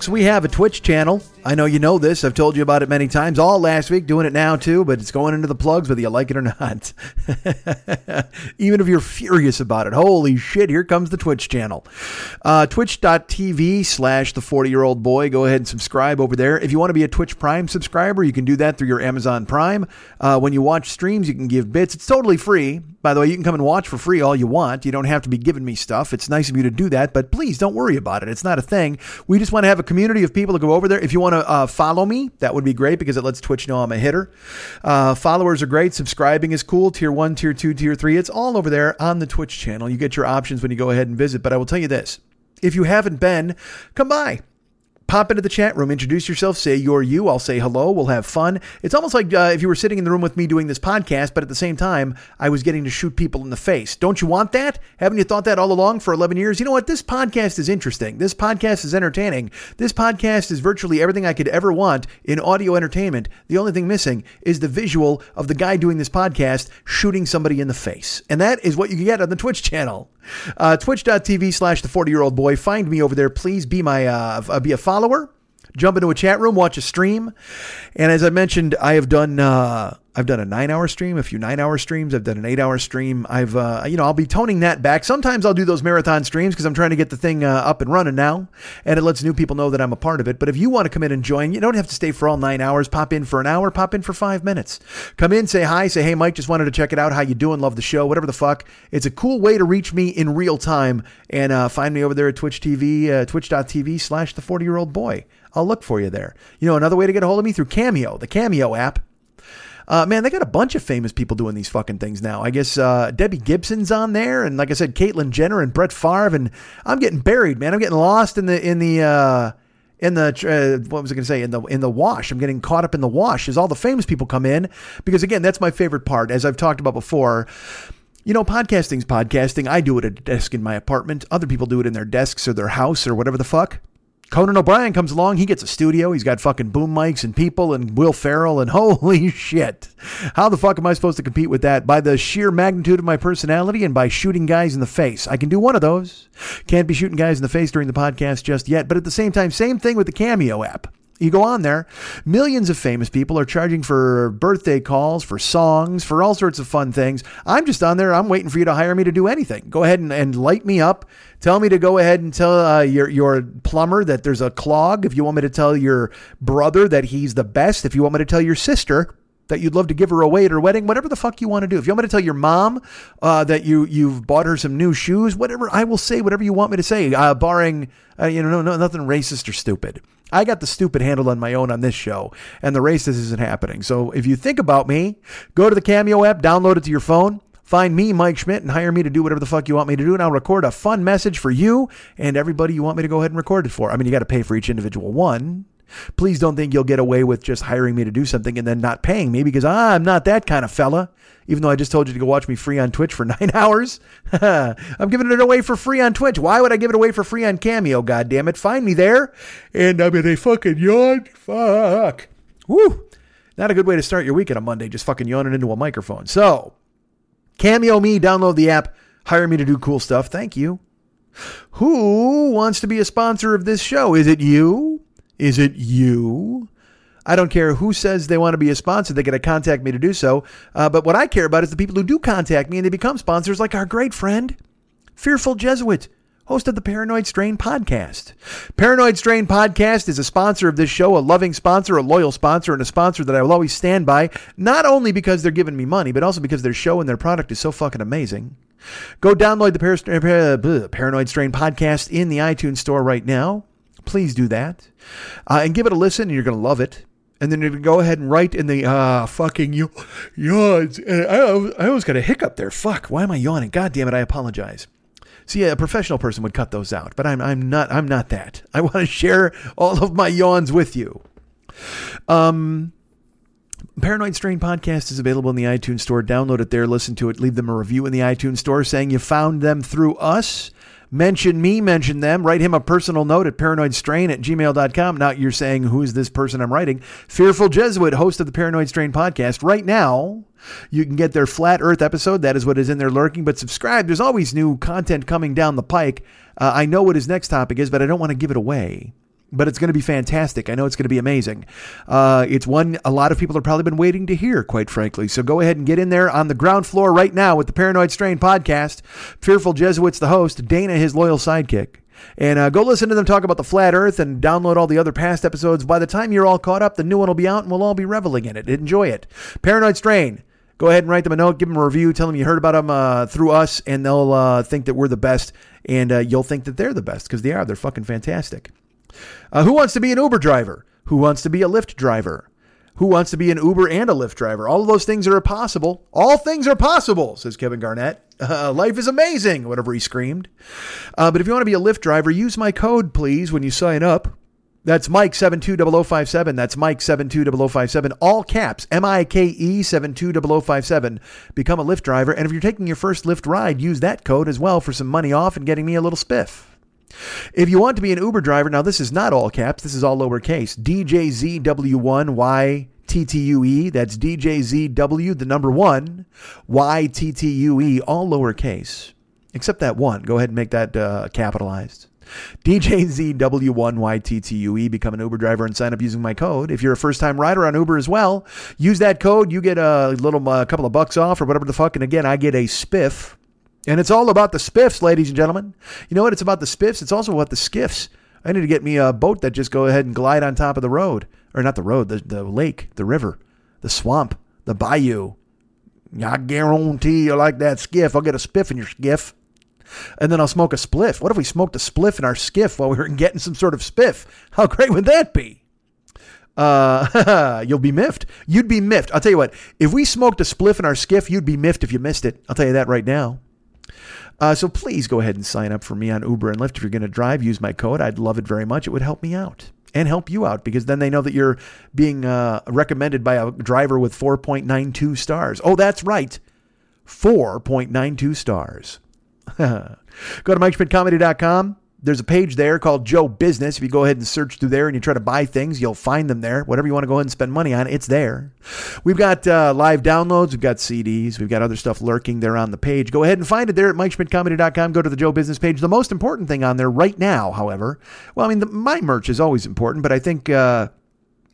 Folks, we have a Twitch channel. I know you know this. I've told you about it many times. All last week, doing it now too, but it's going into the plugs whether you like it or not. Even if you're furious about it. Holy shit, here comes the Twitch channel. Uh, Twitch.tv slash the 40 year old boy. Go ahead and subscribe over there. If you want to be a Twitch Prime subscriber, you can do that through your Amazon Prime. Uh, when you watch streams, you can give bits. It's totally free. By the way, you can come and watch for free all you want. You don't have to be giving me stuff. It's nice of you to do that, but please don't worry about it. It's not a thing. We just want to have a community of people to go over there. If you want to uh, follow me, that would be great because it lets Twitch know I'm a hitter. Uh, followers are great. Subscribing is cool. Tier one, tier two, tier three. It's all over there on the Twitch channel. You get your options when you go ahead and visit. But I will tell you this if you haven't been, come by pop into the chat room, introduce yourself, say you're you. I'll say hello. We'll have fun. It's almost like uh, if you were sitting in the room with me doing this podcast, but at the same time, I was getting to shoot people in the face. Don't you want that? Haven't you thought that all along for 11 years? You know what? This podcast is interesting. This podcast is entertaining. This podcast is virtually everything I could ever want in audio entertainment. The only thing missing is the visual of the guy doing this podcast shooting somebody in the face. And that is what you get on the Twitch channel. Uh, Twitch.tv slash the 40 year old boy. Find me over there. Please be my uh, be a follower. Jump into a chat room, watch a stream. And as I mentioned, I have done uh, I've done a nine hour stream, a few nine hour streams. I've done an eight hour stream. I've, uh, you know, I'll be toning that back. Sometimes I'll do those marathon streams because I'm trying to get the thing uh, up and running now. And it lets new people know that I'm a part of it. But if you want to come in and join, you don't have to stay for all nine hours. Pop in for an hour, pop in for five minutes. Come in, say hi, say, hey, Mike, just wanted to check it out. How you doing? Love the show, whatever the fuck. It's a cool way to reach me in real time. And uh, find me over there at Twitch TV, uh, twitch.tv slash the 40 year old boy. I'll look for you there. You know, another way to get a hold of me through Cameo, the Cameo app. Uh, man, they got a bunch of famous people doing these fucking things now. I guess uh, Debbie Gibson's on there, and like I said, Caitlyn Jenner and Brett Favre, and I'm getting buried, man. I'm getting lost in the in the uh, in the uh, what was I going to say in the in the wash. I'm getting caught up in the wash as all the famous people come in because again, that's my favorite part. As I've talked about before. You know, podcasting's podcasting. I do it at a desk in my apartment. Other people do it in their desks or their house or whatever the fuck. Conan O'Brien comes along. He gets a studio. He's got fucking boom mics and people and Will Ferrell and holy shit. How the fuck am I supposed to compete with that? By the sheer magnitude of my personality and by shooting guys in the face. I can do one of those. Can't be shooting guys in the face during the podcast just yet. But at the same time, same thing with the Cameo app. You go on there, millions of famous people are charging for birthday calls, for songs, for all sorts of fun things. I'm just on there. I'm waiting for you to hire me to do anything. Go ahead and, and light me up. Tell me to go ahead and tell uh, your, your plumber that there's a clog. If you want me to tell your brother that he's the best. If you want me to tell your sister that you'd love to give her away at her wedding, whatever the fuck you want to do. If you want me to tell your mom uh, that you you've bought her some new shoes, whatever, I will say whatever you want me to say, uh, barring uh, you know no, no nothing racist or stupid. I got the stupid handle on my own on this show, and the racist isn't happening. So if you think about me, go to the Cameo app, download it to your phone. Find me, Mike Schmidt, and hire me to do whatever the fuck you want me to do. And I'll record a fun message for you and everybody you want me to go ahead and record it for. I mean, you got to pay for each individual one. Please don't think you'll get away with just hiring me to do something and then not paying me because ah, I'm not that kind of fella. Even though I just told you to go watch me free on Twitch for nine hours, I'm giving it away for free on Twitch. Why would I give it away for free on Cameo? God damn it! Find me there, and I'm in a fucking yawn. Fuck. Woo. Not a good way to start your week on a Monday, just fucking yawning into a microphone. So, Cameo me, download the app, hire me to do cool stuff. Thank you. Who wants to be a sponsor of this show? Is it you? Is it you? I don't care who says they want to be a sponsor. They got to contact me to do so. Uh, but what I care about is the people who do contact me and they become sponsors, like our great friend, Fearful Jesuit, host of the Paranoid Strain podcast. Paranoid Strain podcast is a sponsor of this show, a loving sponsor, a loyal sponsor, and a sponsor that I will always stand by, not only because they're giving me money, but also because their show and their product is so fucking amazing. Go download the Paranoid Strain podcast in the iTunes store right now. Please do that. Uh, and give it a listen, and you're going to love it and then you can go ahead and write in the uh fucking you yawns. And I, I always got a hiccup there. Fuck, why am I yawning? God damn it, I apologize. See, a professional person would cut those out, but I'm I'm not I'm not that. I want to share all of my yawns with you. Um Paranoid Strain podcast is available in the iTunes store. Download it there, listen to it, leave them a review in the iTunes store saying you found them through us mention me, mention them, write him a personal note at paranoidstrain at gmail.com. Now you're saying, who's this person I'm writing? Fearful Jesuit, host of the Paranoid Strain podcast. Right now, you can get their Flat Earth episode. That is what is in there lurking. But subscribe. There's always new content coming down the pike. Uh, I know what his next topic is, but I don't want to give it away. But it's going to be fantastic. I know it's going to be amazing. Uh, it's one a lot of people have probably been waiting to hear, quite frankly. So go ahead and get in there on the ground floor right now with the Paranoid Strain podcast. Fearful Jesuits, the host, Dana, his loyal sidekick. And uh, go listen to them talk about the flat earth and download all the other past episodes. By the time you're all caught up, the new one will be out and we'll all be reveling in it. Enjoy it. Paranoid Strain. Go ahead and write them a note, give them a review, tell them you heard about them uh, through us, and they'll uh, think that we're the best, and uh, you'll think that they're the best because they are. They're fucking fantastic. Uh, who wants to be an Uber driver? Who wants to be a Lyft driver? Who wants to be an Uber and a Lyft driver? All of those things are possible. All things are possible, says Kevin Garnett. Uh, life is amazing, whatever he screamed. Uh, but if you want to be a Lyft driver, use my code, please, when you sign up. That's Mike seven two double o five seven. That's Mike seven two double o five seven. All caps. M I K E seven two double o five seven. Become a Lyft driver, and if you're taking your first Lyft ride, use that code as well for some money off and getting me a little spiff. If you want to be an Uber driver, now this is not all caps. This is all lowercase. DJZW1YTTUE. That's DJZW, the number one, YTTUE, all lowercase. Except that one. Go ahead and make that uh, capitalized. DJZW1YTTUE. Become an Uber driver and sign up using my code. If you're a first time rider on Uber as well, use that code. You get a little a couple of bucks off or whatever the fuck. And again, I get a spiff. And it's all about the spiffs, ladies and gentlemen. You know what? It's about the spiffs. It's also about the skiffs. I need to get me a boat that just go ahead and glide on top of the road. Or not the road, the, the lake, the river, the swamp, the bayou. I guarantee you like that skiff. I'll get a spiff in your skiff and then I'll smoke a spliff. What if we smoked a spliff in our skiff while we were getting some sort of spiff? How great would that be? Uh, you'll be miffed. You'd be miffed. I'll tell you what. If we smoked a spliff in our skiff, you'd be miffed if you missed it. I'll tell you that right now. Uh, so please go ahead and sign up for me on Uber and Lyft. If you're going to drive, use my code. I'd love it very much. It would help me out and help you out because then they know that you're being uh, recommended by a driver with 4.92 stars. Oh, that's right. 4.92 stars. go to MikeSchmidtComedy.com. There's a page there called Joe Business. If you go ahead and search through there and you try to buy things, you'll find them there. Whatever you want to go ahead and spend money on, it's there. We've got uh, live downloads, we've got CDs, we've got other stuff lurking there on the page. Go ahead and find it there at MikeSchmidtComedy.com. Go to the Joe Business page. The most important thing on there right now, however, well, I mean, the, my merch is always important, but I think. Uh,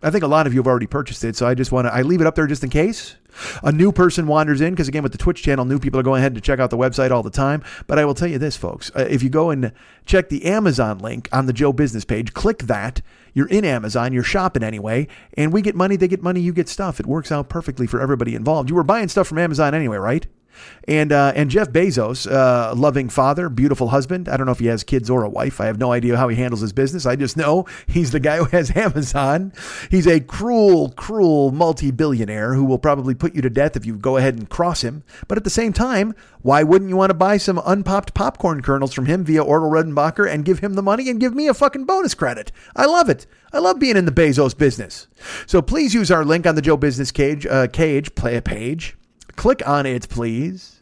I think a lot of you have already purchased it, so I just want to I leave it up there just in case a new person wanders in because again with the Twitch channel, new people are going ahead to check out the website all the time. But I will tell you this, folks: uh, if you go and check the Amazon link on the Joe Business page, click that. You're in Amazon, you're shopping anyway, and we get money, they get money, you get stuff. It works out perfectly for everybody involved. You were buying stuff from Amazon anyway, right? And uh, and Jeff Bezos, uh, loving father, beautiful husband. I don't know if he has kids or a wife. I have no idea how he handles his business. I just know he's the guy who has Amazon. He's a cruel, cruel multi-billionaire who will probably put you to death if you go ahead and cross him. But at the same time, why wouldn't you want to buy some unpopped popcorn kernels from him via Orville Redenbacher and give him the money and give me a fucking bonus credit? I love it. I love being in the Bezos business. So please use our link on the Joe Business cage, uh, cage, play a page Click on it, please.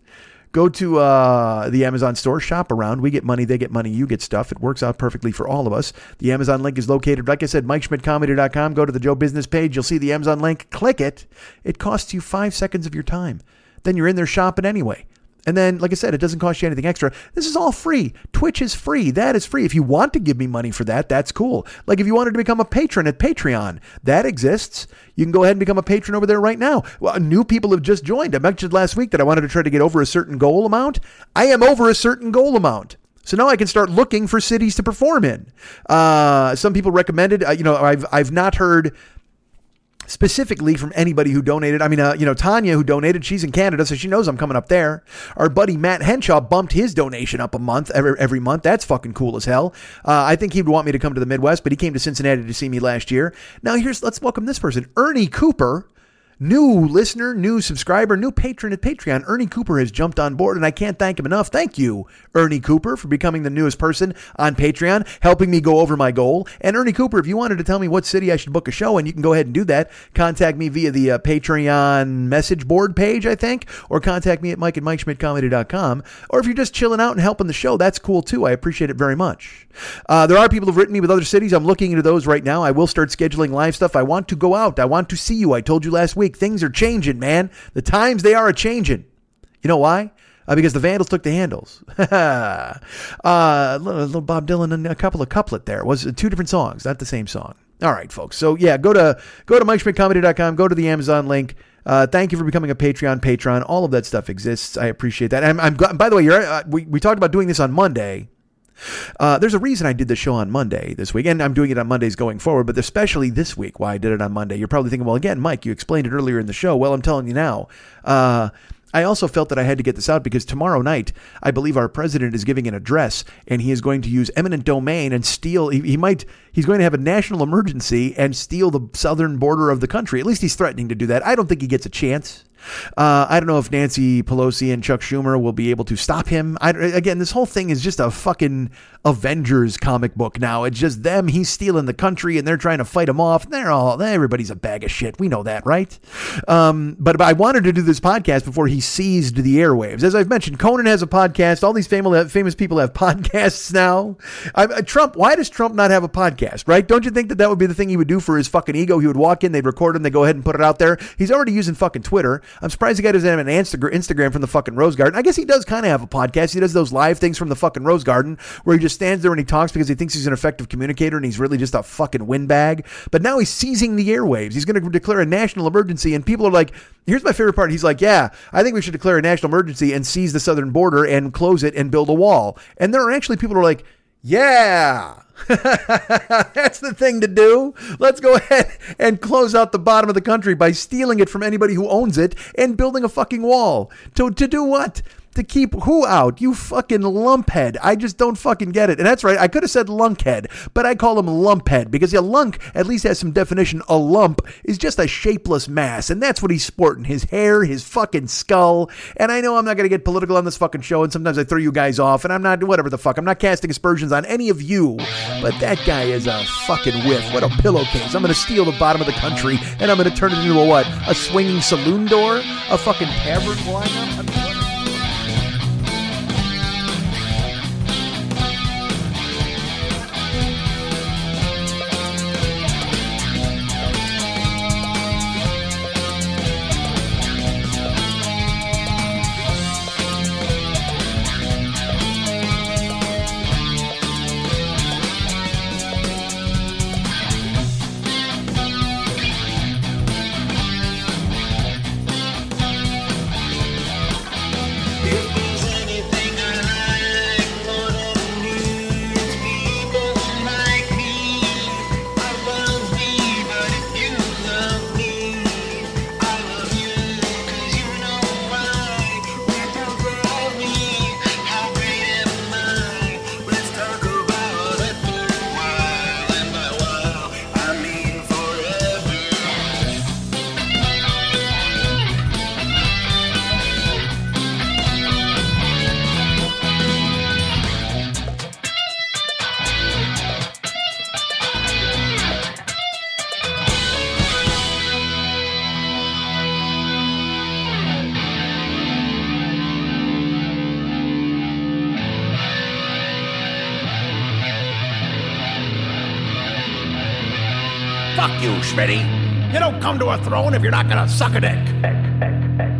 Go to uh, the Amazon store, shop around. We get money, they get money, you get stuff. It works out perfectly for all of us. The Amazon link is located, like I said, MikeSchmidtComedy.com. Go to the Joe Business page. You'll see the Amazon link. Click it. It costs you five seconds of your time. Then you're in there shopping anyway. And then, like I said, it doesn't cost you anything extra. This is all free. Twitch is free. That is free. If you want to give me money for that, that's cool. Like if you wanted to become a patron at Patreon, that exists. You can go ahead and become a patron over there right now. Well, new people have just joined. I mentioned last week that I wanted to try to get over a certain goal amount. I am over a certain goal amount. So now I can start looking for cities to perform in. Uh, some people recommended, uh, you know, I've I've not heard specifically from anybody who donated. I mean, uh, you know, Tanya who donated, she's in Canada, so she knows I'm coming up there. Our buddy Matt Henshaw bumped his donation up a month every, every month. That's fucking cool as hell. Uh, I think he'd want me to come to the Midwest, but he came to Cincinnati to see me last year. Now here's let's welcome this person, Ernie Cooper. New listener, new subscriber, new patron at Patreon. Ernie Cooper has jumped on board, and I can't thank him enough. Thank you, Ernie Cooper, for becoming the newest person on Patreon, helping me go over my goal. And Ernie Cooper, if you wanted to tell me what city I should book a show in, you can go ahead and do that. Contact me via the uh, Patreon message board page, I think, or contact me at mike at mikeschmidtcomedy.com. Or if you're just chilling out and helping the show, that's cool too. I appreciate it very much. Uh, there are people who've written me with other cities. I'm looking into those right now. I will start scheduling live stuff. I want to go out. I want to see you. I told you last week, things are changing, man. The times they are a changing. You know why? uh, because the Vandals took the handles. uh, little, Bob Dylan and a couple of couplet there. It was two different songs, not the same song. All right, folks. So yeah, go to go to MikeSchmidtComedy.com. Go to the Amazon link. Uh, thank you for becoming a Patreon patron. All of that stuff exists. I appreciate that. And I'm, I'm by the way, you're, uh, we, we talked about doing this on Monday. Uh, there's a reason I did the show on Monday this week, and I'm doing it on Mondays going forward, but especially this week, why I did it on Monday. You're probably thinking, well, again, Mike, you explained it earlier in the show. Well, I'm telling you now. Uh, I also felt that I had to get this out because tomorrow night, I believe our president is giving an address and he is going to use eminent domain and steal. He, he, might, he's going to have a national emergency and steal the southern border of the country. At least he's threatening to do that. I don't think he gets a chance. Uh, I don't know if Nancy Pelosi and Chuck Schumer will be able to stop him. I, again, this whole thing is just a fucking Avengers comic book now. It's just them. He's stealing the country, and they're trying to fight him off. They're all everybody's a bag of shit. We know that, right? Um, but, I wanted to do this podcast before he seized the airwaves. As I've mentioned, Conan has a podcast. All these famous famous people have podcasts now. I, uh, Trump. Why does Trump not have a podcast? Right? Don't you think that that would be the thing he would do for his fucking ego? He would walk in, they'd record him, they go ahead and put it out there. He's already using fucking Twitter. I'm surprised the guy doesn't have an Instagram from the fucking Rose Garden. I guess he does kind of have a podcast. He does those live things from the fucking Rose Garden where he just stands there and he talks because he thinks he's an effective communicator and he's really just a fucking windbag. But now he's seizing the airwaves. He's going to declare a national emergency, and people are like, here's my favorite part. He's like, yeah, I think we should declare a national emergency and seize the southern border and close it and build a wall. And there are actually people who are like, yeah. That's the thing to do. Let's go ahead and close out the bottom of the country by stealing it from anybody who owns it and building a fucking wall. To, to do what? To keep who out? You fucking lumphead. I just don't fucking get it. And that's right. I could have said lunkhead, but I call him lumphead because a lunk at least has some definition. A lump is just a shapeless mass, and that's what he's sporting. His hair, his fucking skull. And I know I'm not going to get political on this fucking show, and sometimes I throw you guys off, and I'm not, whatever the fuck. I'm not casting aspersions on any of you, but that guy is a fucking whiff. What a pillowcase. I'm going to steal the bottom of the country, and I'm going to turn it into a what? A swinging saloon door? A fucking tavern? overthrown if you're not going to suck a dick.